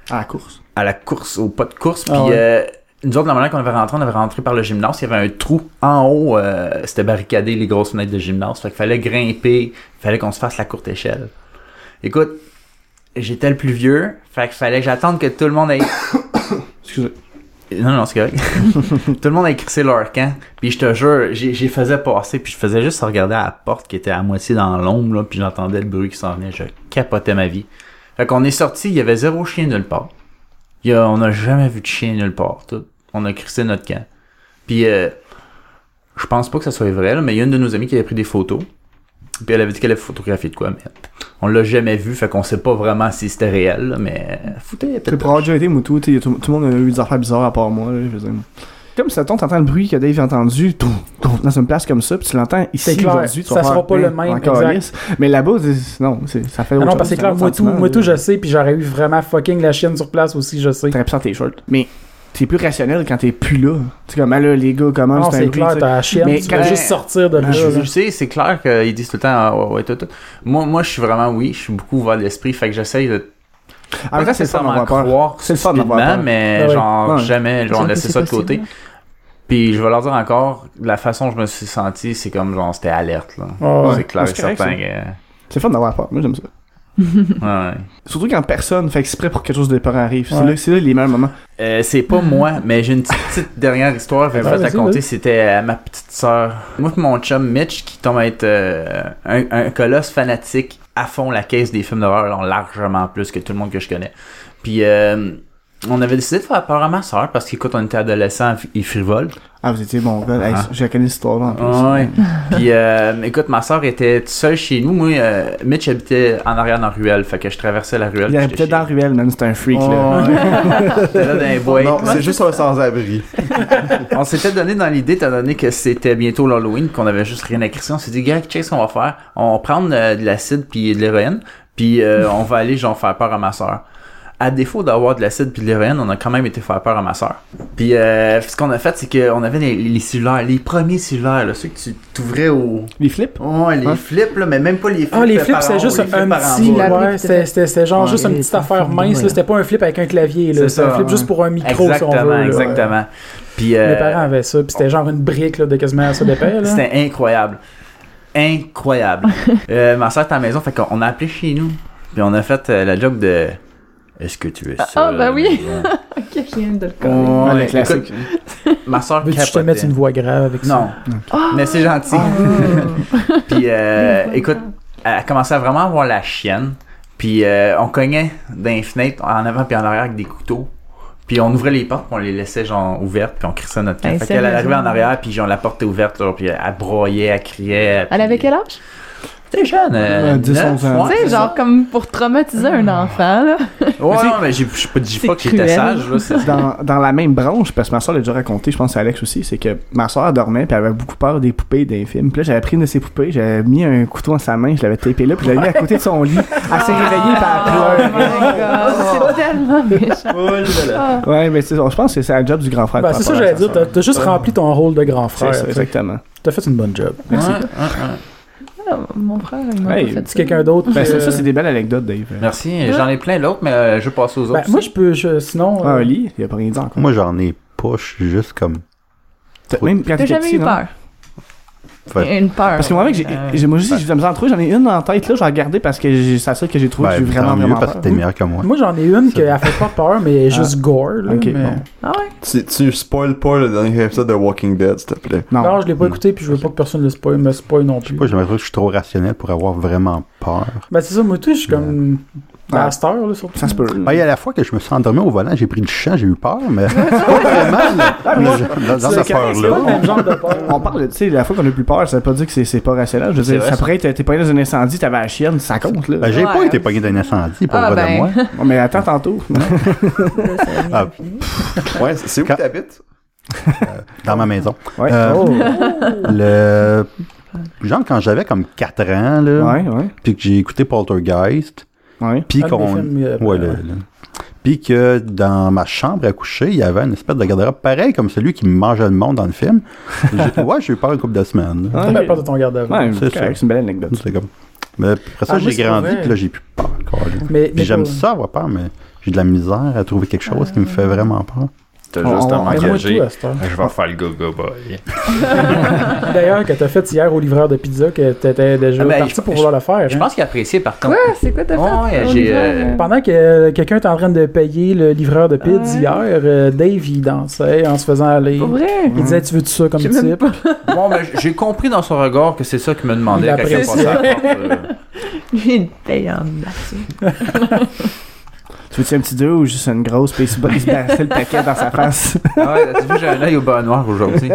à, À la course. à la course, au pas de course. Puis Ah ouais. euh, nous autres, la manière qu'on avait rentré, on avait rentré par le gymnase. Il y avait un trou en haut. euh, c'était barricadé les grosses fenêtres de gymnase. Fait qu'il fallait grimper. Il fallait qu'on se fasse la courte échelle. Écoute, j'étais le plus vieux. Fait qu'il fallait que j'attende que tout le monde ait... Excusez. Non, non, c'est correct. tout le monde a crissé leur camp. Puis je te jure, j'ai faisais passer. Puis je faisais juste regarder à la porte qui était à moitié dans l'ombre. là, Puis j'entendais le bruit qui s'en venait. Je capotais ma vie. Fait qu'on est sorti, il y avait zéro chien nulle part. Il y a- on n'a jamais vu de chien nulle part. Tout. On a crissé notre camp. Puis euh, je pense pas que ça soit vrai, là, mais il y a une de nos amies qui avait pris des photos. Puis elle avait dit qu'elle avait photographié de quoi, mais on l'a jamais vu, fait qu'on sait pas vraiment si c'était réel, là, mais foutez C'est peut-être pour avoir déjà été Moutou, tout, tout le monde a eu des affaires bizarres à part moi. Là, je veux dire. Comme ça t'entends le bruit que Dave a entendu dans une place comme ça, puis tu l'entends ici C'est aujourd'hui. ça sera pas le hein, même, exact. Mais là-bas, c'est- non, c'est- ça fait autre non, chose, parce que c'est c'est clair, moi tout, moi tout, je sais, puis j'aurais eu vraiment fucking la chienne sur place aussi, je sais. T'aurais pu tes shorts. Mais t'es plus rationnel quand t'es plus là. Tu sais, comme, ah, là, les gars, comment Non, c'est c'est clair, t'as la chienne, Mais tu quand- juste sortir de là. Je, sais, c'est clair qu'ils disent tout le temps, ah, ouais, ouais, tout, tout. Moi, moi, je suis vraiment, oui, je suis beaucoup ouvert d'esprit, fait que j'essaye de En même temps, c'est le fun d'avoir peur. croire C'est le fun d'avoir stupidement, peur. mais Ouais, ouais. genre, Ouais. jamais, genre, laisser ça de possible. côté. Puis je vais leur dire encore, la façon dont je me suis senti, c'est comme genre, c'était alerte, là. Ouais. c'est clair et certain ça. que... C'est fun d'avoir peur. Moi, j'aime ça. Ouais. Surtout quand personne fait exprès pour que quelque chose de peur arrive. C'est Ouais. là, c'est là les meilleurs moments. Euh, c'est pas moi, mais j'ai une petite, petite dernière histoire que je Ouais, vais te vas-y, raconter. C'était à ma petite sœur. Moi et mon chum Mitch, qui tombe à être euh, un, un colosse fanatique à fond la caisse des films d'horreur, largement plus que tout le monde que je connais. Puis euh, On avait décidé de faire peur à ma soeur parce qu'écoute, on était adolescents et frivoles. Ah, vous étiez bon gars. Hey, Ah. J'ai connu cette histoire-là en plus. Ouais. Puis, euh, écoute, ma soeur était toute seule chez nous. Moi, euh, Mitch habitait en arrière dans la ruelle. Fait que je traversais la ruelle. Il habitait dans la ruelle, man. C'était un freak, là. Ouais. Là dans les bois. Non, c'est juste un sans-abri. On s'était donné dans l'idée, étant donné que c'était bientôt l'Halloween, qu'on avait juste rien à écrire. On s'est dit, gars, qu'est-ce qu'on va faire? On va prendre euh, de l'acide puis de l'héroïne, puis euh, on va aller genre faire peur à ma soeur. À défaut d'avoir de l'acide puis de l'héroïne, on a quand même été faire peur à ma soeur. Puis euh, ce qu'on a fait, c'est qu'on avait les, les cellulaires, les premiers cellulaires, là, ceux que tu t'ouvrais au... Les flips? Oh, les Hein? flips, là, mais même pas les flips. Ah, les flips, c'est juste un petit. Ouais, c'était genre Ouais. juste une petite affaire mince, là. C'était pas un flip avec un clavier, là. C'est C'était un flip ouais. juste pour un micro, si on Exactement, veut. là. exactement. Puis, euh, Mes parents avaient ça, puis c'était genre une brique, là, de quasiment ça d'épais, là. C'était incroyable. Incroyable. euh, ma soeur était à la maison, fait qu'on a appelé chez nous. Puis on a fait euh, la joke de Est-ce que tu es seul? ah, ben oui. Ok, je viens de le connaître. Ouais, classique. écoute, ma soeur Veux-tu que je te mette une voix grave avec ça? Non. Mais c'est gentil. Puis euh, écoute, elle a commencé à vraiment avoir la chienne. Puis euh, on cognait dans les fenêtres en avant puis en arrière avec des couteaux. Puis on ouvrait les portes, puis on les laissait genre ouvertes, puis on crissait notre camp. Hey, fait qu'elle elle arrivait en arrière, puis genre la porte était ouverte, puis elle broyait, elle criait. Elle avait quel âge? T'es jeune, euh, Ouais, 10, 9, 11 ans. ouais, tu sais, c'est genre comme pour traumatiser un enfant, là. Ouais, non, mais j'ai- je pas- dis C'est pas qu'il était cruel. sage, là. c'est- dans, dans la même branche, parce que ma soeur l'a déjà raconté, je pense que c'est Alex aussi, c'est que ma soeur dormait puis elle avait beaucoup peur des poupées des films. Puis là, j'avais pris une de ses poupées, j'avais mis un couteau dans sa main, je l'avais tapé là, puis je l'avais mis à côté de son lit. Elle s'est réveillée puis elle Oh pleurait. my god, c'est tellement méchant. Ah. Ouais, mais c'est- je pense que c'est le job du grand frère. Ben, c'est ça que à j'allais dire. T'as t'as juste rempli ton rôle de grand C'est frère. ça, exactement. T'as fait une bonne job. Ah, Mon frère, il m'a Hey, pas fait C'est quelqu'un d'autre. Ben, ça, euh, ça, c'est des belles anecdotes, Dave. Merci. J'en ai plein d'autres, mais euh, je vais passer aux autres. Ben, moi, aussi. je peux. je- sinon. Ah, euh, un lit, il a pas rien dit encore. Moi, j'en ai pas, je suis juste comme. T'as- Même jamais eu peur? Fait- Une peur. Parce que moi, mec, j'ai, Euh, j'ai- moi aussi, j'ai besoin de trouver, j'en ai une en tête, là, je vais regarder parce que j'ai- c'est ça que j'ai trouvé, Ben, que j'ai vraiment, mieux, vraiment parce que t'es meilleur que moi. Moi, j'en ai une qui a fait pas peur, mais est juste gore. Là, Ok, mais- bon. Ah ouais? Tu, tu spoil pas le dernier épisode de Walking Dead, s'il te plaît. Non. Non, je l'ai pas écouté, puis je veux pas que personne le spoil, me spoil non plus. Moi, j'aimerais dire que je suis trop rationnel pour avoir vraiment peur. Ben, c'est ça, moi, tout, je suis comme. Ouais. À cette heure, là, surtout. Ça se peut. Ben, il y a la fois que je me suis endormi au volant, j'ai pris du champ, j'ai eu peur, mais c'est pas vraiment le- le- le pas le peur-là. On parle, tu sais, la fois qu'on a plus peur, ça veut pas dire que c'est, pas rationnel. Je veux dire, vrai, ça pourrait être, t'es pogné dans un incendie, t'avais la chienne, ça compte, là. Ben, j'ai pas été pogné d'un incendie, pour Ah, vrai de ben. moi. Bon, mais attends tantôt. Ah. Ouais, c'est où Quand- que t'habites? Dans ma maison. Ouais. Euh, Oh. Le. Genre, quand j'avais comme 4 ans, là, Ouais, ouais, puis que j'ai écouté Poltergeist, ouais. puis qu'on. euh, Ouais, le- le- Puis que dans ma chambre à coucher, il y avait une espèce de garde-robe pareil comme celui qui mangeait le monde dans le film. J'ai- ouais, j'ai eu peur une couple de semaines. T'as bien peur de ton. Ouais, C'est une belle anecdote. C'est comme. Mais après ça, Ah, j'ai grandi, puis là, j'ai plus peur. Mais, mais Puis j'aime ça avoir peur, mais j'ai de la misère à trouver quelque chose qui me fait vraiment peur. T'as juste à on- Mais moi, m'engager. à. Je vais faire le go-go boy. D'ailleurs, que t'as fait hier au livreur de pizza, que t'étais déjà Ah, ben, parti je- pour vouloir le faire. Je hein? pense qu'il a apprécié par contre. Quoi? C'est quoi t'as fait? Ouais, euh, Pendant que euh, quelqu'un était en train de payer le livreur de pizza Ouais. hier, euh, Dave, il dansait en se faisant aller. Pour vrai? Il disait, tu veux-tu ça comme même type? Bon, ben, j'ai compris dans son regard que c'est ça qu'il me demandait Il appréciait. passé à la porte. J'ai une paye en. Tu veux-tu un petit deux ou juste une grosse, puis il se le paquet dans sa face? Ah ouais, t'as vu, j'ai un œil au bas noir aujourd'hui.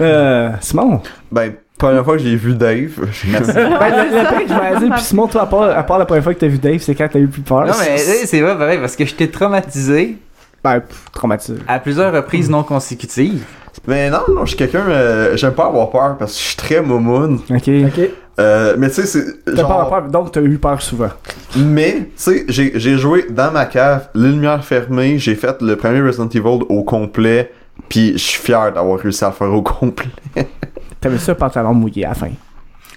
Euh, Simon? Ben, première fois que j'ai vu Dave, Merci. Ben, le, le pire que je m'avais dit, puis Simon, toi, à part, à part la première fois que t'as vu Dave, c'est quand t'as eu plus peur. Non, mais c'est vrai, pareil, parce que j'étais traumatisé Ben, pff, traumatisé. à plusieurs reprises non consécutives. Mais non, non, je suis quelqu'un. euh, J'aime pas avoir peur parce que je suis très momoun. Ok. Ok. Euh, mais tu sais, c'est. T'as genre- pas peur, donc t'as eu peur souvent. Mais, tu sais, j'ai j'ai joué dans ma cave, les lumières fermées, j'ai fait le premier Resident Evil au complet, puis je suis fier d'avoir réussi à le faire au complet. T'avais ça, pantalon mouillé à la fin.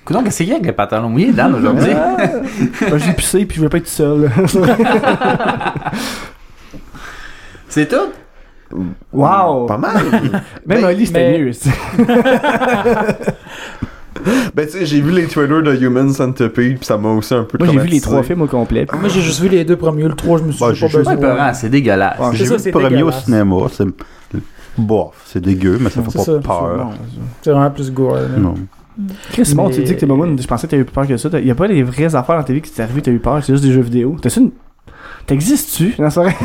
Coudon, qu'est-ce qu'il y a avec les pantalons mouillés, Dan, aujourd'hui? Ben, j'ai pissé, puis je voulais pas être seul. C'est tout? Wow! Pas mal. Même Ben, Oli, c'était mieux. ben, tu sais, j'ai vu les trailers de Human Centipede, puis ça m'a aussi un peu Moi, j'ai vu les trois films au complet. puis- Moi, j'ai juste vu les deux premiers. Le 3, je me suis Bah, pas juste- besoin. Peurant, c'est dégueulasse. Ouais. C'est J'ai vu c'est le premier au dégueulasse. cinéma, c'est. Bof, c'est dégueu, mais ça fait pas ça. peur. Bon, C'est vraiment plus gore. là. Non. Chris, Mais- tu dis que t'es maman, je pensais que t'avais eu plus peur que ça. Il y a pas des vraies affaires dans ta vie qui t'est arrivé, t'as eu peur, c'est juste des jeux vidéo. T'as-tu une... T'existes-tu? Non, c'est vrai.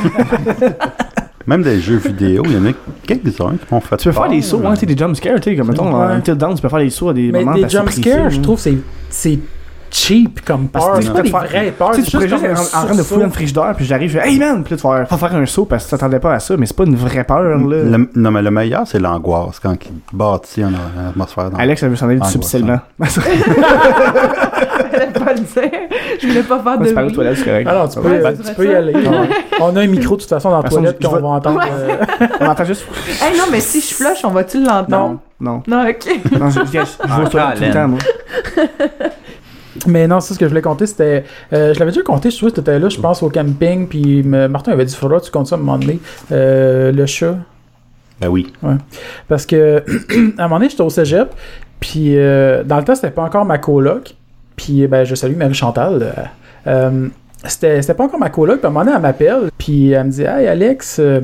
Même des jeux vidéo, il y en a quelques-uns qui m'ont fait Tu peux faire des sauts, mais- hein, des jumpscares, tu sais, comme mettons, Ouais. dans Until Dawn, tu peux faire des sauts à des Mais moments des jumpscares, je trouve, c'est c'est cheap comme Parce peur. C'est peux pas des faire- vraies peurs. Tu sais, c'est tu pourrais juste être en train de fouiller le frigidaire, puis j'arrive, je fais, hey man! Puis tu vas faire, faire un saut parce que tu t'attendais pas à ça, mais c'est pas une vraie peur, là. Non, mais le meilleur, c'est l'angoisse quand il bâtit en en atmosphère. dans- Alex, elle veut s'en aller subtilement. Je voulais pas le dire. Je voulais pas faire de C'est pas aux bruit. toilettes, c'est correct. Alors, tu peux, Ouais, ben, tu peux y aller. On a un micro de toute façon dans la toilette qu'on va entendre. Ouais. euh, On entend juste. Hey, non, mais si je flush, on va-tu l'entendre? Non. Non, ok. Non, je, je, je, Ah, tout le temps, moi. Mais non, c'est ce que je voulais compter, c'était... euh, je l'avais déjà compté, je trouve que t'étais là, je pense, au camping, puis me- Martin avait dit, faudra tu comptes ça à un moment donné. Euh, le chat. Ben oui. Parce que, à un moment donné, j'étais au cégep, puis euh, dans le temps, c'était pas encore ma coloc. Puis, ben, je salue Marie-Chantal. euh, euh, c'était c'était pas encore ma coloc, puis à un moment donné, elle m'appelle, puis elle me dit Hey Alex, euh,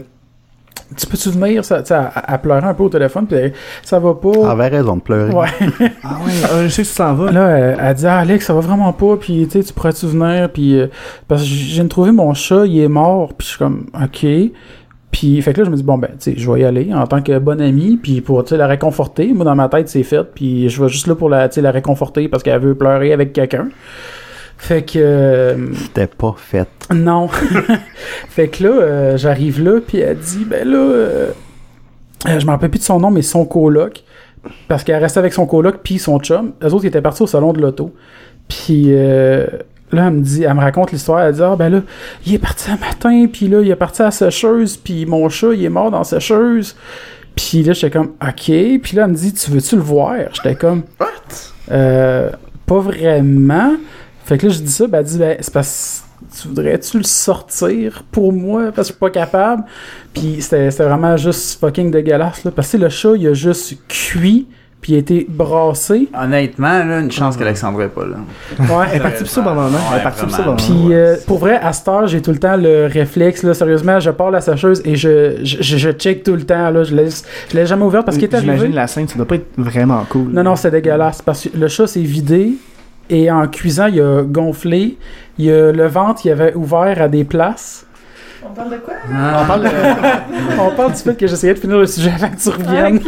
tu peux-tu venir ça, tu sais, elle, pleurait un peu au téléphone, puis elle, ça va pas. Elle avait raison de pleurer. Ouais. Ah ouais, euh, je sais que tu t'en vas. Là, elle, elle dit ah, Alex, ça va vraiment pas, puis tu sais, tu pourrais-tu venir, puis euh, parce que de trouver mon chat, il est mort, puis je suis comme ok. Puis fait que là, je me dis bon ben, tu sais, je vais y aller en tant que bon ami, puis pour tu sais la réconforter. Moi dans ma tête, c'est fait, puis je vais juste là pour la la réconforter parce qu'elle veut pleurer avec quelqu'un. Fait que euh, C'était pas fait. non. fait que là, euh, j'arrive là, puis elle dit, ben là, euh, euh, je me rappelle plus de son nom, mais son coloc, parce qu'elle restait avec son coloc puis son chum. Eux autres, ils étaient partis au salon de l'auto. Puis là, elle me dit, elle me raconte l'histoire. Elle dit, ah ben là, il est parti un matin, puis là, il est parti à la sécheuse, puis mon chat, il est mort dans la sécheuse. Puis là, j'étais comme, ok. Puis là, elle me dit, tu veux-tu le voir? J'étais comme, euh, pas vraiment. Fait que là, je dis ça, ben, elle dit, ben, c'est parce tu voudrais-tu le sortir pour moi? Parce que je suis pas capable. Puis c'était c'était vraiment juste fucking dégueulasse, là. Parce que le chat, il a juste cuit, puis il a été brassé. Honnêtement, là, une chance qu'Alexandre est pas là. Ouais. Elle est partie pour ça pendant un an. Elle est partie pour ça. Puis euh, pour vrai, à cette heure, j'ai tout le temps le réflexe, là, sérieusement, je pars la sécheuse et je, je, je, je check tout le temps, là, je laisse, je l'ai jamais ouvert parce qu'il est arrivé. J'imagine la scène, ça doit pas être vraiment cool. Non, non, c'est dégueulasse parce que le chat s'est vidé et en cuisant, il a gonflé. Il a, le ventre, il avait ouvert à des places. On parle de quoi? On parle, on parle du fait que j'essayais de finir le sujet avant que tu reviennes. Ok.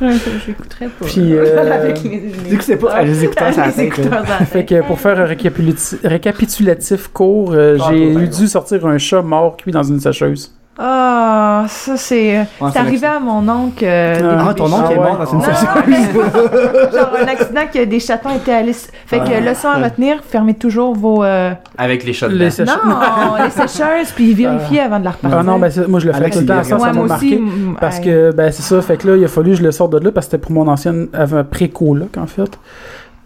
Je- je- J'écouterais pas. Puis, euh, Avec les, Du coup, c'est pas. Elle les écouteurs la Fait que pour faire un récapitulatif, récapitulatif court, euh, Ah, j'ai toi, eu ben, dû sortir un chat mort cuit dans une sécheuse. Ah, ça c'est. c'est c'est arrivé à mon oncle. euh, Ah, des- ton oncle est Ah, mort dans une mais- genre un accident que des chatons étaient allés. Fait que Ah. leçon à retenir, fermez toujours vos. euh, Avec les shots Les sécheuses. Non, les sécheuses, puis vérifiez avant de la repartir. Ah non, ben moi je le fais tout le temps, ça, m'a moi marqué. aussi. m- Parce que, ben c'est ça, fait que là, il a fallu que je le sorte de là parce que c'était pour mon ancienne avant pré-coloc, en fait.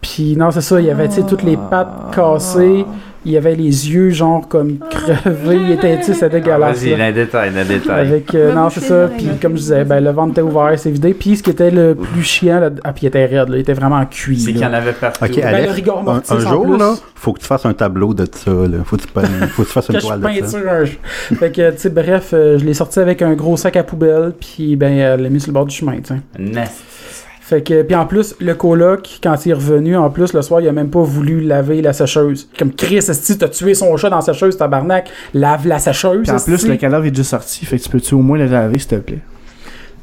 Puis non, c'est ça, il y avait, tu sais, toutes les pattes cassées, il y avait les yeux, genre, comme crevés, il était, tu sais, c'était Ah, dégueulasse. Vas-y, le détail, le détail. Avec, euh, non, c'est ça, puis comme je disais, ben le ventre était ouvert, c'est vidé, puis ce qui était le plus chiant, là, ah, puis il était raide, là, il était vraiment cuit, C'est qu'il y en avait partout. Ok, Ben, Alex, un, un jour, là, faut que tu fasses un tableau de ça, là. Faut que tu, peignes- faut que tu fasses une toile de ça. peinture un fait que, tu sais, bref, euh, je l'ai sorti avec un gros sac à poubelle, puis ben, elle l'a mis sur le bord du chemin, tu sais. Nasty. Fait que, puis en plus, le coloc, quand il est revenu, en plus, le soir, il a même pas voulu laver la sécheuse. Comme Chris, esti, t'as tué son chat dans la sécheuse, tabarnak, lave la sécheuse. En plus, le cadavre est déjà sorti. Fait que tu peux-tu au moins le laver, s'il te plaît?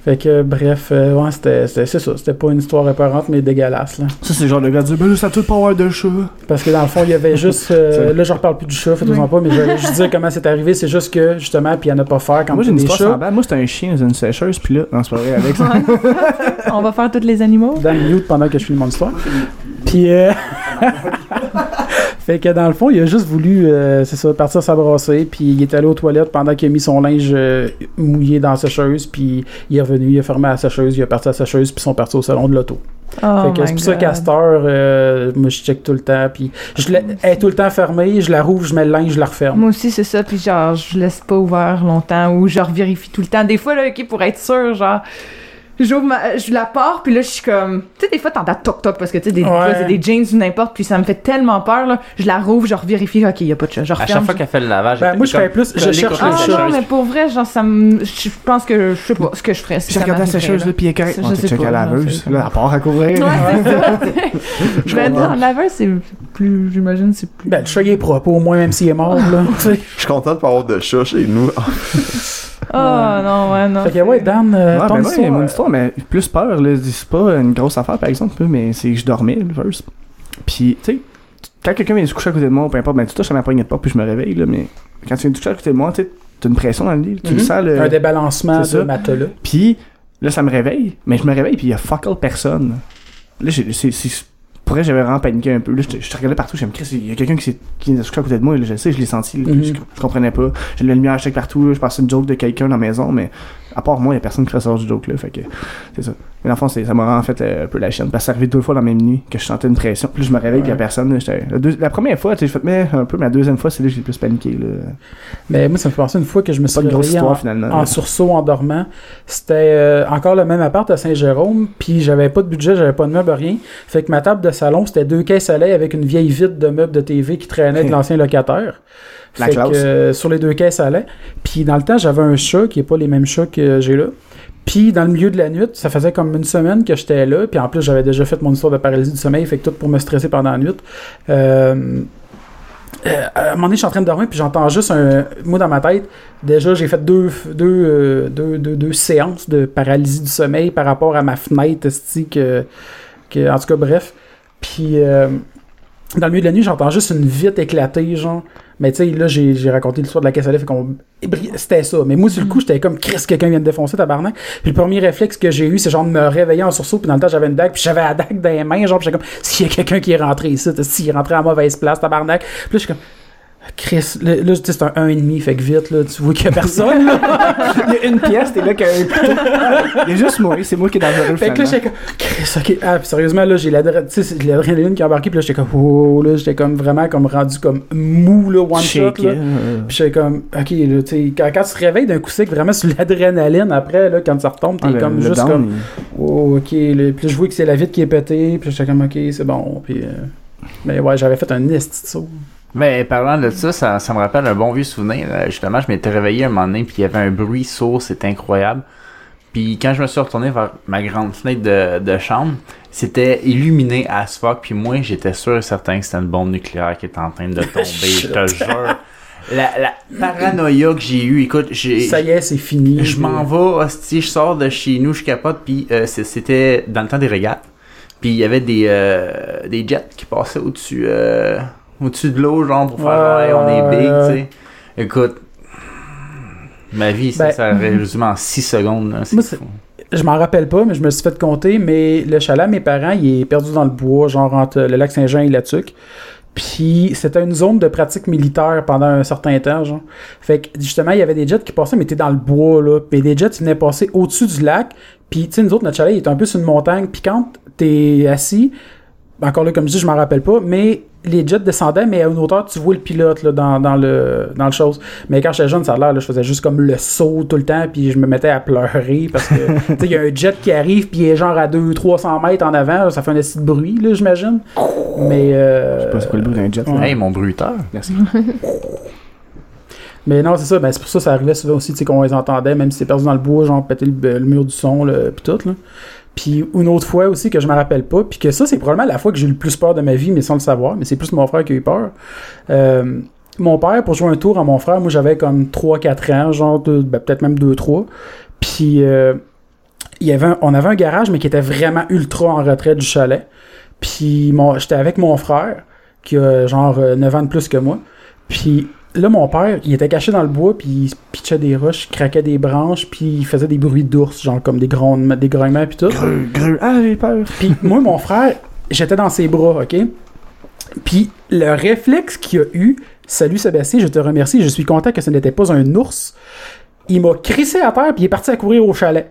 Fait que, bref, euh, ouais, c'était, c'est ça. C'était pas une histoire épeurante, mais dégueulasse, là. Ça, c'est le genre de gars de dire, ben là, ça doit pas avoir de chat. Parce que dans le fond, il y avait juste. euh, là, je reparle plus du chat, faites-en pas, mais je vais juste dire comment c'est arrivé. C'est juste que, justement, puis il y en a pas faire quand Moi, j'ai une des histoire semblable. Moi, c'était un chien dans une sécheuse, puis là, non, c'est pas vrai, Alex. On va faire tous les animaux. dans le mute pendant que je finis mon histoire. Puis, euh... fait que dans le fond, il a juste voulu, euh, c'est ça, partir s'abrasser. Puis il est allé aux toilettes pendant qu'il a mis son linge euh, mouillé dans la sécheuse. Puis il est revenu, il a fermé la sécheuse, il a parti à la sécheuse, puis ils sont partis au salon de l'auto. Oh fait que c'est pour ça God. qu'à cette heure, euh, moi je check tout le temps. Puis je la- elle est tout le temps fermée, je la rouvre, je mets le linge, je la referme. Moi aussi, c'est ça. Puis genre, je laisse pas ouvert longtemps ou je vérifie tout le temps. Des fois, là, OK, pour être sûr, genre, j'ouvre ma, je la pars, puis là, je suis comme, tu sais, des fois, t'entends toc toc parce que, tu sais, des, Ouais. fois, c'est des jeans ou n'importe, puis ça me fait tellement peur, là. Je la rouvre, je revérifie, ok, y a pas de chat. Je À referme. chaque fois qu'elle fait le lavage, Ben, moi, je ferais plus- je cherche Ah les non, mais pour vrai, genre, ça me. Je pense que je sais pas ce que je ferais. Si J'ai ça regardé la sécheuse, je t'es sais checké pas, la là, laveuse, c'est- là, à part à courir. Je vais dire, en laveur, c'est plus. J'imagine, c'est plus. Ben, le chat, il est propre, au moins, même s'il est mort, là. tu sais. Je suis content de pas avoir de chat chez nous. Oh non, ouais, non. Fait que, ouais, Dan, euh, Ouais, ton ben ouais, histoire, mon euh, histoire, mais plus peur, là, c'est pas une grosse affaire par exemple, mais c'est que je dormais, le first. Puis, tu sais, quand quelqu'un vient se coucher à côté de moi, peu importe, ben tu touches à ma poignée de porte puis je me réveille, là, mais quand tu viens te coucher à côté de moi, tu sais, t'as une pression dans le lit, tu le sens, le... Un débalancement de ça. matelas. Puis là, ça me réveille, mais je me réveille puis il y a fuck all personne. Là, j'ai- c'est... Pour vrai, j'avais vraiment paniqué un peu. Là, je, regardais partout, j'ai me Chris, il y a quelqu'un qui, s'est- qui coucher à côté de moi, là, je sais, je l'ai senti, là, Mhm. je, je comprenais pas. J'ai la lumière à chaque partout, là, je passais une joke de quelqu'un dans la maison, mais à part moi, il y a personne qui ressort du joke là, fait que c'est ça. Dans le fond, ça m'a en fait euh, un peu la chienne, parce que ça arrivait deux fois dans la même nuit que je sentais une pression. Puis là, je me réveille, puis il y a personne. là, la, deux- la première fois, tu sais, je mais un peu, mais la deuxième fois, c'est là que j'ai plus paniqué. Là. Mais moi, ça me fait penser une fois que je me suis réveillé histoire en, finalement. en sursaut en dormant. C'était euh, encore le même appart à Saint-Jérôme, puis j'avais pas de budget, j'avais pas de meubles, rien. Fait que ma table de salon, c'était deux caisses à lait avec une vieille vide de meubles de TV qui traînait de l'ancien locataire. La fait que, euh, sur les deux caisses à lait. Puis dans le temps, j'avais un chat qui est pas les mêmes chats que j'ai là. Puis dans le milieu de la nuit, ça faisait comme une semaine que j'étais là. Puis en plus, j'avais déjà fait mon histoire de paralysie du sommeil, fait que tout pour me stresser pendant la nuit. Euh, euh, à un moment donné, je suis en train de dormir, puis j'entends juste un. Moi, dans ma tête, déjà, j'ai fait deux, deux, euh, deux, deux, séances de paralysie du sommeil par rapport à ma fenêtre, que, que, en tout cas, bref. Puis, dans le milieu de la nuit, j'entends juste une vitre éclater, genre. Mais tu sais, là, j'ai j'ai raconté l'histoire de la caisse à lait, fait qu'on. C'était ça. Mais moi, sur le coup, j'étais comme Chris, quelqu'un vient de défoncer tabarnak. Puis le premier réflexe que j'ai eu, c'est genre de me réveiller en sursaut. Puis dans le temps, j'avais une dague, puis j'avais la dague dans les mains, genre, puis j'étais comme, s'il y a quelqu'un qui est rentré ici, s'il est rentré à mauvaise place, tabarnak. Puis là, je suis comme. Chris, là, là, tu sais, c'est un 1,5, fait que vite, là, tu vois qu'il y a personne, là. Il y a une pièce, t'es là qu'un Il y a juste moi, c'est moi qui est dangereux. Fait que là, j'étais comme, Chris, ok. Ah, puis sérieusement, là, j'ai l'adrénaline qui a embarqué, puis là, j'étais comme, oh, là, j'étais comme vraiment comme rendu comme mou, là, one shot, Shake, là. Puis j'étais comme, ok, là, tu sais, quand, quand tu te réveilles d'un coup sec, vraiment sur l'adrénaline, après, là, quand ça retombe, t'es ah, comme juste down, comme, il- oh, ok, là. Puis là, je vois que c'est la vitre qui est pétée, puis j'étais comme, ok, c'est bon, puis. euh, Mais ouais, j'avais fait un esti. Mais parlant de ça, ça, ça me rappelle un bon vieux souvenir. Euh, Justement, je m'étais réveillé un moment donné, puis il y avait un bruit sourd, c'était incroyable. Puis quand je me suis retourné vers ma grande fenêtre de, de chambre, c'était illuminé as fuck, puis moi, j'étais sûr et certain que c'était une bombe nucléaire qui était en train de tomber, je te jure. La, la paranoïa que j'ai eue, écoute, j'ai... Ça y est, c'est fini. Je m'en vais, hostie, je sors de chez nous, je capote, puis euh, c'était dans le temps des régates. Puis il y avait des, euh, des jets qui passaient au-dessus euh, au-dessus de l'eau, genre, pour faire Ouais, on est big, tu sais. Écoute, ma vie, ça, Ben, ça a résumé en 6 secondes. Là, c'est Moi. Je m'en rappelle pas, mais je me suis fait compter, mais le chalet mes parents, il est perdu dans le bois, genre entre le lac Saint-Jean et la Tuque. Puis c'était une zone de pratique militaire pendant un certain temps, genre. Fait que justement, il y avait des jets qui passaient, mais t'es dans le bois, là. Puis des jets, ils venaient passer au-dessus du lac. Puis, tu sais, nous autres, notre chalet, il est un peu sur une montagne. Puis quand t'es assis, encore là, comme je dis, je m'en rappelle pas, mais les jets descendaient, mais à une hauteur, tu vois le pilote, là, dans, dans le, dans le chose. Mais quand j'étais jeune, ça a l'air, là, je faisais juste comme le saut tout le temps, puis je me mettais à pleurer parce que, tu sais, il y a un jet qui arrive, puis il est genre à 200-300 mètres en avant, là, ça fait un petit bruit, là, j'imagine. Mais, euh, Je sais pas c'est quoi le bruit d'un jet. là. Ouais. Hey, mon bruiteur. Merci. Mais non, c'est ça, ben, c'est pour ça que ça arrivait souvent aussi, tu sais, qu'on les entendait, même si c'est perdu dans le bois, genre péter le, le mur du son, là, pis tout, là. Puis une autre fois aussi que je me rappelle pas, puis que ça, c'est probablement la fois que j'ai eu le plus peur de ma vie, mais sans le savoir, mais c'est plus mon frère qui a eu peur. Euh, mon père, pour jouer un tour à mon frère, moi j'avais comme 3-4 ans, genre ben, peut-être même 2-3. Puis euh, y avait on avait un garage, mais qui était vraiment ultra en retrait du chalet. Puis j'étais avec mon frère, qui a genre euh, 9 ans de plus que moi. Puis là, mon père, il était caché dans le bois, puis il se pitchait des roches, il craquait des branches, puis il faisait des bruits d'ours, genre comme des grondements, des grognements, puis tout. Greu, greu. Ah, j'ai peur. Puis moi, mon frère, j'étais dans ses bras, OK? Puis le réflexe qu'il a eu, salut Sébastien, je te remercie, je suis content que ce n'était pas un ours. Il m'a crissé à terre, puis il est parti à courir au chalet.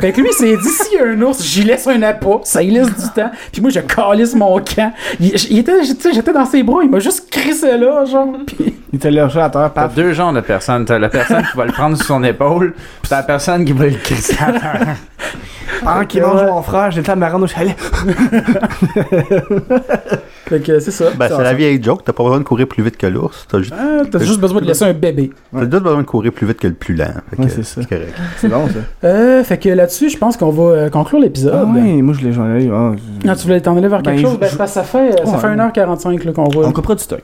Fait que lui, il s'est dit, s'il y a un ours, j'y laisse un appât, ça y laisse du temps. Puis moi, je calisse mon camp. Il, il était, tu sais, j'étais dans ses bras, il m'a juste crissé là, genre. Puis Il était lâché à terre, T'as deux genres de personnes. T'as la personne qui va le prendre sur son épaule, pis t'as la personne qui va le crisser à terre. Pendant qu'il mange mon frère, j'ai le temps de me rendre au chalet. Fait que c'est ça. Ben, c'est la vieille joke, t'as pas besoin de courir plus vite que l'ours, t'as juste, Ah, T'as juste besoin de laisser un bébé. t'as juste besoin de courir plus vite que le plus lent. Fait que Ouais, c'est ça. correct. C'est bon, ça. Euh, fait que là-dessus, je pense qu'on va euh, conclure l'épisode. Ah ouais, moi, je l'ai ai- ah, je- Ah, tu voulais t'en aller vers quelque Ben, chose? je- Ben, je- ça fait, ça Ouais. fait 1h45 là, qu'on voit. On coupera du stock.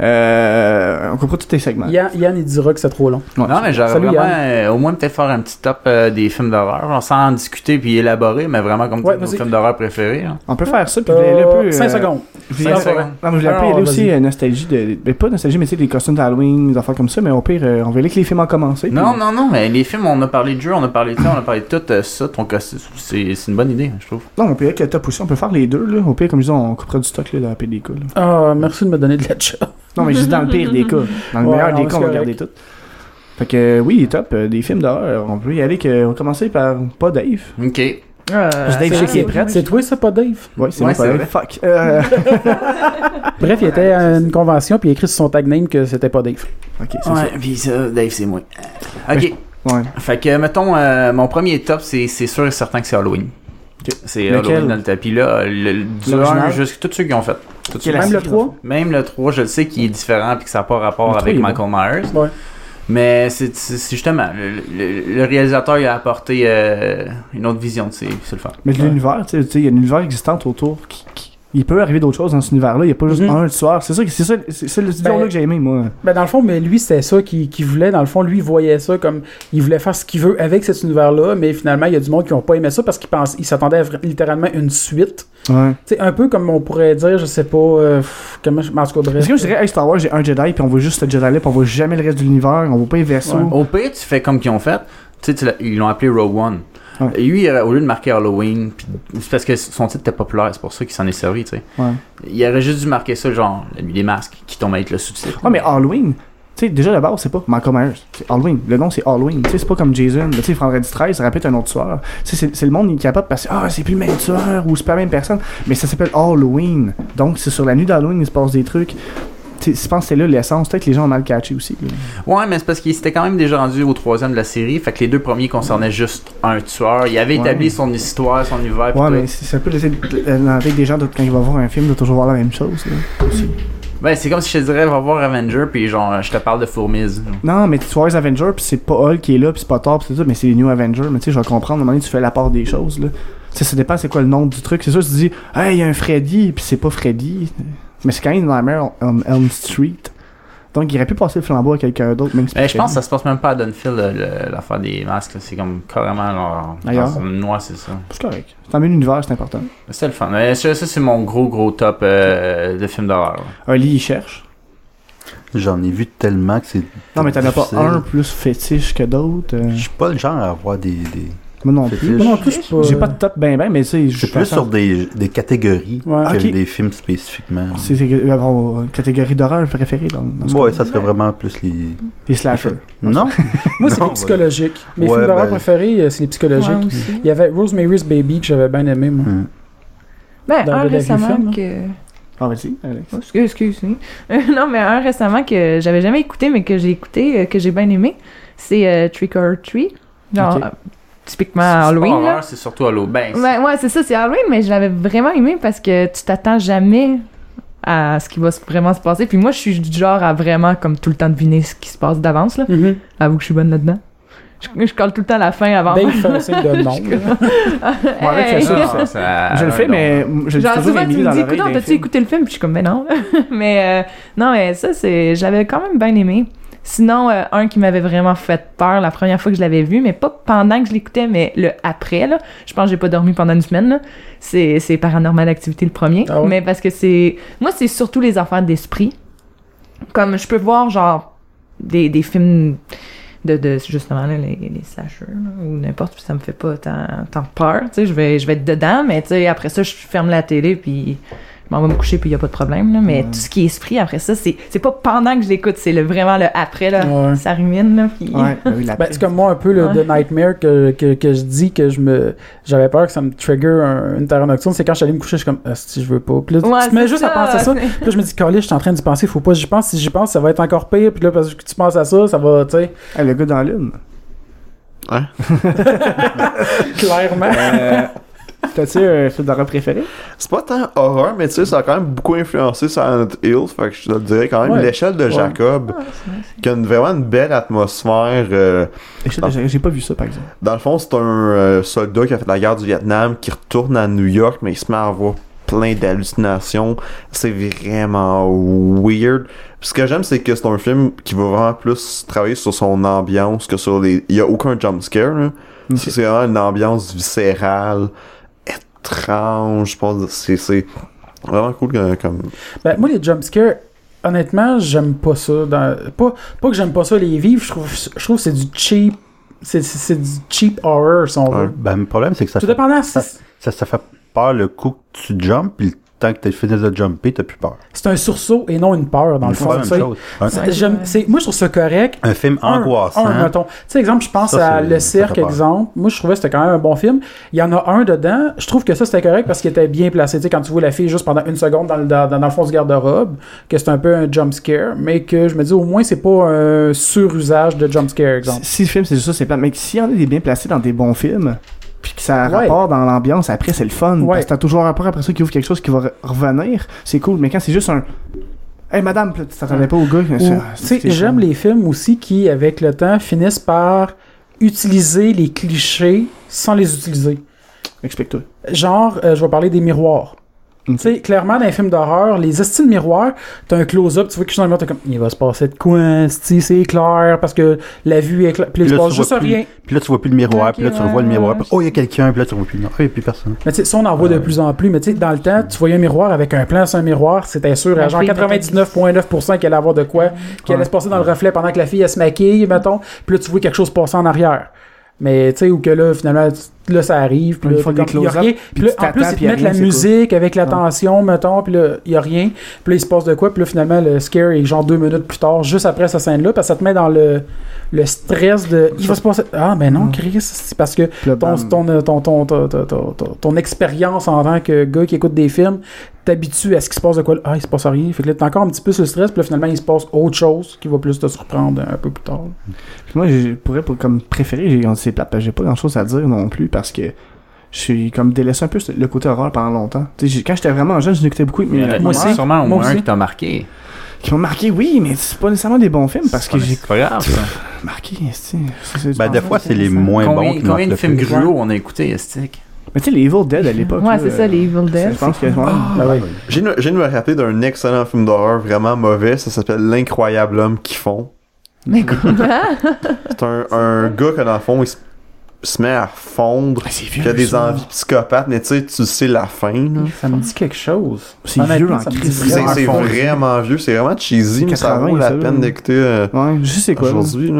Euh, on coupera tous tes segments. Yann, Yann, il dira que c'est trop long. Ouais. Non, mais j'aurais vraiment Yann. euh, au moins peut-être faire un petit top euh, des films d'horreur, sans en discuter puis élaborer, mais vraiment comme Ouais, nos films d'horreur préférés. hein. On peut faire ça, puis un peu... 5 euh, secondes. Je voulais Cinq aller- secondes. Non, mais je voulais un peu Alors, aller aussi euh, nostalgie de. Ben, pas nostalgie, mais tu sais, des costumes d'Halloween, des affaires comme ça, mais au pire, euh, on va aller que les films ont commencé. Non, non, non, mais les films, on a parlé de jeux, on a parlé de ça, on a parlé de tout euh, ça. Donc, euh, c'est c'est une bonne idée, je trouve. Non, on peut avec le top aussi, on peut faire les deux, là. Au pire, comme je dis, on coupera du stock, là, dans la pire des cas, là. Ah, merci de me donner de la chat. Non, mais juste dans le pire des cas. Dans le Ouais, meilleur non, des cas, on va regarder tout. Fait que, euh, oui, top, euh, des films d'horreur. On peut y aller, que, on va commencer par pas Dave. Ok. Que Dave, je sais qu'il est prêt. C'est toi, ça, pas Dave? Ouais, c'est Ouais, moi, pas c'est Dave. vrai. Fuck. Euh, Bref, il était à une convention, puis il a écrit sur son tag name que c'était pas Dave. ok, c'est Ouais, puis ça, Dave, c'est moi. Ok. Ouais. Fait que, mettons, euh, mon premier top, c'est c'est sûr et certain que c'est Halloween. C'est Lequel? Halloween dans le tapis là. Le, le- du L'original? 1 jusqu'à tous ceux qui ont fait. Même le série, 3? Même le 3, je le sais qu'il est différent puis que ça n'a pas rapport Le 3, avec Michael Myers. Ouais. Mais c'est justement, le, le- le réalisateur il a apporté euh, une autre vision de ses. C'est le fun. Mais de l'univers, tu sais, tu sais, il y a un univers existant autour qui. Il peut arriver d'autres choses dans cet univers-là. Il n'y a pas juste Mhm. un tueur. C'est ça, c'est ça, c'est ça le Ben, studio-là que j'ai aimé, moi. Ben, dans le fond, mais lui, c'était ça qu'il qu'il voulait. Dans le fond, lui, il voyait ça comme. Il voulait faire ce qu'il veut avec cet univers-là, mais finalement, il y a du monde qui n'ont pas aimé ça parce qu'ils pensent- ils s'attendaient à vra- littéralement une suite. Ouais. Tu sais, un peu comme on pourrait dire, je sais pas. euh, pff, comment. je- En tout cas, bref. Parce que je dirais, hey, Star Wars, j'ai un Jedi, puis on voit juste ce Jedi-là, puis on voit jamais le reste de l'univers, on voit pas les vaisseaux. Ouais. Au pire, tu fais comme qu'ils ont fait. Tu sais, ils l'ont appelé Rogue One. Ouais. Et lui, au lieu de marquer Halloween, c'est parce que son titre était populaire, c'est pour ça qu'il s'en est servi, tu sais. Ouais. Il aurait juste dû marquer ça, genre, la nuit des masques, qui tombe avec le sous-titre. Ouais, mais Halloween, tu sais, déjà de base, c'est pas Michael Myers. C'est Halloween. Le nom, c'est Halloween. Tu sais, c'est pas comme Jason. Tu sais, Vendredi 13, ça répète un autre tueur. Tu sais, c'est- c'est le monde qui est capable de passer, ah, c'est plus le même tueur, ou c'est pas la même personne. Mais ça s'appelle Halloween. Donc, c'est sur la nuit d'Halloween, il se passe des trucs. Je pense que c'est là l'essence. Peut-être que les gens ont mal catché aussi. là. Ouais, mais c'est parce qu'il s'était quand même déjà rendu au troisième de la série, fait que les deux premiers concernaient juste un tueur. Il avait Ouais. établi son histoire, son univers, Ouais, mais c'est un peu la tête des gens, de- quand ils vont voir un film, de toujours voir la même chose. là, aussi. Ben, c'est comme si je te dirais, va voir Avenger, puis genre, je te parle de Fourmise. Non, mais tu vois les Avengers, puis c'est pas Hulk qui est là, puis c'est pas Thor, puis c'est ça, mais c'est les New Avengers. Mais tu sais, je vais comprendre, à un moment donné, tu fais la part des choses, là. Tu sais, ça dépend c'est quoi le nom du truc. C'est sûr, tu te dis, hey, il y a un Freddy, puis c'est pas Freddy. Mais c'est quand même Nightmare on Elm Street. Donc, il aurait pu passer le flambeau à quelqu'un d'autre, même si Ben, je pense que ça se passe même pas à Dunfield, l'affaire des masques, c'est comme carrément noix, c'est ça. C'est correct. C'est un même univers, c'est important. C'est le fun. Mais ça, ça, c'est mon gros, gros top euh, de films d'horreur. Un lit, il cherche. J'en ai vu tellement que c'est. Non, mais t'en as pas un plus fétiche que d'autres. euh, Je suis pas le genre à avoir des. des... Moi non plus. Moi non J'ai pas de top ben ben, mais tu sais, je C'est suis plus pas sur des, des catégories Ouais. que des films spécifiquement. C'est c'est euh, avoir une catégorie d'horreur préférée dans, dans ce Ouais, cas. ça serait vraiment plus les. Les slashers. Non? Moi, c'est Non, les psychologiques. Mes Ouais, films d'horreur ben- préférés, euh, c'est les psychologiques. Ouais, aussi. Il y avait Rosemary's Baby que j'avais bien aimé, moi. Hum. Ben, Dans un récemment que. Ah, vas-y, Alex. Oh, excuse, excuse, non, mais un récemment que j'avais jamais écouté, mais que j'ai écouté, euh, que j'ai bien aimé, c'est euh, Trick or Treat. Genre, euh, typiquement C'est Halloween, là. c'est surtout Halloween. Ben, Ouais, ouais, c'est ça, c'est Halloween, mais je l'avais vraiment aimé parce que tu t'attends jamais à ce qui va vraiment se passer. Puis moi, je suis du genre à vraiment, comme tout le temps, deviner ce qui se passe d'avance, là. Mhm. Avoue que je suis bonne là-dedans. Je, je colle tout le temps la fin avant. Dave fait un signe de non. fait Hey. ça. ça- Je le fais, mais je le dis Genre, toujours souvent, tu me dis, écoute, t'as-tu écouté le film? Puis je suis comme, mais non. mais euh, non, mais ça, c'est. J'avais quand même bien aimé. Sinon, euh, un qui m'avait vraiment fait peur la première fois que je l'avais vu, mais pas pendant que je l'écoutais, mais le après, là. Je pense que j'ai pas dormi pendant une semaine. C'est, c'est Paranormal Activity le premier. Ah ouais? Mais parce que c'est. Moi, c'est surtout les affaires d'esprit. Comme je peux voir, genre, des, des films de, de justement là, les, les slashers là, ou n'importe ça me fait pas tant, tant peur tu sais je vais je vais être dedans mais tu sais après ça je ferme la télé puis m'en vais me coucher puis il y a pas de problème là, mais tout ce qui est esprit après ça c'est c'est pas pendant que je l'écoute c'est le vraiment le après là. Ouais. ça rumine là puis Ouais, ben oui, Ben, c'est comme moi un peu le Nightmare que, que, que je dis que je me j'avais peur que ça me trigger un- une terreur nocturne. C'est quand je suis allé me coucher je suis comme ah, si je veux pas. Puis là tu- Ouais, tu te mets juste à penser à ça. puis là je me dis Carly je suis en train d'y penser faut pas j'y pense. Si j'y pense ça va être encore pire. Puis là parce que tu penses à ça ça va tu sais. Hey, le gars dans la lune. Clairement. Euh, T'as-tu un film d'horreur préféré? C'est pas tant horreur, mais tu sais, ça a quand même beaucoup influencé Silent Hill. Fait que je te le dirais quand même. Ouais. L'échelle de Jacob, qui a une- vraiment une belle atmosphère. euh, J'ai pas vu ça, par exemple. Dans le fond, c'est un euh, soldat qui a fait la guerre du Vietnam, qui retourne à New York, mais il se met à avoir plein d'hallucinations. C'est vraiment weird. Puis ce que j'aime, c'est que c'est un film qui va vraiment plus travailler sur son ambiance que sur les... Il y a aucun jump scare, là. Ok. C'est c'est vraiment une ambiance viscérale, étrange, je pense. C'est c'est vraiment cool comme... Ben, moi, les jumpscares, honnêtement, j'aime pas ça. Dans... Pas, pas que j'aime pas ça les vivre, je trouve, je trouve que c'est du cheap. C'est, du cheap horror, si on veut. Ouais. Ben, le problème, c'est que ça Tout fait, dépendant, ça, ça, ça fait peur le coup que tu jumpes, puis temps que tu fini de jumper, t'as plus peur. c'est un sursaut et non une peur, dans le fond. pas même chose. Un, moi, je trouve ça correct. un film angoissant. Un. Tu sais, exemple, je pense Ça, à Le Cirque, exemple. Moi, je trouvais que c'était quand même un bon film. Il y en a un dedans. Je trouve que ça, c'était correct parce qu'il était bien placé. Tu sais, quand tu vois la fille juste pendant une seconde dans le, dans, dans le fond du garde-robe, que c'est un peu un jump scare, mais que je me dis au moins, c'est pas un surusage de jump scare, exemple. Si, si le film c'est juste ça, c'est plat. Mais s'il y en a des bien placés dans des bons films, puis que ça a Ouais. rapport dans l'ambiance, après c'est le fun. Ouais. Parce que t'as toujours un rapport après ça qui ouvre quelque chose qui va re- revenir, c'est cool. Mais quand c'est juste un. Hey madame, tu t'attendais pas au gars. J'aime les films aussi qui, avec le temps, finissent par utiliser les clichés sans les utiliser. Explique-toi. Genre, euh, je vais parler des miroirs. Tu sais, clairement, dans les films d'horreur, les estimes miroirs, t'as un close-up, tu vois quelque chose dans le miroir, t'es comme, il va se passer de quoi, esti, c'est clair, parce que la vue est claire, puis là, il Puis se là, passe tu vois juste plus- rien. Puis là, tu vois plus le miroir, Ok, puis là, tu revois le miroir, puis oh, il y a quelqu'un, puis là, tu vois plus. Non, il n'y a plus personne. Mais tu sais, ça, on en voit de plus en plus, mais tu sais, dans le temps, tu voyais un miroir avec un plan sur un miroir, c'était sûr, à genre fille 99,9% qu'elle allait avoir de quoi, qui allait se passer dans le reflet pendant que la fille, elle se maquille, mettons, puis là, tu vois quelque chose passer en arrière. Mais tu sais, ou que là, finalement, là, ça arrive, puis Ils là, font t'es des comme, il y a close-up, rien. puis là, en plus, ils mettent la cool. musique avec la Ouais. tension, mettons, puis là, il y a rien. Puis là, il se passe de quoi, puis là, finalement, le scare est genre deux minutes plus tard, juste après cette scène-là, parce que ça te met dans le, le stress de. Il va se passer. Ah, ben non. Chris, c'est parce que ton, ton, ton, ton, ton- ton- ton expérience en tant que gars qui écoute des films t'habitues à ce qui se passe de quoi ah il se passe rien fait que là t'es encore un petit peu sur le stress puis là finalement il se passe autre chose qui va plus te surprendre un peu plus tard Puis moi, je pourrais pour- comme préféré, j'ai c'est plate parce que j'ai pas grand chose à dire non plus parce que je suis comme délaissé un peu le côté horreur pendant longtemps. Tu sais, j'ai- quand j'étais vraiment jeune, je n'écoutais beaucoup. Mais moi aussi. sûrement au Moi moins un qui t'a marqué. qui m'ont marqué, oui, mais c'est pas nécessairement des bons films parce que j'ai C'est pas grave, ça. marqué. c'est- Ben, des fois, c'est les moins bons Combien, qui combien de films gruaux on a écouté, Estique? Mais tu sais, les Evil Dead à l'époque. Ouais, c'est ça, les Evil Dead. Je pense que. J'ai une- me rappeler d'un excellent film d'horreur vraiment mauvais. Ça s'appelle L'incroyable homme qui fond. Mais comment? C'est un, un gars que dans le fond, il se, se met à fondre. Ah, vieux. a des ça. envies psychopathes, mais tu sais, tu sais la fin. là. ça me dit quelque chose C'est vieux en. C'est vraiment vieux, c'est vraiment cheesy, mais ça 80, vaut la ça, peine d'écouter euh, Ouais, je sais c'est quoi. là. aujourd'hui.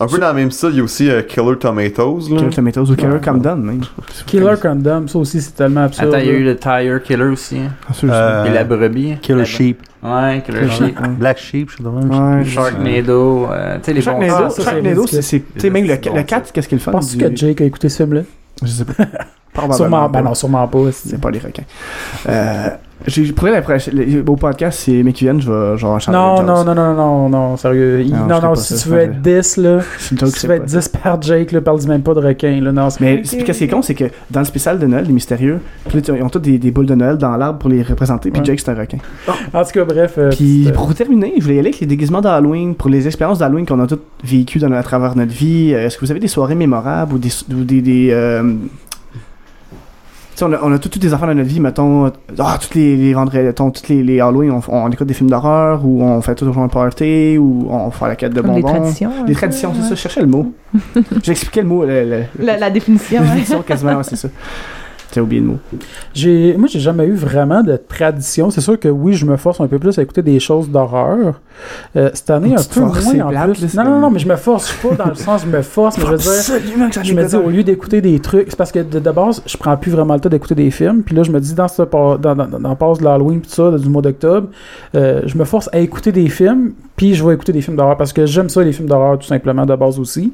Un peu dans le même style, il y a aussi euh, Killer Tomatoes. Là. Killer Tomatoes ou Killer Condom, même. Killer Condom ça aussi c'est tellement absurde Attends, il y a eu le Tire Killer aussi. hein. Ah. Euh, Et la brebis. Killer La- Sheep. Ouais, Killer Killer Sheep. Ouais. Black Sheep, je sais pas. Ouais. Sharknado. euh, tu sais, les bons Sharknado, Ah, Sharknado, c'est. c'est- Tu sais, même le, C'est bon, le ça. 4, qu'est-ce qu'il fun penses-tu que Jake a écouté ce film là Je sais pas. Probablement sûrement pas. ben non sûrement pas c'est- C'est pas les requins. Euh, j'ai prochaine, le- au podcast, c'est viennent, je vais genre changer non, non, non, non, non, non, sérieux. Il- Non, Non, si tu veux être 10, là, si tu veux être ça. 10 par Jake, là, parle même pas de requin, là. Non, Mais qu'est-ce qui est con, c'est que dans le spécial de Noël, les mystérieux, ils ont tous des, des boules de Noël dans l'arbre pour les représenter, puis Ouais. Jake c'est un requin. En tout cas, bref. euh, Puis pour terminer, je voulais y aller avec les déguisements d'Halloween, pour les expériences d'Halloween qu'on a toutes vécues dans, à travers notre vie. Euh, Est-ce que vous avez des soirées mémorables ou des. Ou des, des, euh, on a, on a tous des enfants dans notre vie, mettons, ah, tous les, les vendredis, mettons, tous les, les Halloween, on, on écoute des films d'horreur, ou on fait toujours un party, ou on fait la quête de Comme des bonbons. traditions. un Des peu, traditions, c'est ça, je cherchais le mot. J'expliquais le mot, le, le- La, la définition, la ouais. définition quasiment, ouais, c'est ça. J'ai oublié le mot. J'ai, moi, j'ai jamais eu vraiment de tradition. C'est sûr que oui, je me force un peu plus à écouter des choses d'horreur. Euh, cette année, un peu moins en là, plus. Non, non, non, mais je me force pas dans le sens, je me force, mais je veux dire. Absolument que j'en Je me dis, au lieu d'écouter des trucs, c'est parce que de, de base, je prends plus vraiment le temps d'écouter des films. Puis là, je me dis, dans, ce, dans, dans, dans la passe de l'Halloween, tout ça, du mois d'octobre, euh, je me force à écouter des films, puis je vais écouter des films d'horreur parce que j'aime ça, les films d'horreur, tout simplement, de base aussi.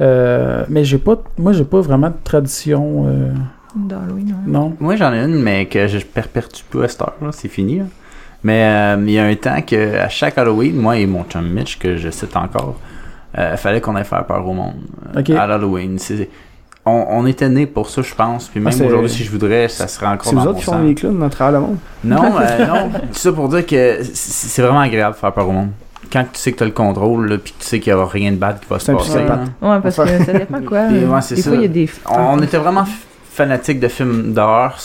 Euh, mais j'ai pas, moi, j'ai pas vraiment de tradition, euh, D'Halloween, ouais. non? Moi, j'en ai une, mais que je perpétue pas à cette heure, là, c'est fini. là. Mais euh, il y a un temps que à chaque Halloween, moi et mon chum Mitch, que je cite encore, euh, fallait qu'on aille faire peur au monde. Ok. à l'Halloween. C'est- On, on était nés pour ça, je pense. Puis même Ah, c'est- aujourd'hui, si je voudrais, ça serait encore C'est dans vous autres qui font les clowns dans travers le monde. Non, euh, non. Tout ça pour dire que c'est- vraiment agréable de faire peur au monde. Quand tu sais que tu as le contrôle, là, puis que tu sais qu'il n'y aura rien de bad qui va se passer. là. Ouais, parce que ça dépend quoi. Et ouais, c'est des ça. fois, il y a des. On, on était vraiment f- fanatiques de films d'horreur.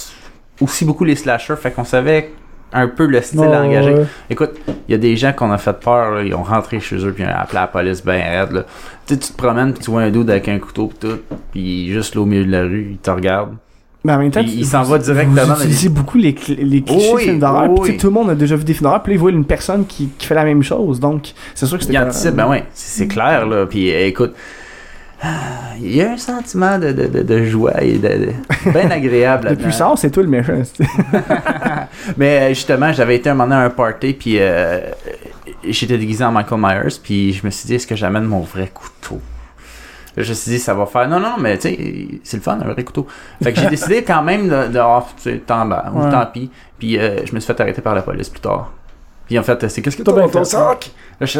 Aussi beaucoup les slashers, fait qu'on savait un peu le style ouais. Écoute, il y a des gens qu'on a fait peur, là, ils ont rentré chez eux puis ils ont appelé la police ben raide. Là. Tu sais, tu te promènes puis tu vois un dude avec un couteau pis tout, puis juste là au milieu de la rue, il te regarde. Mais en même temps, Puis il s'en va vous directement les- utilisez beaucoup les, les clichés Oui, films d'horreur. oui. Puis, Tout le monde a déjà vu des films d'horreur. Puis là, il voit une personne qui, qui fait la même chose. Donc, c'est sûr que Il c'était pas... anticipe, ben ouais, c'est clair là. Puis euh, écoute, il y a un sentiment de, de, de, de joie et de, de- bien agréable De puissance, c'est toi le méchant. Mais euh, justement, j'avais été un moment donné à un party, puis euh, j'étais déguisé en Michael Myers, puis je me suis dit, est-ce que j'amène mon vrai couteau? Je me suis dit, ça va faire. Non, non, mais tu sais, c'est le fun, un vrai couteau. Fait que j'ai décidé quand même de, de ah, tu sais, tant, Ouais. tant pis. Puis euh, je me suis fait arrêter par la police plus tard. Puis en fait, c'est qu'est-ce que T'as dans ton sac? Là, je suis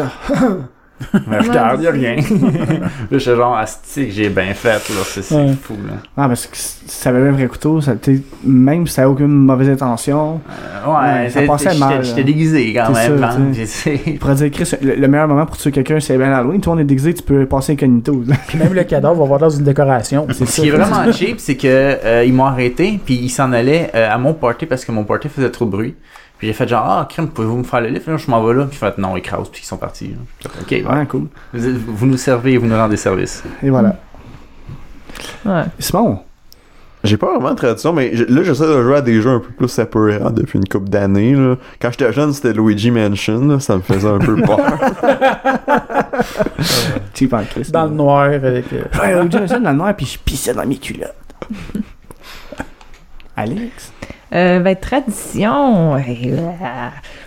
Mais regarde, y'a rien. là, je suis genre, asti, que j'ai bien fait, là. C'est Ouais. fou, là. Ah, parce que si ça avait un vrai couteau, ça, t'sais, même si ça aucune mauvaise intention, Euh, ouais, Ouais, ça passait j'étais- mal, J'étais là. déguisé quand même. ça, hein, dire, Chris, le, le meilleur moment pour tuer quelqu'un, c'est bien Halloween. Toi, on est déguisé, tu peux passer incognito. Puis même le cadavre va avoir dans une décoration. C'est Ce qui est vraiment cheap, c'est que euh, ils m'ont arrêté, puis ils s'en allaient euh, à mon party parce que mon party faisait trop de bruit. Puis j'ai fait genre, ah, crème, pouvez-vous me faire le? Là, je m'en vais là. Puis ils fait, non, écrase, puis ils sont partis. fait, Ok, ouais. Ouais, cool. Vous, vous nous servez et vous nous rendez service. Et voilà. Ouais. Simon, J'ai pas vraiment de tradition, mais je- là, j'essaie de jouer à des jeux un peu plus apeurants depuis une couple d'années. là. Quand j'étais jeune, c'était Luigi Mansion. là, ça me faisait un peu peur. cheap en Chris. Dans le noir avec. euh, Ouais, Luigi Mansion dans le noir, puis je pissais dans mes culottes. Alex? Euh, ben, tradition.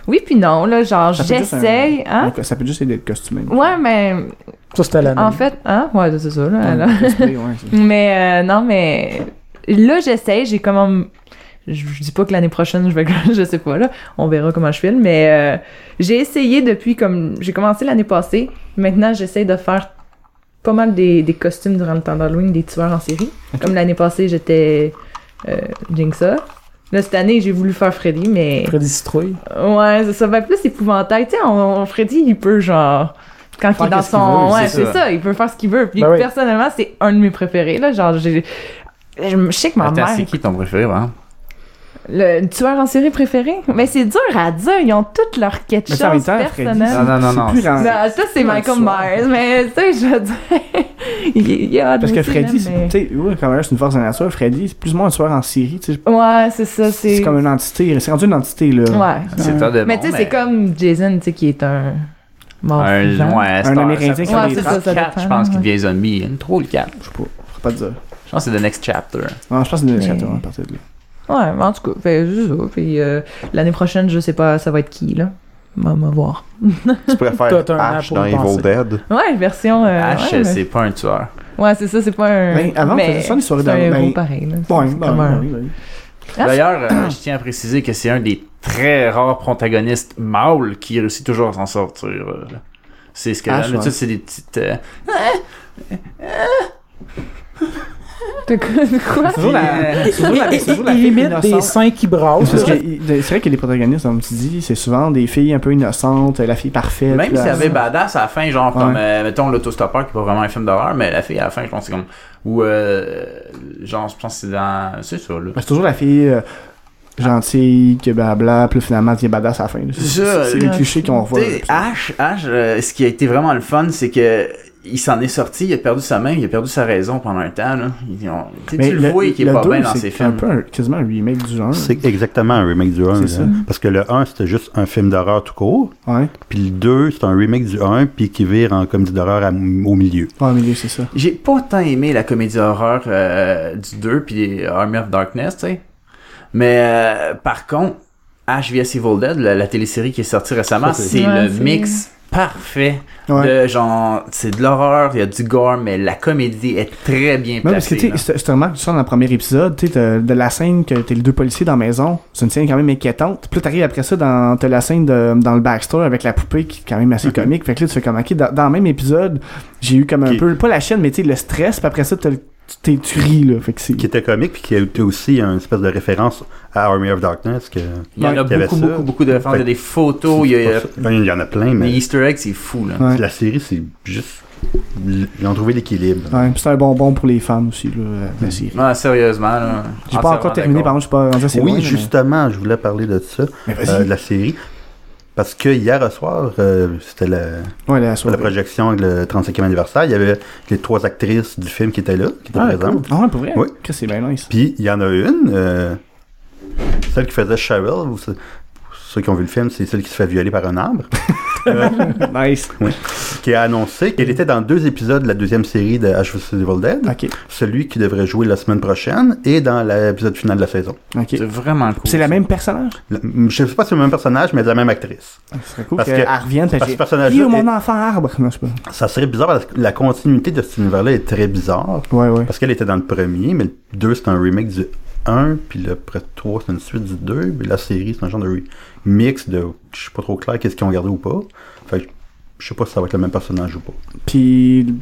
Oui, puis non, là, genre, j'essaye, hein? Ça peut juste être costumé. Ouais, mais Ça, c'était l'année. en fait, hein? Ouais, c'est ça, là. là. Ouais, cosplay, ouais, c'est- Mais euh, non, mais là, j'essaye. J'ai comme. Je, je dis pas que l'année prochaine, je vais. je sais pas, là. On verra comment je filme. Mais euh, j'ai essayé depuis comme. J'ai commencé l'année passée. Maintenant, j'essaye de faire pas mal des, des costumes durant le temps d'Halloween, des tueurs en série. Comme l'année passée, j'étais euh, Jinxa. Là, cette année, j'ai voulu faire Freddy, mais. Freddy Citrouille. Ouais, c'est ça. Ben, plus épouvantail. Tu sais, on, on- Freddy, il peut, genre. Quand il est dans son. veut, ouais, c'est ça. ça. Il peut faire ce qu'il veut. Puis, Ben oui. personnellement, c'est un de mes préférés, là. Genre, j'ai. Je je sais que ma Attends, mère. c'est qui ton préféré, hein? Le tueur en série préféré? Mais c'est dur à dire. Ils ont toutes leurs quelque chose personnel. Non, non, non, non. plus ça, c'est Michael. Myers. Mais, tu sais, je veux dire. il, il y a Parce que Freddy, mais- tu sais, ouais, quand même, c'est une force de nature. Freddy, c'est plus ou moins un tueur en série. tu sais. Ouais, c'est ça. C'est. C'est comme une entité. C'est rendu une entité, là. Ouais. C'est Mais tu sais, c'est comme Jason, tu sais, qui est un. Mort Un, ouais, Un Amérindien ça, qui des Ça je pense qu'il devient zombie. Une trop le 4. Je sais pas. Je peux pas te dire. Je pense que c'est the next chapter. Non, je pense que c'est une Mais- éducateur à partir de là. Ouais, mais en tout cas, fait, c'est ça. Puis euh, l'année prochaine, je sais pas, ça va être qui, là. On va voir. tu préfères T'as- t'as un an Ash pour dans y Evil penser. Dead. Ouais, version. Euh, H, ouais, mais- c'est pas un tueur. ouais, c'est ça, c'est pas un. Ben, avant, on mais faisait ça, les soirées c'est un héros Ben, pareil, là. Ouais, C'est ben, comme un- oui, oui. Ah, D'ailleurs, euh, je tiens à préciser que c'est un des très rares protagonistes mâles qui réussit toujours à s'en sortir. euh. C'est ce que Ah, d'habitude, ouais. c'est des petites. euh, T'as quoi? quoi? C'est toujours la, des seins qui brassent. Que c'est vrai que les protagonistes, comme tu dis, c'est souvent des filles un peu innocentes, la fille parfaite. Même s'il y avait Badass à la fin, genre Ouais. comme, euh, mettons, l'autostoppeur, qui est pas vraiment un film d'horreur, mais la fille à la fin, je pense que c'est comme. Ou, euh, genre, je pense que c'est dans. C'est ça, là. Ben, c'est toujours la fille euh, gentille, qui est blabla, puis finalement, est badass à la fin. là. C'est ça, c'est les clichés qu'on voit. Tu sais, Ash, Ash euh, ce qui a été vraiment le fun, c'est que il s'en est sorti, il a perdu sa main, il a perdu sa raison pendant un temps. Là. Ils ont- tu sais, Mais tu le vois qu'il est pas bien dans c'est ses un films. peu un- quasiment un remake du genre. C'est exactement un remake du 1. C'est là. ça. Parce que le 1, c'était juste un film d'horreur tout court. Ouais, Puis le 2, c'est un remake du 1, puis qui vire en comédie d'horreur au milieu. au milieu, c'est ça. J'ai pas tant aimé la comédie horreur euh, du 2 puis Army of Darkness, tu sais. Mais euh, par contre, Ash vs Evil Dead, la, la télésérie qui est sortie récemment, c'est- c'est Ouais, le c'est- mix parfait. Ouais. De, genre, c'est de l'horreur, il y a du gore, mais la comédie est très bien Ouais, parce que placée. tu sais, c'est- c'est remarques ça dans le premier épisode, tu sais, de la scène que t'es les deux policiers dans la maison, c'est une scène quand même inquiétante. Puis là, t'arrives après ça dans t'as la scène de, dans le backstore avec la poupée qui est quand même assez comique. Fait que là, tu fais comme, ok, dans, dans le même épisode, j'ai eu comme un peu, pas la chaîne, mais tu sais, le stress, puis après ça, t'as le- tu t'es- tu ris, là. Fait que c'est. Qui était comique, puis qui a été aussi une espèce de référence à Army of Darkness. Que... il y en a beaucoup, beaucoup, beaucoup de références. Il y a des photos, il y a, Ben, il y en a plein, les mais Easter eggs, c'est fou, là. Ouais. la série, c'est juste. Ils ont trouvé l'équilibre. Ouais, c'est un bonbon pour les fans aussi, là, la série. Ouais, sérieusement, là. J'ai pas encore terminé, par contre, je suis pas rendu assez Oui, loin, mais- justement, je voulais parler de ça, Mais euh, de la série. Parce que hier soir, euh, c'était la, Ouais, la la projection, le 35e anniversaire. Il y avait les trois actrices du film qui étaient là, qui étaient Ah, présentes. Ah ouais, pour vrai? Oui. C'est bien nice. Puis il y en a une, euh, celle qui faisait Cheryl, vous- ceux qui ont vu le film, c'est celle qui se fait violer par un arbre, nice. qui a annoncé qu'elle était dans deux épisodes de la deuxième série de Ash vs Evil Dead, Ok, celui qui devrait jouer la semaine prochaine, et dans l'épisode final de la saison. ok. C'est vraiment cool. C'est la même personnage? Le- je sais pas si c'est le même personnage, mais de la même actrice. Ce serait cool Parce qu'elle que- revienne, parce que ce Yo, mon est- enfant arbre! Non, je sais pas. Ça serait bizarre parce que la continuité de cet univers-là est très bizarre. Ouais, ouais. Parce qu'elle était dans le premier, mais le 2 c'est un remake du 1, puis le après 3 c'est une suite du 2, puis la série c'est un genre de remix de. Je sais pas trop clair qu'est-ce qu'ils ont gardé ou pas. Fait que je sais pas si ça va être le même personnage ou pas. Puis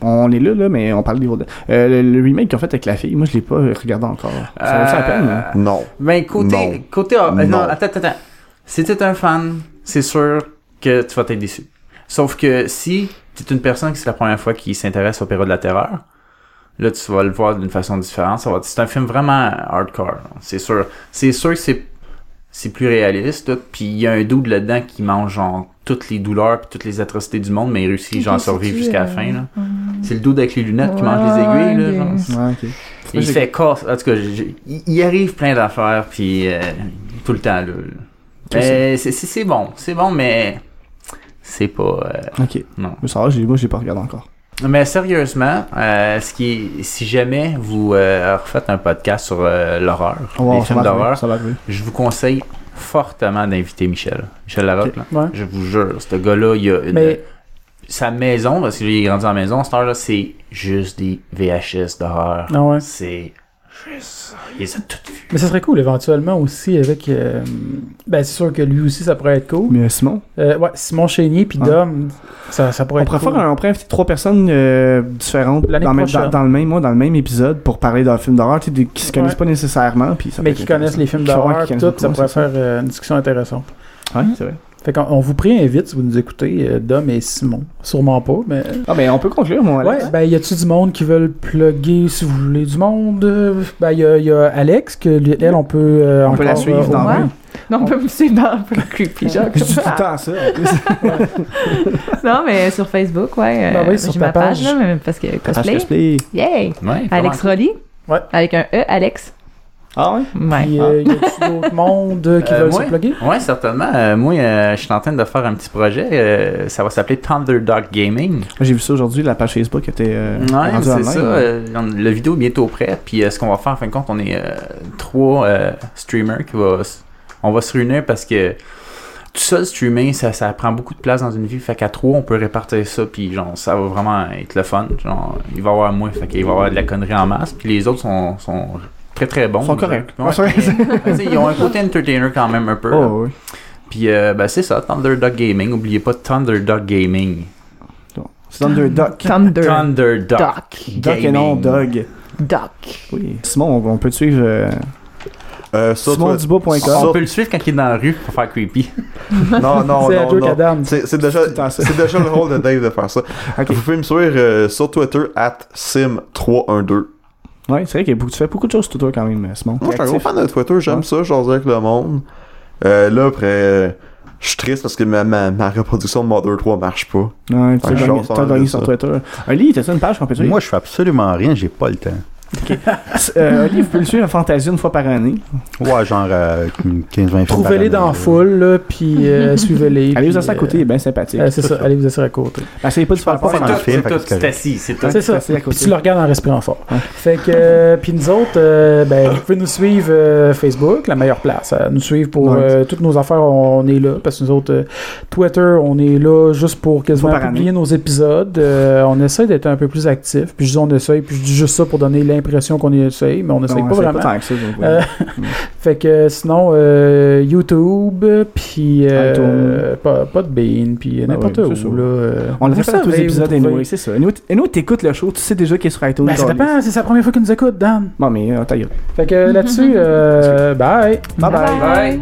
on est là, là, mais on parle des autres. Euh, le, le remake qu'ils ont fait avec la fille, moi je l'ai pas regardé encore. Ça vaut la peine, hein? Non. Ben, côté. Non. côté euh, non. Non. attends, attends, attends. Si t'es un fan, c'est sûr que tu vas être déçu. Sauf que si t'es une personne qui c'est la première fois qui s'intéresse au Période de la Terreur, là, tu vas le voir d'une façon différente. Ça va, c'est un film vraiment hardcore. C'est sûr. C'est sûr que c'est, c'est plus réaliste. Puis il y a un doute là-dedans qui mange, genre, toutes les douleurs puis toutes les atrocités du monde, mais il réussit, genre, à survivre jusqu'à la fin, là. C'est le dude avec les lunettes qui mange les aiguilles, là, genre. Ouais. Il se fait casse. En tout cas, il arrive plein d'affaires, puis euh, tout le temps, là. Mais c'est c'est- c'est bon. C'est bon, mais c'est pas... euh, Ok. non. Mais ça va, j'ai- moi j'ai pas regardé encore. Mais sérieusement, euh, ce qui est, si jamais vous euh, refaites un podcast sur euh, l'horreur, va- les films d'horreur, je vous conseille fortement d'inviter Michel. Michel Larocque, là. Ouais. Je vous jure, ce gars-là, il a une... Mais Sa maison, parce qu'il est grandi en maison, cette heure-là, c'est juste des VHS d'horreur. Ah ouais. C'est Mais ça serait cool éventuellement aussi avec. euh, ben, c'est sûr que lui aussi, ça pourrait être cool. Mais euh, Simon, Euh, ouais, Simon Chénier puis Ah. Dom, ça, ça pourrait on être pourrait, cool. faire un- on pourrait inviter trois personnes euh, différentes L'année dans, le même- prochaine. dans, dans le même, moi, dans le même épisode pour parler d'un film d'horreur tu sais, des- qui se connaissent Ouais. pas nécessairement. Puis ça mais qui connaissent les films d'horreur Qui connaissent tout, ça beaucoup, pourrait faire euh, une discussion intéressante. Ouais, c'est vrai. Fait qu'on on vous préinvite si vous nous écoutez, euh, Dom et Simon. Sûrement pas, mais. Ah, ben on peut conclure, mon Alex. Ouais, ben y a-tu du monde qui veulent plugger si vous voulez du monde? Euh, Ben y a, y a Alex que lui- elle on peut euh, On peut la suivre euh, dans ouais. Non, on peut me suivre dans le Creepy. Je dis tout le temps ça. en plus. non, mais sur Facebook, ouais. Ben euh, oui, sur ta ma page, page. là, parce que cosplay. cosplay. Yay! Ouais, Alex Rolly. Ouais. Avec un E, Alex. Ah ouais? Ouais. Puis euh, y a-tu d'autres mondes qui Euh, veulent moi- se plugger? Ouais, certainement. Euh, moi, euh, je suis en train de faire un petit projet. euh, ça va s'appeler Thunderdog Gaming. J'ai vu ça aujourd'hui, la page Facebook était euh, ouais, c'est ça. euh, on- le vidéo est bientôt prêt. Puis euh, ce qu'on va faire, en fin de compte, on est euh, trois euh, streamers qui va, s- on va se réunir parce que tout seul streamer, ça, ça prend beaucoup de place dans une vie. Fait qu'à trois, on peut répartir ça. Puis genre, ça va vraiment être le fun. Genre, il va y avoir moins. Fait qu'il va y avoir de la connerie en masse. Puis les autres sont, sont très très bons. Ils sont corrects. Ouais, ils ont un côté entertainer quand même un peu. Oh, oui. Puis euh, ben, c'est ça, Thunderdog Gaming. N'oubliez pas Thunderdog Gaming. C'est Underdog. Thunder. Thunderdog Duck. Doc et non Dog. Duck. Oui. Simon, on, on peut te suivre euh, Euh, SimonDubois.com. On peut le suivre quand il est dans la rue pour faire creepy. Non, non, non, non. C'est déjà, le temps ça. c'est déjà le rôle de Dave de faire ça. Ok. Vous pouvez me suivre euh, sur Twitter, at sim312. Ouais, c'est vrai que tu fais beaucoup de choses sur Twitter quand même, euh, Simon. Moi, je suis un gros fan de Twitter, j'aime Ouais. ça, j'ose avec le monde. Euh, là, après, euh, je suis triste parce que ma, ma, ma reproduction de Mother 3 marche pas. Ouais, tu as je gagné, sur. Twitter. Ali, t'as ça une page qu'on peut suivre? Moi, je fais absolument rien, j'ai pas le temps. Euh, Oli, vous pouvez le suivre à Fantasia une fois par année. Ouais, genre euh, 15-20 Trouvez-les dans la foule, puis euh, suivez-les. Allez vous asseoir à côté, il est bien sympathique. euh, c'est ça, allez vous asseoir à côté. Essayez pas de faire pas film, C'est fait tout, que c'est c'est assis, c'est tout. C'est ça. assis à côté. Puis tu le regardes en respirant fort. Fait que, euh, puis nous autres, euh, ben, vous pouvez nous suivre euh, Facebook, la meilleure place. nous suivre pour Ouais. euh, toutes nos affaires, on est là. Parce que nous autres, euh, Twitter, on est là juste pour quasiment publier nos épisodes. Euh, on essaie d'être un peu plus actif. Puis je dis on essaye, puis je dis juste ça pour donner l'impression qu'on essaye, mais on essaye Non, pas c'est vraiment. tant que ça, donc, ouais. Euh, fait que sinon, euh, YouTube, puis euh, iTunes. pas, pas de Bean, puis Ben n'importe où. Là, euh, On le vous fait tous les épisodes, trouver. anyway, c'est ça. Anyway, t- anyway, t'écoutes le show, tu sais déjà qu'il est sur iTunes. Ben, ça dépend, c'est sa première fois qu'il nous écoute, Dan. Bon, mais euh, ta gueule. Fait que là-dessus, euh, bye. Bye bye. Bye.